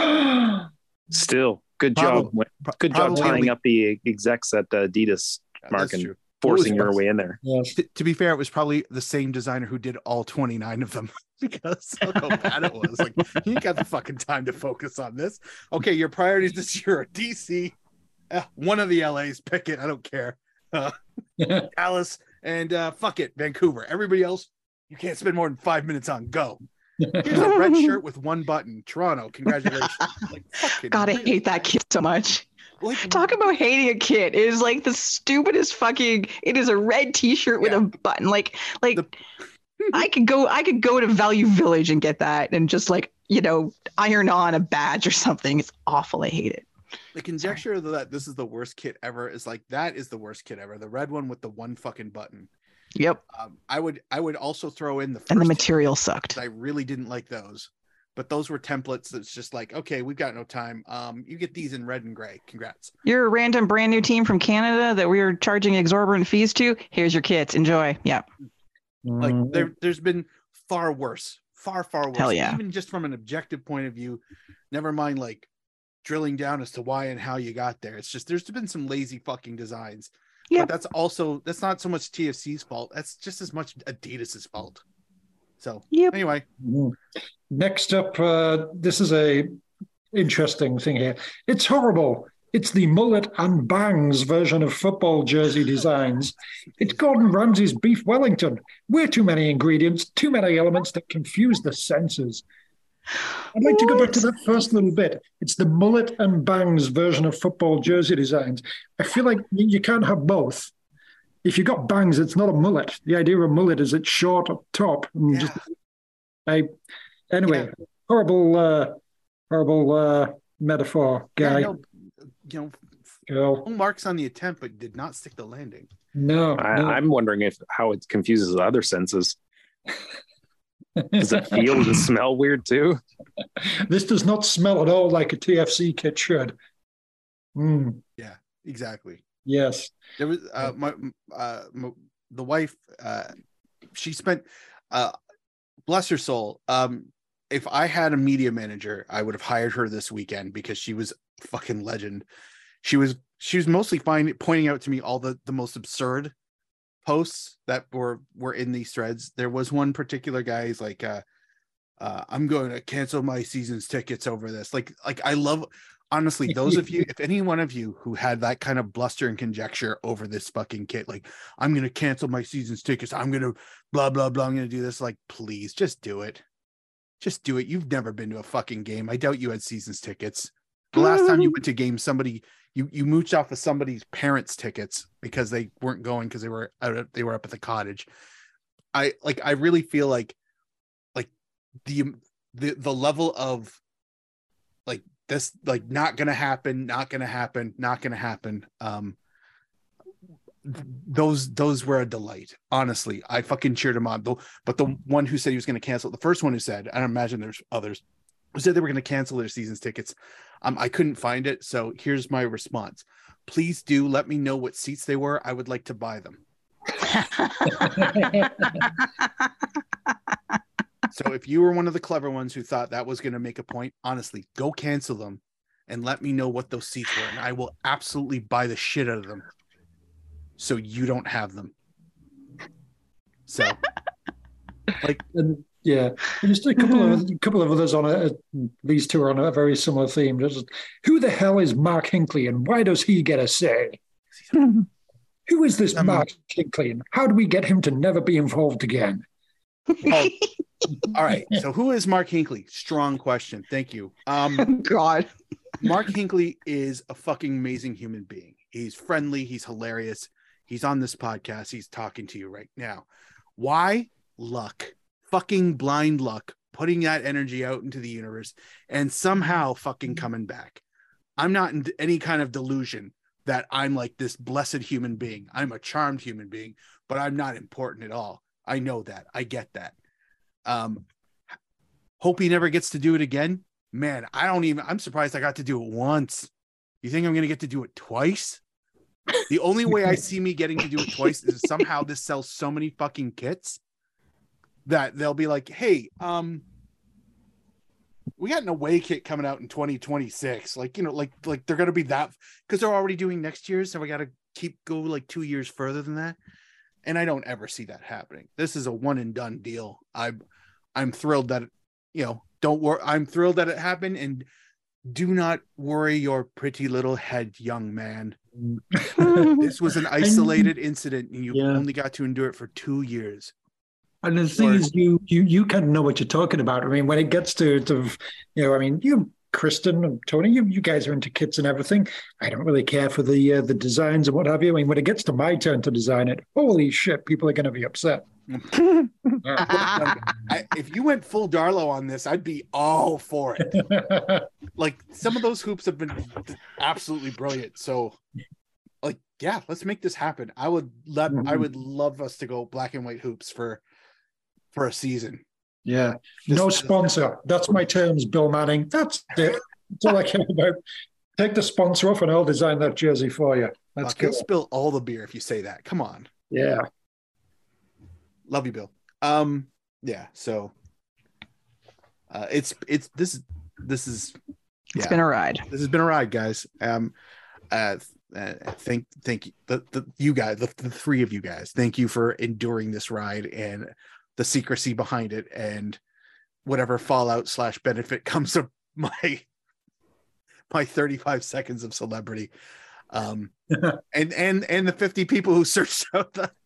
Still, good job. Probably- pro- Good job tying only- up the execs at uh, Adidas, Mark, That's and true. Forcing your way in there. [laughs] yes. T- to be fair, it was probably the same designer who did all 29 of them [laughs] because of how [laughs] bad it was. Like, you got the fucking time to focus on this. Okay, your priorities this year are DC, eh, one of the LAs, pick it. I don't care. Uh, Dallas, and uh, fuck it, Vancouver. Everybody else, you can't spend more than five minutes on. Go. Here's a red shirt with one button. Toronto, congratulations. Like, fucking God, I hate that kid so much. Like, Talk about hating a kid. It is like the stupidest fucking. It is a red T-shirt with Yeah. a button. Like, like The- [laughs] I could go. I could go to Value Village and get that, and just like you know, iron on a badge or something. It's awful. I hate it. the conjecture that this is the worst kit ever is like that is the worst kit ever. The red one with the one fucking button. Yep. Um, I would I would also throw in the And the material sucked. I really didn't like those. But those were templates that's just like, okay, we've got no time. Um, you get these in red and gray. Congrats. You're a random brand new team from Canada that we are charging exorbitant fees to. Here's your kits. Enjoy. Yeah. Like Mm, there there's been far worse, far, far worse. Hell yeah. Even just from an objective point of view, never mind like drilling down as to why and how you got there. It's just there's been some lazy fucking designs. Yep. But that's also that's not so much TFC's fault. That's just as much Adidas's fault. So Yep. anyway, mm. Next up, uh, this is a interesting thing here. It's horrible. It's the mullet and bangs version of football jersey designs. It's Gordon Ramsay's beef Wellington. Way too many ingredients, too many elements that confuse the senses. I'd like to go back to that first little bit. It's the mullet and bangs version of football jersey designs. I feel like you you can't have both. If you got bangs, it's not a mullet. The idea of a mullet is it's short up top. And yeah. just, I, anyway, horrible, uh, horrible uh, metaphor, Yeah, guy, no, you know, girl. full marks on the attempt, but did not stick the landing. No, I, no. I'm wondering if how it confuses the other senses. Does it feel and smell weird too? [laughs] this does not smell at all like a TFC kit should. Mm, Yeah, Exactly. yes. There was uh, my uh, m the wife. Uh, she spent, uh, bless her soul. Um, if I had a media manager, I would have hired her this weekend because she was fucking legend. She was she was mostly fine pointing out to me all the the most absurd posts that were were in these threads. There was one particular guy. He's like, uh, uh, "I'm going to cancel my season's tickets over this." Like, like I love honestly those of you [laughs] if any one of you who had that kind of bluster and conjecture over this fucking kit like i'm gonna cancel my season's tickets i'm gonna blah blah blah i'm gonna do this like please just do it just do it. You've never been to a fucking game. I doubt you had seasons tickets. The last time you went to games somebody you you mooched off of somebody's parents tickets because they weren't going because they were out at, they were up at the cottage. I like i really feel like like the the the level of like this like not gonna happen not gonna happen not gonna happen um those those were a delight honestly. I fucking cheered him on. But the one who said he was going to cancel the first one who said i imagine there's others who said they were going to cancel their season's tickets. Um i couldn't find it so here's my response. Please do let me know what seats they were. I would like to buy them. [laughs] So if you were one of the clever ones who thought that was going to make a point honestly go cancel them and let me know what those seats were and i will absolutely buy the shit out of them so you don't have them so [laughs] And yeah, and just a couple of a couple of others on a, these two are on a very similar theme. Just who the hell is Mark Hinkley and why does he get a say? [laughs] Who is this Um, Mark Hinkley and how do we get him to never be involved again? oh, all right so who is mark hinkley strong question thank you um [laughs] God. Mark Hinkley is a fucking amazing human being. He's friendly, he's hilarious. He's on this podcast. He's talking to you right now. Why? Luck. Fucking blind luck. Putting that energy out into the universe and somehow fucking coming back. I'm not in any kind of delusion that I'm like this blessed human being. I'm a charmed human being, but I'm not important at all. I know that. I get that. Um hope he never gets to do it again man, I don't even, I'm surprised I got to do it once. You think I'm going to get to do it twice? The only way I [laughs] see me getting to do it twice is somehow this sells so many fucking kits that they'll be like, hey, um, we got an away kit coming out in 2026. Like, you know, like, like they're going to be that because they're already doing next year, So we got to keep go like two years further than that. And I don't ever see that happening. This is a one and done deal. I'm, I'm thrilled that, you know, don't worry. I'm thrilled that it happened. And do not worry your pretty little head, young man. This was an [laughs] isolated incident and you Yeah. only got to endure it for two years. And the thing Or- is, you you you kind of know what you're talking about. I mean, when it gets to to you know, I mean, you Kristin and Tony, you you guys are into kits and everything. I don't really care for the uh, the designs and what have you. I mean, when it gets to my turn to design it, holy shit, people are going to be upset. [laughs] I, if you went full Darlow on this, I'd be all for it. [laughs] Like some of those hoops have been absolutely brilliant. So, like, yeah, let's make this happen. I would let I Mhm. would love us to go black and white hoops for for a season. Yeah. This- no sponsor. That's my terms, Bill Manning. That's it. That's all I care [laughs] about. Take the sponsor off and I'll design that jersey for you. Let's Fuck, go. spill all the beer if you say that. Come on. Yeah. Love you, Bill. Um, yeah, so uh it's it's this this is it's been a ride. this has been a ride, guys. Um uh, uh thank thank you the, the you guys the, the three of you guys thank you for enduring this ride and the secrecy behind it and whatever fallout slash benefit [laughs] comes of my my 35 seconds of celebrity um [laughs] and and and the 50 people who searched out the fucking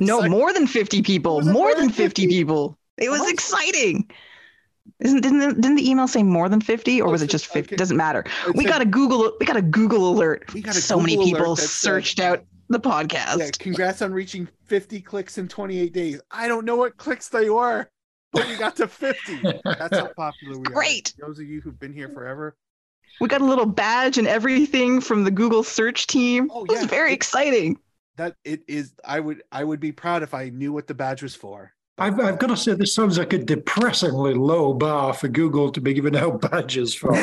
No, more than 50 people. More more than than 50 50? people. It was What? exciting. Isn't didn't the, didn't the email say more than 50 or was it it just 50? okay. Doesn't matter. It We said- got a Google we got a Google alert. We got a so many people alert that said- searched out the podcast. yeah congrats on reaching 50 clicks in 28 days i don't know what clicks they were but we got to 50 [laughs] that's how popular we Great. are Great. those of you who've been here forever We got a little badge and everything from the Google search team. Oh, it was very It- exciting. That it is i would i would be proud if i knew what the badge was for I've, I've got to say, this sounds like a depressingly low bar for Google to be giving out [laughs] badges for. [laughs]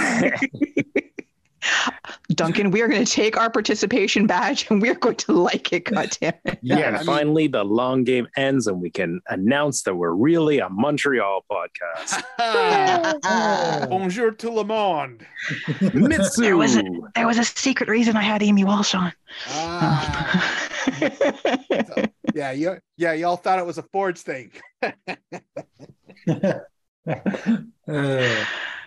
Duncan, we are going to take our participation badge and we're going to like it. God damn it. Yeah, and I mean- finally, the long game ends, and we can announce that we're really a Montreal podcast. [laughs] bonjour to le monde Mitsu. There was a- There was a secret reason I had Amy Walsh on. ah, yeah you, yeah y'all thought it was a forge thing Uh, [laughs]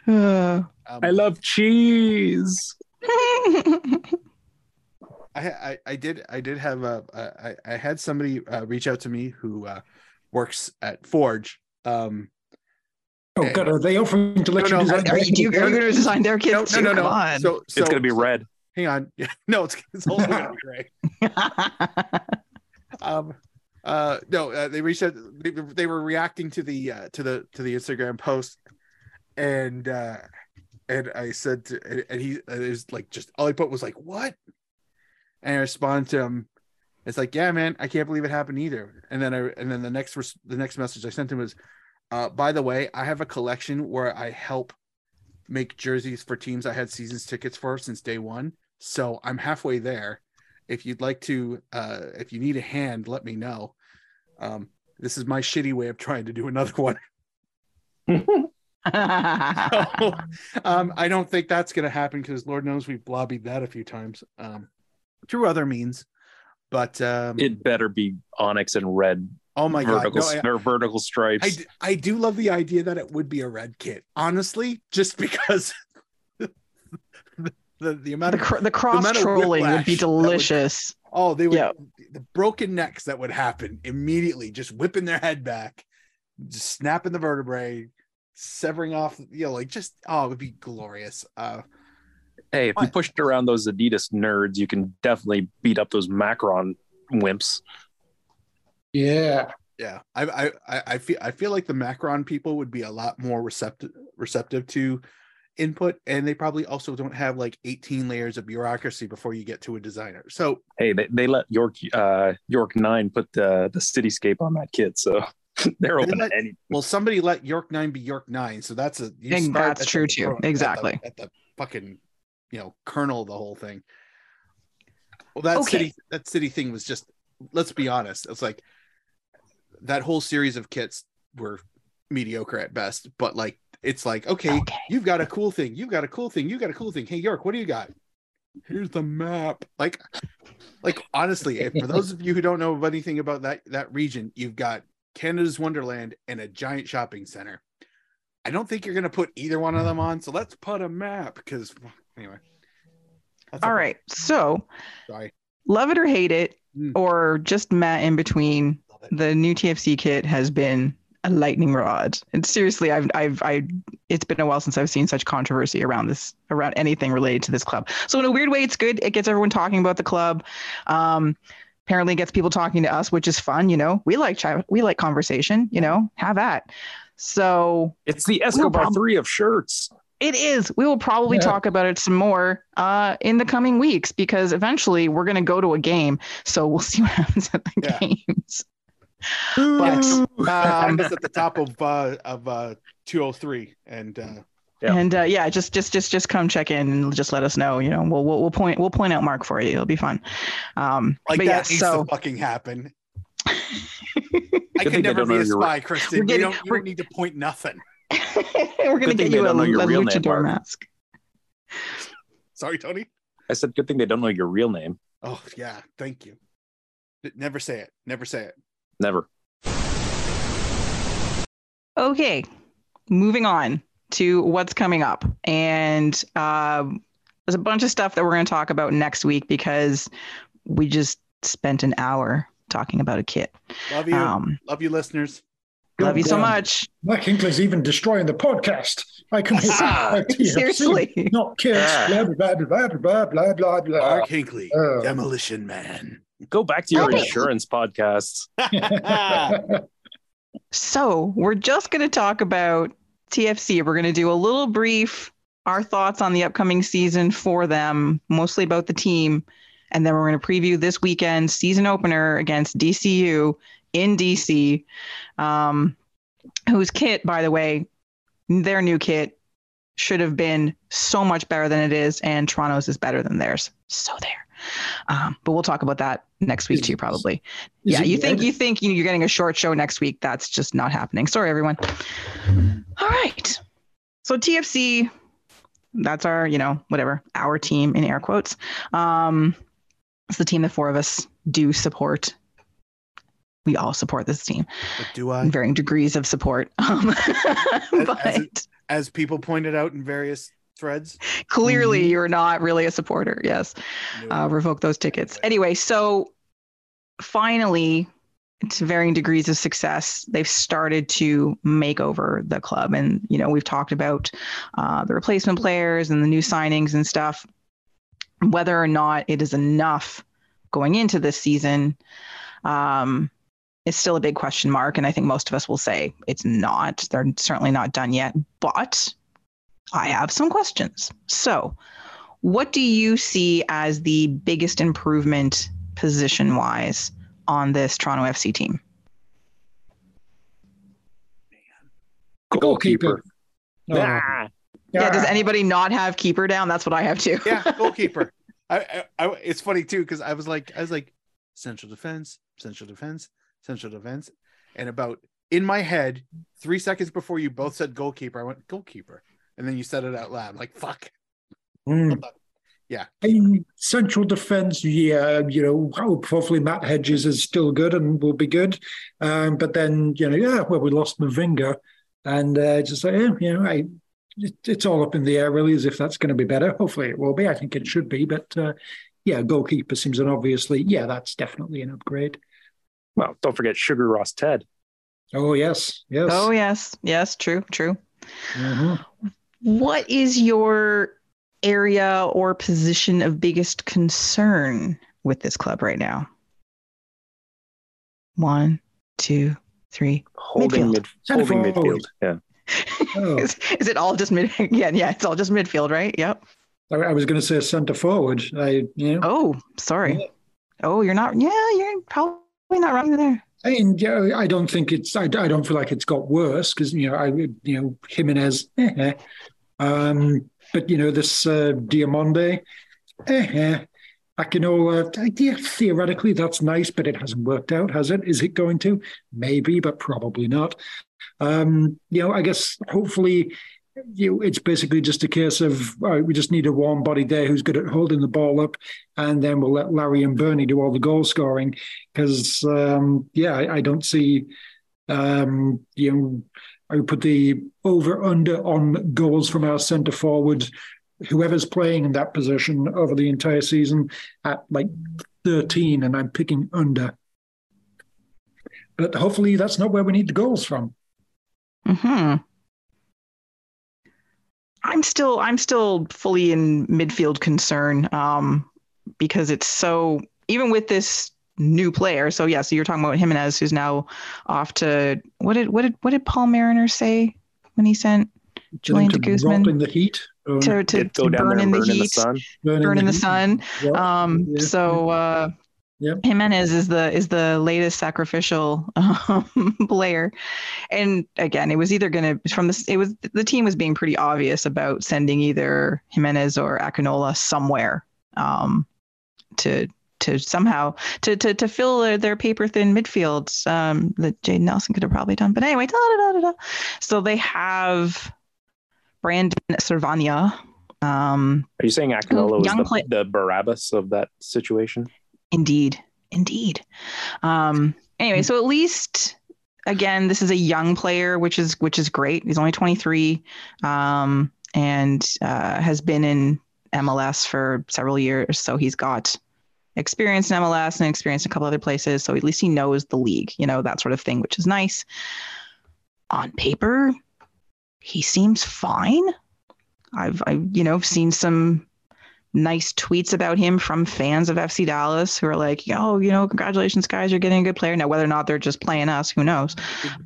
um, [sighs] I love cheese. [laughs] I, I I did I did have a I I had somebody uh, reach out to me who uh, works at Forge. Um, oh, God, are they offering to let No, you no, design Are you, you, are going to design their kids no, too? no, no. So, so it's gonna be red. Hang on. [laughs] no, it's, it's also gonna be gray. [laughs] Um, uh, no, uh, they reached out. They, they were reacting to the uh, to the to the Instagram post, and uh, and I said, to, and, and he uh, is like just all he put was like what, and I responded to him. It's like, yeah, man, I can't believe it happened either. And then I and then the next res- the next message I sent him was, uh, by the way, I have a collection where I help make jerseys for teams I had seasons tickets for since day one. So I'm halfway there. If you'd like to, uh, if you need a hand, let me know. Um, this is my shitty way of trying to do another one. [laughs] So, um, I don't think that's going to happen because Lord knows we've lobbied that a few times um, through other means. But um, It better be onyx and red oh my god, vertical no, I, vertical stripes. I d- I do love the idea that it would be a red kit. Honestly, just [laughs] because the, the the amount the, of the cross amount of trolling would be whiplash that would- delicious. Oh, they would Yeah. the broken necks that would happen immediately, just whipping their head back, just snapping the vertebrae, severing off, you know, like just oh, it would be glorious. Uh hey, if you What? pushed around those Adidas nerds, you can definitely beat up those Macron wimps. Yeah. yeah. I I I- I feel I feel like the Macron people would be a lot more receptive receptive to input, and they probably also don't have like 18 layers of bureaucracy before you get to a designer. So Hey, they, they let York uh, York Nine put the the cityscape on that kit, so [laughs] they're open let- to any. well, somebody let York Nine be York Nine, so that's a you And start that's at the true, too. pro- at the- Exactly. at the, fucking you know kernel of the whole thing. Well, that Okay. city that city thing was just let's be honest. It's like that whole series of kits were mediocre at best, but like it's like okay, Okay. you've got a cool thing, you've got a cool thing, you've got a cool thing. Hey York, what do you got? Here's the map. Like, like honestly, if, for those of you who don't know anything about that that region, you've got Canada's Wonderland and a giant shopping center. I don't think you're going to put either one of them on. So let's put a map because anyway. That's All right. So Sorry. love it or hate it, Mm. or just Matt in between. The new TFC kit has been a lightning rod. And seriously, I've I've I it's been a while since I've seen such controversy around this around anything related to this club. So in a weird way, it's good. It gets everyone talking about the club. Um, apparently, it gets people talking to us, which is fun. You know, we like chat, we like conversation. You know, have at. So It's the Escobar prob- three of shirts. It is. We will probably Yeah. talk about it some more uh, in the coming weeks because eventually we're going to go to a game. So we'll [laughs] see what happens at the Yeah. games. Yeah, But so, um, [laughs] find us at the top of uh, of uh, 203, and uh, Yeah. and uh, yeah, just just just just come check in and just let us know. You know, we'll we'll, we'll point we'll point out Mark for you. It'll be fun. Um, like but that yeah, needs so to fucking happen. [laughs] I Good can I never be a your- spy, Kristin. We're getting- you don't, you we're- don't need to point nothing. [laughs] we're gonna Good get you a, don't know a real luchador Mark. mask. Sorry, Tony. I said, good thing they don't know your real name. Oh yeah, thank you. Never say it. Never say it. Never. Okay, moving on to what's coming up. And um, there's a bunch of stuff that we're going to talk about next week because we just spent an hour talking about a kit. Love you. Um, Love you, listeners. love you so Goddamn. much. Mike Hinkley's even destroying the podcast. I can hear TFC, Seriously. not kids. Ah. Blah blah blah blah blah blah blah blah. Mark Hinkley, Uh. Demolition Man. Go back to your Okay. insurance podcasts. [laughs] So we're just going to talk about TFC. We're going to do a little brief, our thoughts on the upcoming season for them, mostly about the team. And then we're going to preview this weekend season opener against DCU in DC, um, whose kit, by the way, their new kit should have been so much better than it is, and Toronto's is better than theirs. So there. Um, but we'll talk about that next week too, probably Is yeah, it you think red? you think you- you're getting a short show next week. That's just not happening. Sorry, everyone. All right. So TFC, that's our, you know, whatever, our team in air quotes. Um, it's the team the four of us do support. We all support this team But do in I? varying degrees of support. [laughs] Um, but as As people pointed out in various threads. clearly, Mhm. you're not really a supporter. Yes. uh, revoke those tickets. Anyway, so finally, to varying degrees of success, they've started to make over the club. And, you know, we've talked about uh, the replacement players and the new signings and stuff. Whether or not it is enough going into this season um, is still a big question mark. And I think most of us will say it's not. They're certainly not done yet. But I have some questions. So, what do you see as the biggest improvement position wise on this Toronto FC team? Goalkeeper. Oh, Ah, Yeah, does anybody not have keeper down? That's what I have too. Yeah, [laughs] goalkeeper. I, I, I, it's funny too because I was like, I was like, central defense, central defense, central defense, and about in my head, three seconds before you both said goalkeeper, I went goalkeeper, and then you said it out loud, like fuck. Mm. In central defense, yeah, you know, hopefully Matt Hedges is still good and will be good. Um, but then, you know, yeah, well, we lost Mavinga, and uh, just like, yeah, you know, I, it, it's all up in the air really, as if that's going to be better. Hopefully, it will be. I think it should be, but uh, yeah, goalkeeper seems an obviously, yeah, that's definitely an upgrade. well, don't forget Sigurd Rosted. Oh yes, yes. Oh yes, yes, true, true. Mhm. What is your area or position of biggest concern with this club right now? One, two, three. Holding Midfield. mid, holding midfield. Yeah. Oh, [laughs] Is, is it all just mid? [laughs] Yeah, yeah, it's all just midfield, right? Yep. I I was going to say centre forward. I, you know, Oh, sorry. Oh, you're not. Yeah, you're probably not wrong there. I mean, yeah, I don't think it's. I, I don't feel like it's got worse because you know, I you know Jimenez, eh, eh. Um, but you know this uh, Diomande, eh, eh. Akinola, uh, yeah, theoretically that's nice, but it hasn't worked out, has it? Is it going to? Maybe, but probably not. Um, you know, I guess hopefully. You, know, it's basically just a case of we just need a warm body there who's good at holding the ball up, and then we'll let Larry and Bernie do all the goal scoring because um, yeah, I, I don't see um, you know I would put the over under on goals from our centre forward, whoever's playing in that position over the entire season at like thirteen, and I'm picking under. But hopefully that's not where we need the goals from. Hmm. I'm still I'm still fully in midfield concern um, because it's so even with this new player. So yeah, so you're talking about Jimenez, who's now off to what did what did what did Paul Mariner say when he sent Julian to de Guzman in the heat. Um, to, to, Get- go to down burn in and the burn in the heat, sun. burn burn in the heat. sun. Yeah. Um, Yeah. so uh, Yep. Jimenez is the is the latest sacrificial um, [laughs] player, and again, it was either going to from this. It was the team was being pretty obvious about sending either Jimenez or Akinola somewhere um, to to somehow to to to fill their, their paper thin midfields um, that Jade Nelson could have probably done. But anyway, da, da, da, da, da. so they have Brandon Servania. Um, Are you saying Akinola was the, play- the Barabbas of that situation? Indeed, indeed. Um, anyway, so at least again, this is a young player, which is which is great. He's only 23, um, and uh, has been in MLS for several years, so he's got experience in MLS and experience in a couple other places. So at least he knows the league, you know, that sort of thing, which is nice. On paper, he seems fine. I've, I've you know seen some nice tweets about him from fans of FC Dallas who are like, "Oh, you know, congratulations, guys, you're getting a good player." Now, whether or not they're just playing us, who knows?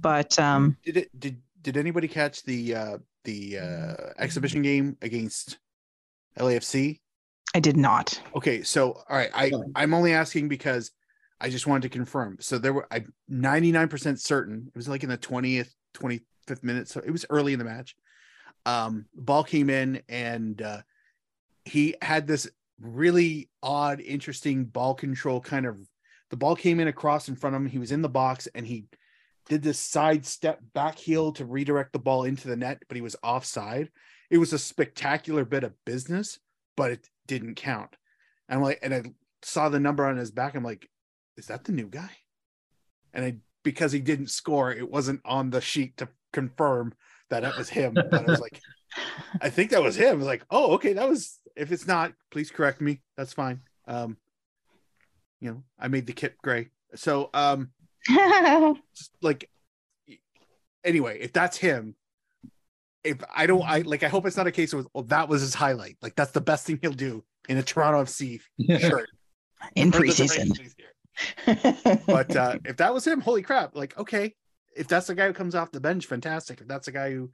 But um, Did it? Did Did anybody catch the uh the uh exhibition game against LAFC? I did not. Okay, so all right, I I'm only asking because I just wanted to confirm. So there were I'm 99% certain it was like in the 20th 25th minute, so it was early in the match. Um, ball came in and uh, he had this really odd, interesting ball control kind of. The ball came in across in front of him. He was in the box and he did this side step back heel to redirect the ball into the net, but he was offside. It was a spectacular bit of business, but it didn't count. And I'm like, and I saw the number on his back. I'm like, is that the new guy? And I because he didn't score, it wasn't on the sheet to confirm that it was him. But I was like, [laughs] I think that was him. I was like, oh, okay, that was. If it's not, please correct me. That's fine. Um, you know, I made the kit gray. So, um, [laughs] just like, anyway, if that's him, if I don't, I like, I hope it's not a case of, well, that was his highlight. Like, that's the best thing he'll do in a Toronto FC shirt [laughs] in preseason. But uh, [laughs] if that was him, holy crap! Like, okay, if that's the guy who comes off the bench, fantastic. If that's the guy who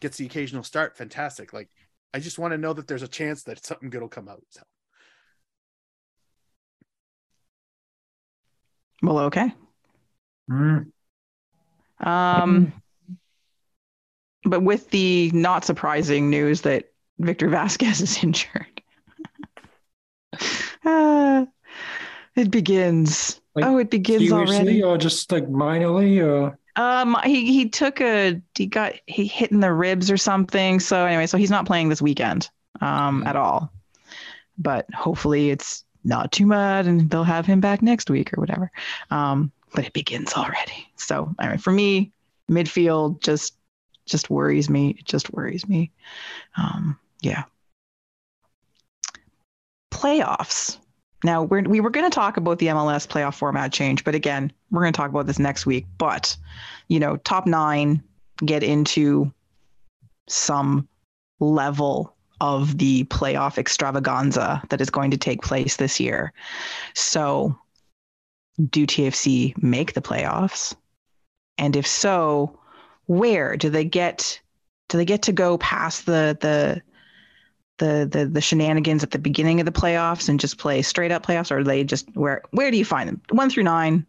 gets the occasional start, fantastic. Like, I just want to know that there's a chance that something good will come out. So, well, okay. Mm. Um, but with the not surprising news that Victor Vázquez is [laughs] injured, [laughs] Ah, it begins. Like, oh, it begins Seriously, already. or just like minorly, or Um, he he took a he got he hit in the ribs or something. So anyway, so he's not playing this weekend, um, at all. But hopefully it's not too bad, and they'll have him back next week or whatever. Um, but it begins already. So anyway, for me, midfield just just worries me. It just worries me. Um, yeah. Playoffs. Now we're, we were going to talk about the MLS playoff format change, but again, we're going to talk about this next week. But you know, top nine get into some level of the playoff extravaganza that is going to take place this year. So, do TFC make the playoffs? And if so, where do they get? Do they get to go past the the the the, the shenanigans at the beginning of the playoffs and just play straight up playoffs, or are they just where where do you find them? One through nine.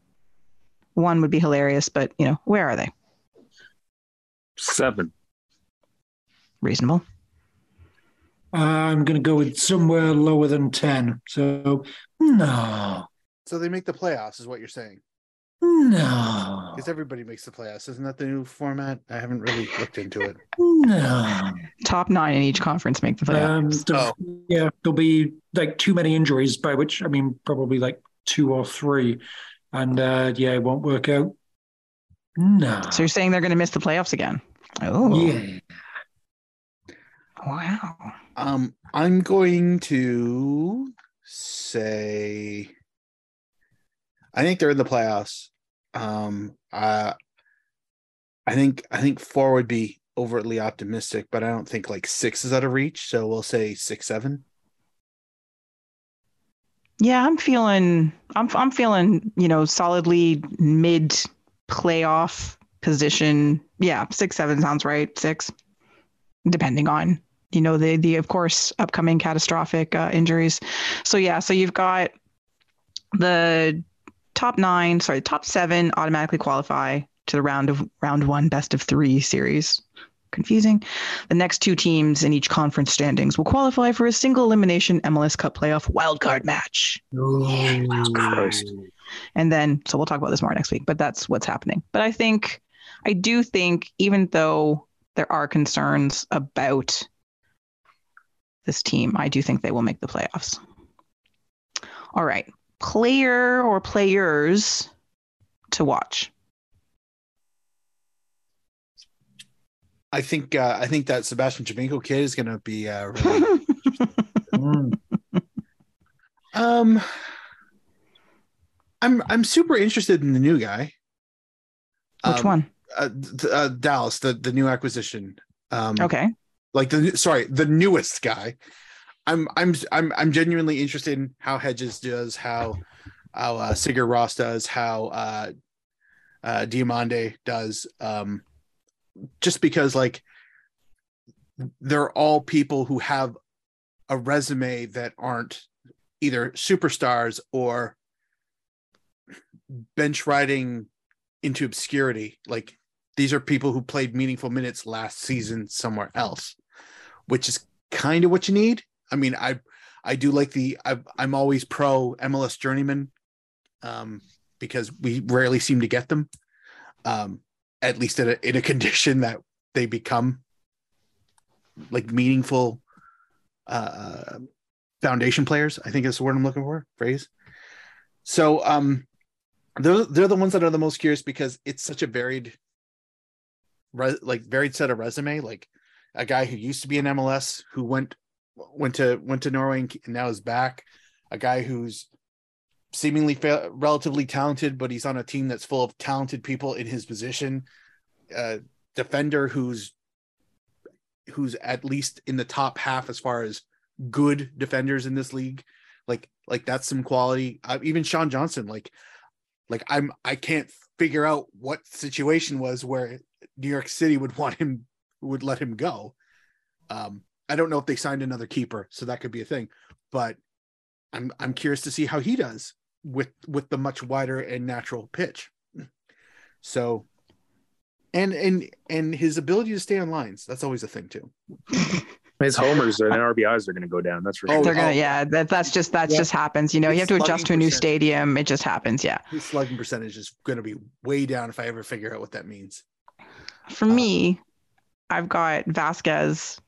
One would be hilarious, but you know where are they? Seven. Reasonable. I'm going to go with somewhere lower than 10. So, no, so they make the playoffs, is what you're saying? No, Because everybody makes the playoffs, isn't that the new format? I haven't really looked into it. no. Top nine in each conference make the Um, playoffs. the- Yeah, there'll be like too many injuries, by which I mean probably like two or three. And uh, yeah, it won't work out. No. so you're saying they're going to miss the playoffs again? Oh, yeah. wow. Um, I'm going to say I think they're in the playoffs. Um, uh, I think I think four would be overtly optimistic, but I don't think like six is out of reach. So we'll say six, seven. Yeah, I'm feeling. I'm I'm feeling. You know, solidly mid playoff position. Yeah, six seven sounds right. Six. depending on you know the the of course upcoming catastrophic uh, injuries. So yeah, so you've got the top nine, sorry, the top seven automatically qualify to the round of round one best of three series. Confusing. The next two teams in each conference standings will qualify for a single elimination MLS Cup playoff wildcard match. Christ. And then, so we'll talk about this more next week, but that's what's happening. But I think, I do think, even though there are concerns about this team, I do think they will make the playoffs. All right. Player or players to watch. I think uh, I think that Sebastian Jaminko kid is going to be uh, really, [laughs] Mm. um I'm I'm super interested in the new guy. Which Um, one? Uh, uh, Dallas, the the new acquisition. Um, Okay. like the sorry the newest guy i'm i'm i'm i'm genuinely interested in how hedges does how how uh Sigur ross does how uh uh Diomande does um just because like they're all people who have a resume that aren't either superstars or bench riding into obscurity like these are people who played meaningful minutes last season somewhere else which is kind of what you need. I mean, I I do like the I, I'm always pro MLS journeyman um, because we rarely seem to get them, um, at least in a, in a [laughs] condition that they become like meaningful uh, foundation players. I think is the word I'm looking for. Phrase. So um, they're they're the ones that are the most curious because it's such a varied, like varied set of resume. Like a guy who used to be in MLS who went went to went to Norway and now is back. A guy who's seemingly fa- relatively talented, but he's on a team that's full of talented people in his position. Uh, defender who's who's at least in the top half as far as good defenders in this league. Like like that's some quality. Uh, even Sean Johnson, like like I'm I can't figure out what situation was where New York City would want him would let him go. Um, I don't know if they signed another keeper, so that could be a thing. But I'm I'm curious to see how he does with with the much wider and natural pitch. So, and and and his ability to stay on lines that's always a thing too. [laughs] His homers and RBIs are going to go down. That's for Oh, sure. They're gonna, oh. yeah. That that's just that Yeah. just happens. You know, you have to adjust to a new stadium. It just happens. Yeah. His slugging percentage is going to be way down if I ever figure out what that means. For Uh, me, I've got Vázquez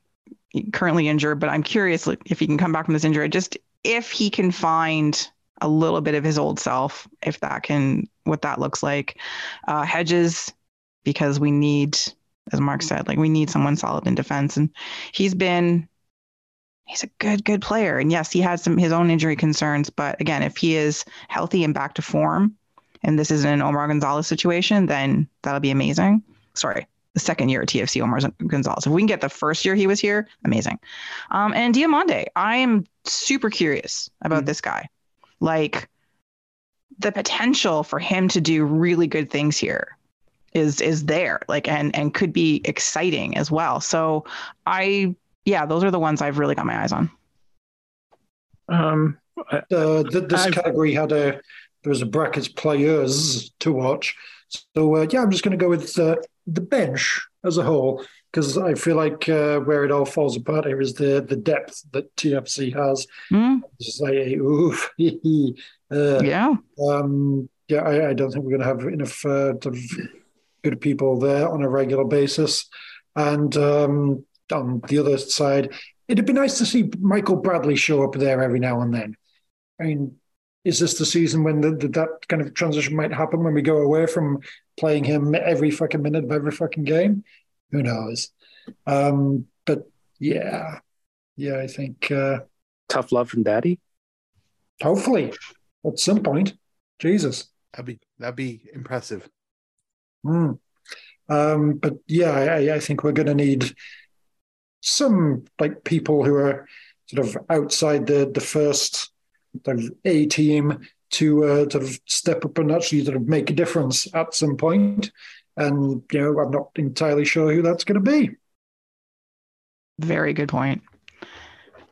currently injured, but I'm curious if he can come back from this injury. Just if he can find a little bit of his old self, if that can, what that looks like. Uh, Hedges, because we need, as Mark said, like we need someone solid in defense, and he's been. He's a good, good player, and yes, he had some his own injury concerns. But again, if he is healthy and back to form, and this is an Omar Gonzalez situation, then that'll be amazing. Sorry, the second year at TFC, Omar Gonzalez. If we can get the first year he was here, amazing. Um, and Diomande, I am super curious about Mhm. this guy. Like the potential for him to do really good things here is is there. Like and and could be exciting as well. So I yeah, those are the ones I've really got my eyes on. Um, Uh, th- this I've- category had a there was a brackets players to watch. So uh, yeah, I'm just going to go with uh, the bench as a whole because I feel like uh, where it all falls apart here is the the depth that TFC has. Hmm? Just like oof, [laughs] uh, Yeah. um, yeah, I, I don't think we're going to have enough uh, good people there on a regular basis. And um, on the other side, it'd be nice to see Michael Bradley show up there every now and then. I mean, is this the season when the, the, that kind of transition might happen when we go away from playing him every fucking minute of every fucking game? Who knows? Um, but yeah, yeah, I think uh, tough love from daddy. hopefully at some point, Jesus. That'd be that'd be impressive. Hmm. Um, but yeah, I, I think we're going to need some like people who are sort of outside the the first sort of A team to uh, sort of step up and actually sort of make a difference at some point. And you know, I'm not entirely sure who that's going to be. Very good point.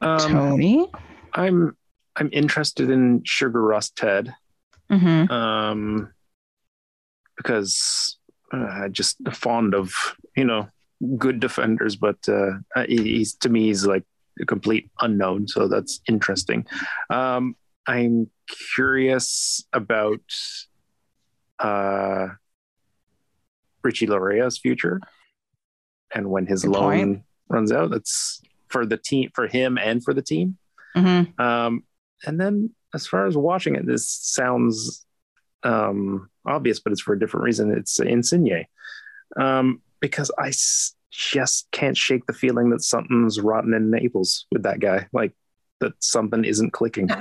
Um, Tony. I'm I'm interested in Sigurd Rosted. Mm-hmm. um, because uh, I just fond of you know good defenders, but uh, he's to me he's like a complete unknown, so that's interesting. Um, I'm curious about uh, Richie Laryea's future and when his Good loan point. runs out. That's for the team, for him, and for the team. Mm-hmm. Um, and then as far as watching it, this sounds um, obvious, but it's for a different reason. It's Insigne. Um, because I s- just can't shake the feeling that something's rotten in Naples with that guy. Like that something isn't clicking. [laughs]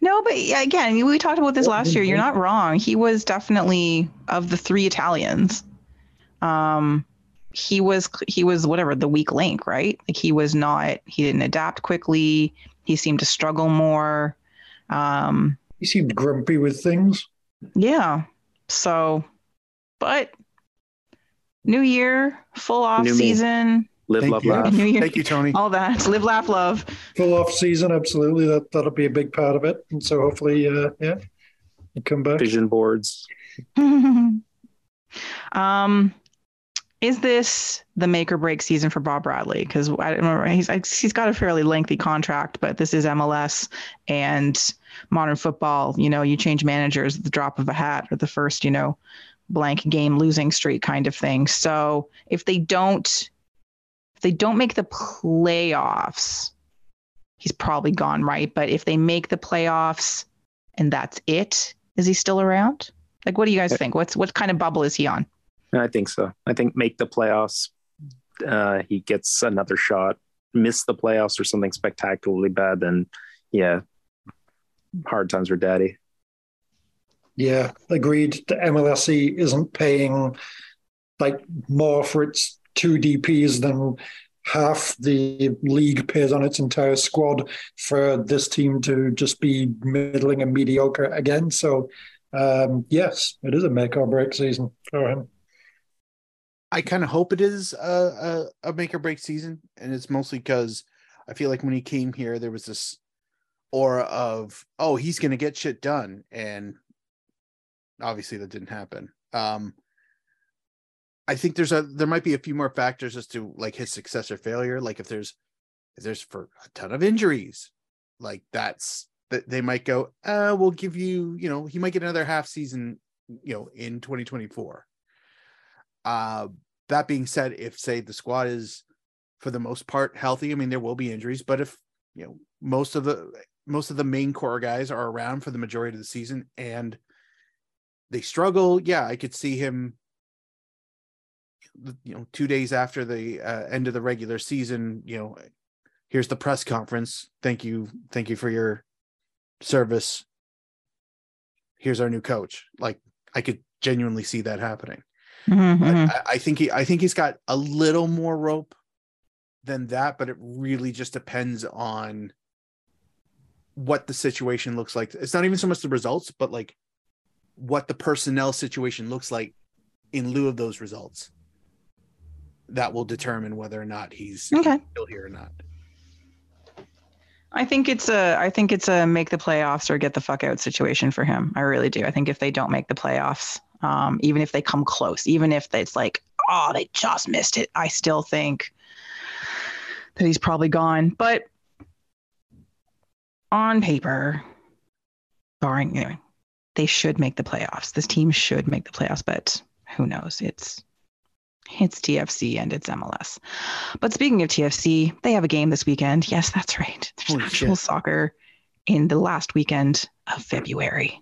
No, but yeah, again, we talked about this last year. You're not wrong. He was definitely of the three Italians. Um, he was he was whatever the weak link, right? Like he was not. He didn't adapt quickly. He seemed to struggle more. Um, He seemed grumpy with things. yeah. So, but new year, full off New me. Season, Live, Thank love, you. laugh. new year, Thank you, Tony. all that. Live, laugh, love. Full off season, absolutely. That that'll be a big part of it. And so hopefully, uh, yeah, you come back. Vision boards. [laughs] um, is this the make or break season for Bob Bradley? Because I don't remember he's I- he's got a fairly lengthy contract, but this is MLS and modern football. You know, you change managers at the drop of a hat or the first, you know, blank game losing streak kind of thing. So if they don't, if they don't make the playoffs, he's probably gone, right? But if they make the playoffs and that's it, is he still around? Like, what do you guys think? What's what kind of bubble is he on? I think so. I think make the playoffs. Uh, he gets another shot. Miss the playoffs or something spectacularly bad, then yeah, hard times for daddy. Yeah, agreed. The MLSE isn't paying like more for its two DPs than half the league pays on its entire squad for this team to just be middling and mediocre again. So, um, yes, it is a make or break season for him. I kind of hope it is a, a, a make or break season, and it's mostly because I feel like when he came here, there was this aura of oh he's going to get shit done, and obviously that didn't happen. Um, I think there's a there might be a few more factors as to like his success or failure. Like if there's if there's for a ton of injuries, like that's that they might go, uh, we'll give you, you know, he might get another half season, you know, in 2024. Uh, that being said, if say the squad is for the most part healthy, I mean there will be injuries, but if you know most of the most of the main core guys are around for the majority of the season and they struggle, yeah, I could see him. You know, two days after the uh, end of the regular season, you know, here's the press conference. Thank you, thank you for your service. Here's our new coach. Like I could genuinely see that happening. Mhm, But mhm. I, I think he I think he's got a little more rope than that, but it really just depends on what the situation looks like. It's not even so much the results, but like what the personnel situation looks like in lieu of those results. That will determine whether or not he's Okay. still here or not. I think it's a I think it's a make the playoffs or get the fuck out situation for him. I really do. I think if they don't make the playoffs, um, even if they come close, even if it's like, oh, they just missed it, I still think that he's probably gone. But on paper, barring anyway, they should make the playoffs. This team should make the playoffs, but who knows? It's it's TFC and it's MLS. But speaking of TFC, they have a game this weekend. Yes, that's right. There's Holy actual shit. soccer in the last weekend of February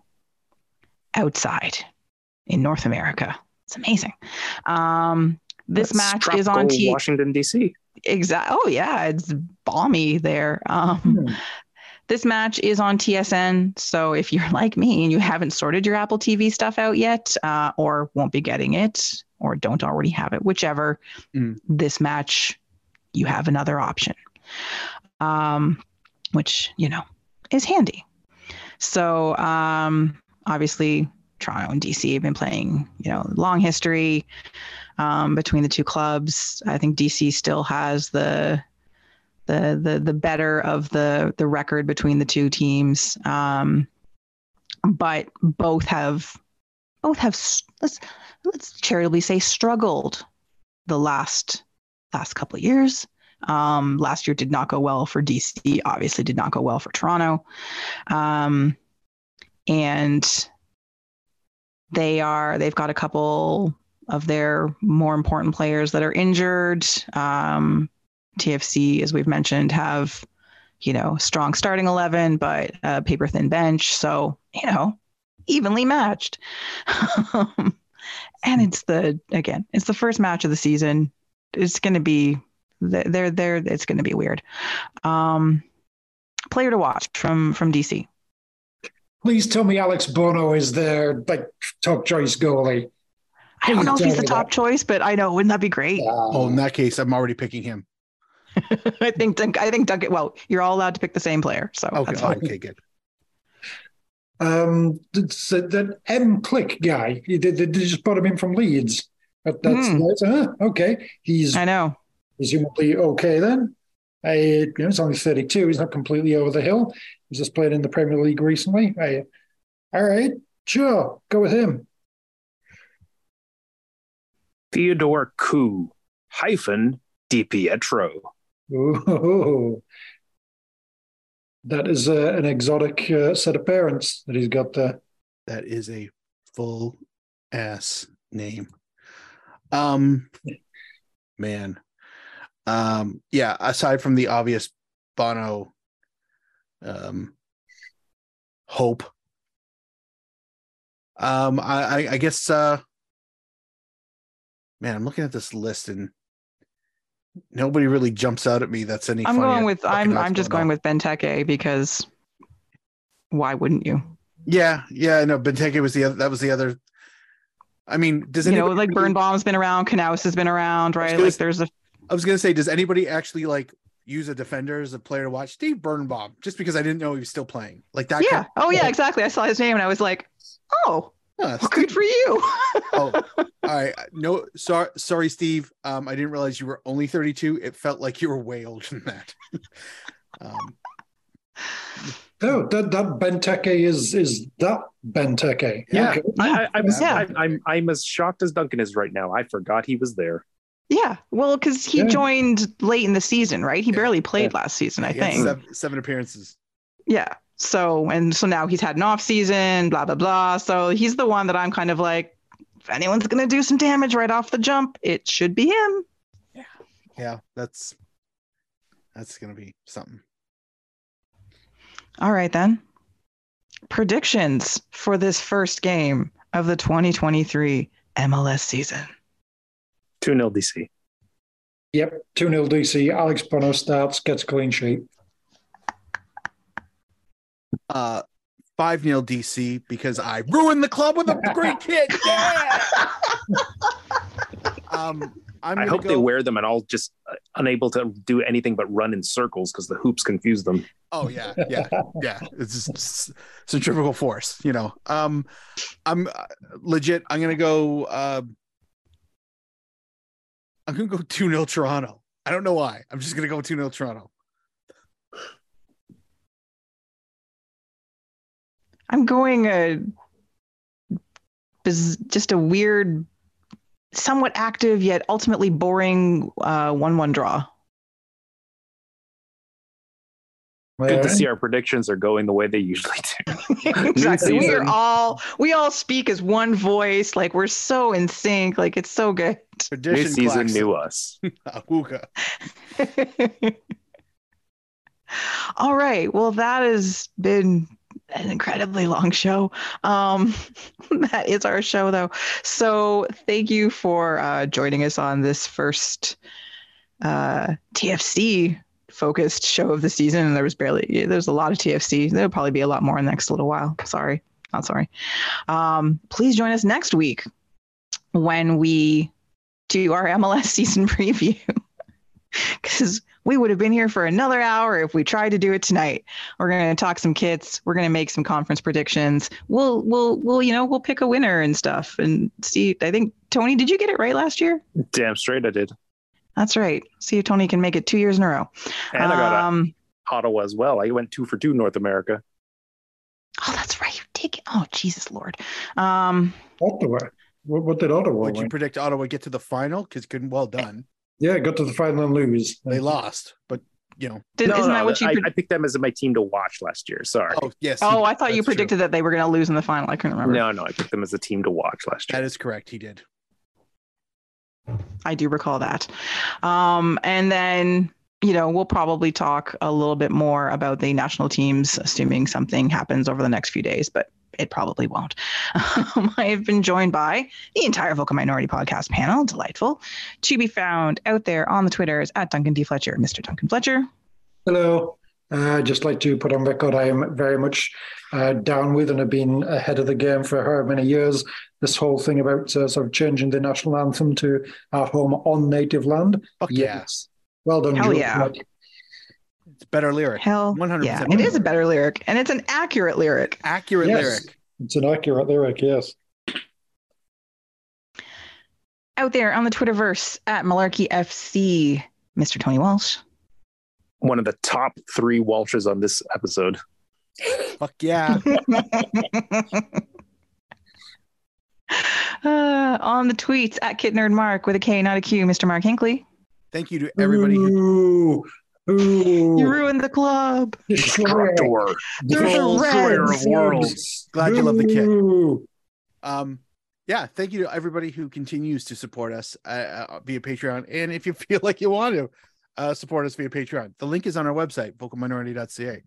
outside in North America. It's amazing. Um, this That's match is on T. Washington D.C. Exactly. Oh yeah, it's balmy there. Um, Hmm. this match is on TSN. So if you're like me and you haven't sorted your Apple TV stuff out yet, uh, or won't be getting it, or don't already have it, whichever, Mm. this match, you have another option, um, which, you know, is handy. So um, obviously, Toronto and DC have been playing, you know, long history. um, between the two clubs. I think DC still has the the the the better of the the record between the two teams. Um, but both have both have let's let's charitably say struggled the last last couple of years. Um, last year did not go well for DC. Obviously, did not go well for Toronto. Um, and they are they've got a couple of their more important players that are injured. Um, TFC, as we've mentioned, have you know strong starting eleven, but a paper thin bench. So you know, evenly matched. [laughs] and it's the again, it's the first match of the season. It's going to be they're they're it's going to be weird. Um, player to watch from from DC. Please tell me Alex Bono is their like top choice goalie. I don't know if he's the top that. choice, but I know wouldn't that be great? Oh, in that case, I'm already picking him. [laughs] I think Dunk, I think Duncan. Well, you're all allowed to pick the same player, so Okay, that's fine. okay, good. Um, it's, uh, that M Klich guy, they, they, they just brought him in from Leeds. That, that's nice. Huh? Okay, he's I know. presumably okay then. I, you know, he's only 32. He's not completely over the hill. He's just played in the Premier League recently. I, all right, sure, go with him. Theodore Ku hyphen Di Pietro. Ooh. [laughs] That is uh, an exotic uh, set of parents that he's got there. That is a full ass name. Um, man. Um, yeah. Aside from the obvious Bono, um, hope. Um, I, I, I guess. Uh, man, I'm looking at this list and nobody really jumps out at me. That's any. I'm going with I'm I'm just going on. with Benteke because why wouldn't you? Yeah, yeah. No, Benteke was the other. That was the other. I mean, does You know, anybody like really- Birnbaum's been around, Knaus has been around, right? gonna Like there's a I was gonna say, does anybody actually like use a defender as a player to watch? Steve Birnbaum, just because I didn't know he was still playing. Like that. yeah. kind- Oh yeah, exactly. I saw his name and I was like, oh, Yeah, well, good for you. oh, all [laughs] right. No, sorry, sorry, Steve. Um, I didn't realize you were only 32. It felt like you were way older than that. [laughs] um, Oh, that that Benteke is is that Benteke. Yeah. Okay. I, I, I'm, Yeah. I'm, I'm, I'm as shocked as Duncan is right now. I forgot he was there. yeah. Well, because he Yeah. joined late in the season, right? He Yeah. barely played last season, I he had think. seven, seven appearances. Yeah. So and so now he's had an off season, blah blah blah. So he's the one that I'm kind of like, if anyone's gonna do some damage right off the jump, it should be him. Yeah, yeah, that's that's gonna be something. All right then. Predictions for this first game of the 2023 MLS season. 2 0 DC. Yep. 2 0 DC. Alex Bono starts, gets a clean sheet. Uh, five 0 DC because I ruined the club with a great kid. [laughs] Yeah. [laughs] um, I'm I hope go, they wear them and all just uh, unable to do anything but run in circles because the hoops confuse them. Oh yeah, yeah, yeah. It's just it's centrifugal force, you know. Um, I'm uh, legit. I'm gonna go. Uh, I'm gonna go two 0 Toronto. I don't know why. I'm just gonna go two 0 Toronto. I'm going a just a weird, somewhat active yet ultimately boring uh, one-one draw. Good to see our predictions are going the way they usually do. [laughs] [laughs] exactly. We are all we all speak as one voice. Like we're so in sync. Like it's so good. New Tradition season, clacks. new us. [laughs] All right. Well, that has been an incredibly long show. Um, [laughs] that is our show, though. So thank you for uh, joining us on this first uh, TFC focused show of the season. And there was barely, there's a lot of TFC. There'll probably be a lot more in the next little while. Sorry, not sorry. Um, please join us next week when we do our MLS season [laughs] preview. Because we would have been here for another hour if we tried to do it tonight. We're going to talk some kits. We're going to make some conference predictions. We'll, we'll, we'll, you know, we'll pick a winner and stuff. And see, I think Tony, did you get it right last year? Damn straight I did. That's right. See if Tony can make it two years in a row. And I got um, a Ottawa as well. I went two for two North America. oh, that's right. You did oh, Jesus Lord. Um, Ottawa. What, what did Ottawa Would you predict Ottawa get to the final? Because good, well done. Yeah, got to the final and lose. They lost, but you know. did, No, isn't no, that what you? I, pred- I picked them as my team to watch last year. Sorry. Oh yes. oh, I thought you that's true. predicted that they were going to lose in the final. I couldn't remember. No, no, I picked them as a team to watch last year. That is correct. He did. I do recall that. Um, and then, you know, we'll probably talk a little bit more about the national teams, assuming something happens over the next few days, but it probably won't. [laughs] Um, I have been joined by the entire Vocal Minority Podcast panel, delightful, to be found out there on the Twitters at Duncan D. Fletcher, Mr. Duncan Fletcher. Hello. Uh, I'd just like to put on record I am very much uh, down with and have been ahead of the game for however many years. This whole thing about uh, sort of changing the national anthem to our home on native land. Fuck yeah. Well done, Hell Joe. yeah. It's a better lyric. Hell, 100% yeah, it is a better lyric, and it's an accurate lyric. Accurate Yes. lyric. It's an accurate lyric, yes. Out there on the Twitterverse at Malarkey FC, Mr. Tony Walsh. One of the top three Walshes on this episode. Fuck yeah. [laughs] Uh, on the tweets at Kit Nerd Mark with a K, not a Q, Mr. Mark Hinkley. Thank you to everybody who Ooh, ooh. You ruined the club. Destructor. They're the Destroyer Reds. of worlds. glad you love the kit. Um, yeah, thank you to everybody who continues to support us uh, uh, via Patreon. And if you [laughs] feel like you want to uh, support us via Patreon, the link is on our website, vocalminority.ca.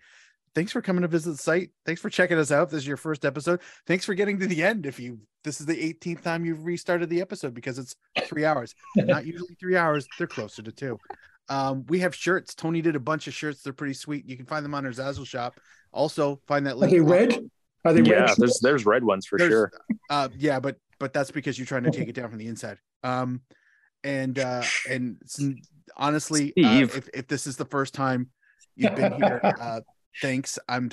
Thanks for coming to visit the site. Thanks for checking us out. If This is your first episode. Thanks for getting to the end. If you this is the 18th time you've restarted the episode because it's three hours. [laughs] Not usually three hours, they're closer to two. Um, we have shirts. Tony did a bunch of shirts. They're pretty sweet. You can find them on our Zazzle shop. Also, find that Are link. they red? Are they Yeah, red? there's there's red ones for There's- sure. Uh, yeah, but but that's because you're trying to take it down from the inside. Um, and uh, and honestly, uh, if if this is the first time you've been here, [laughs] uh, thanks. I'm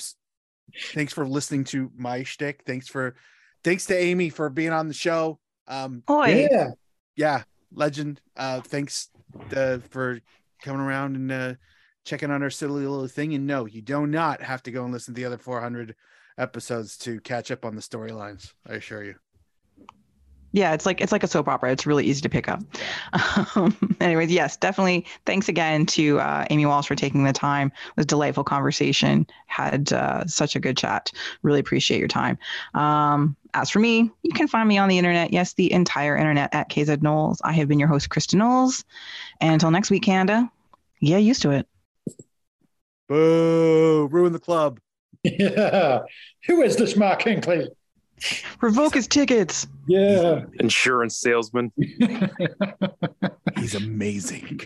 thanks for listening to my shtick. Thanks for thanks to Amy for being on the show. Um, Oi. Yeah. yeah, legend. Uh, thanks uh, for coming around and uh, checking on our silly little thing. And no, you do not have to go and listen to the other 400 episodes to catch up on the storylines. I assure you. Yeah, it's like it's like a soap opera. It's really easy to pick up. [laughs] Um, anyways, yes, definitely. Thanks again to uh, Amy Walsh for taking the time. It was a delightful conversation. Had uh, such a good chat. Really appreciate your time. Um, as for me, you can find me on the internet. Yes, the entire internet at KZ Knowles. I have been your host, Kristin Knowles. And until next week, Canada. Yeah, used to it. Boo! Ruin the club. Yeah. [laughs] Who is this Mark Hinkley? Revoke his tickets. Yeah. Insurance salesman. [laughs] He's amazing.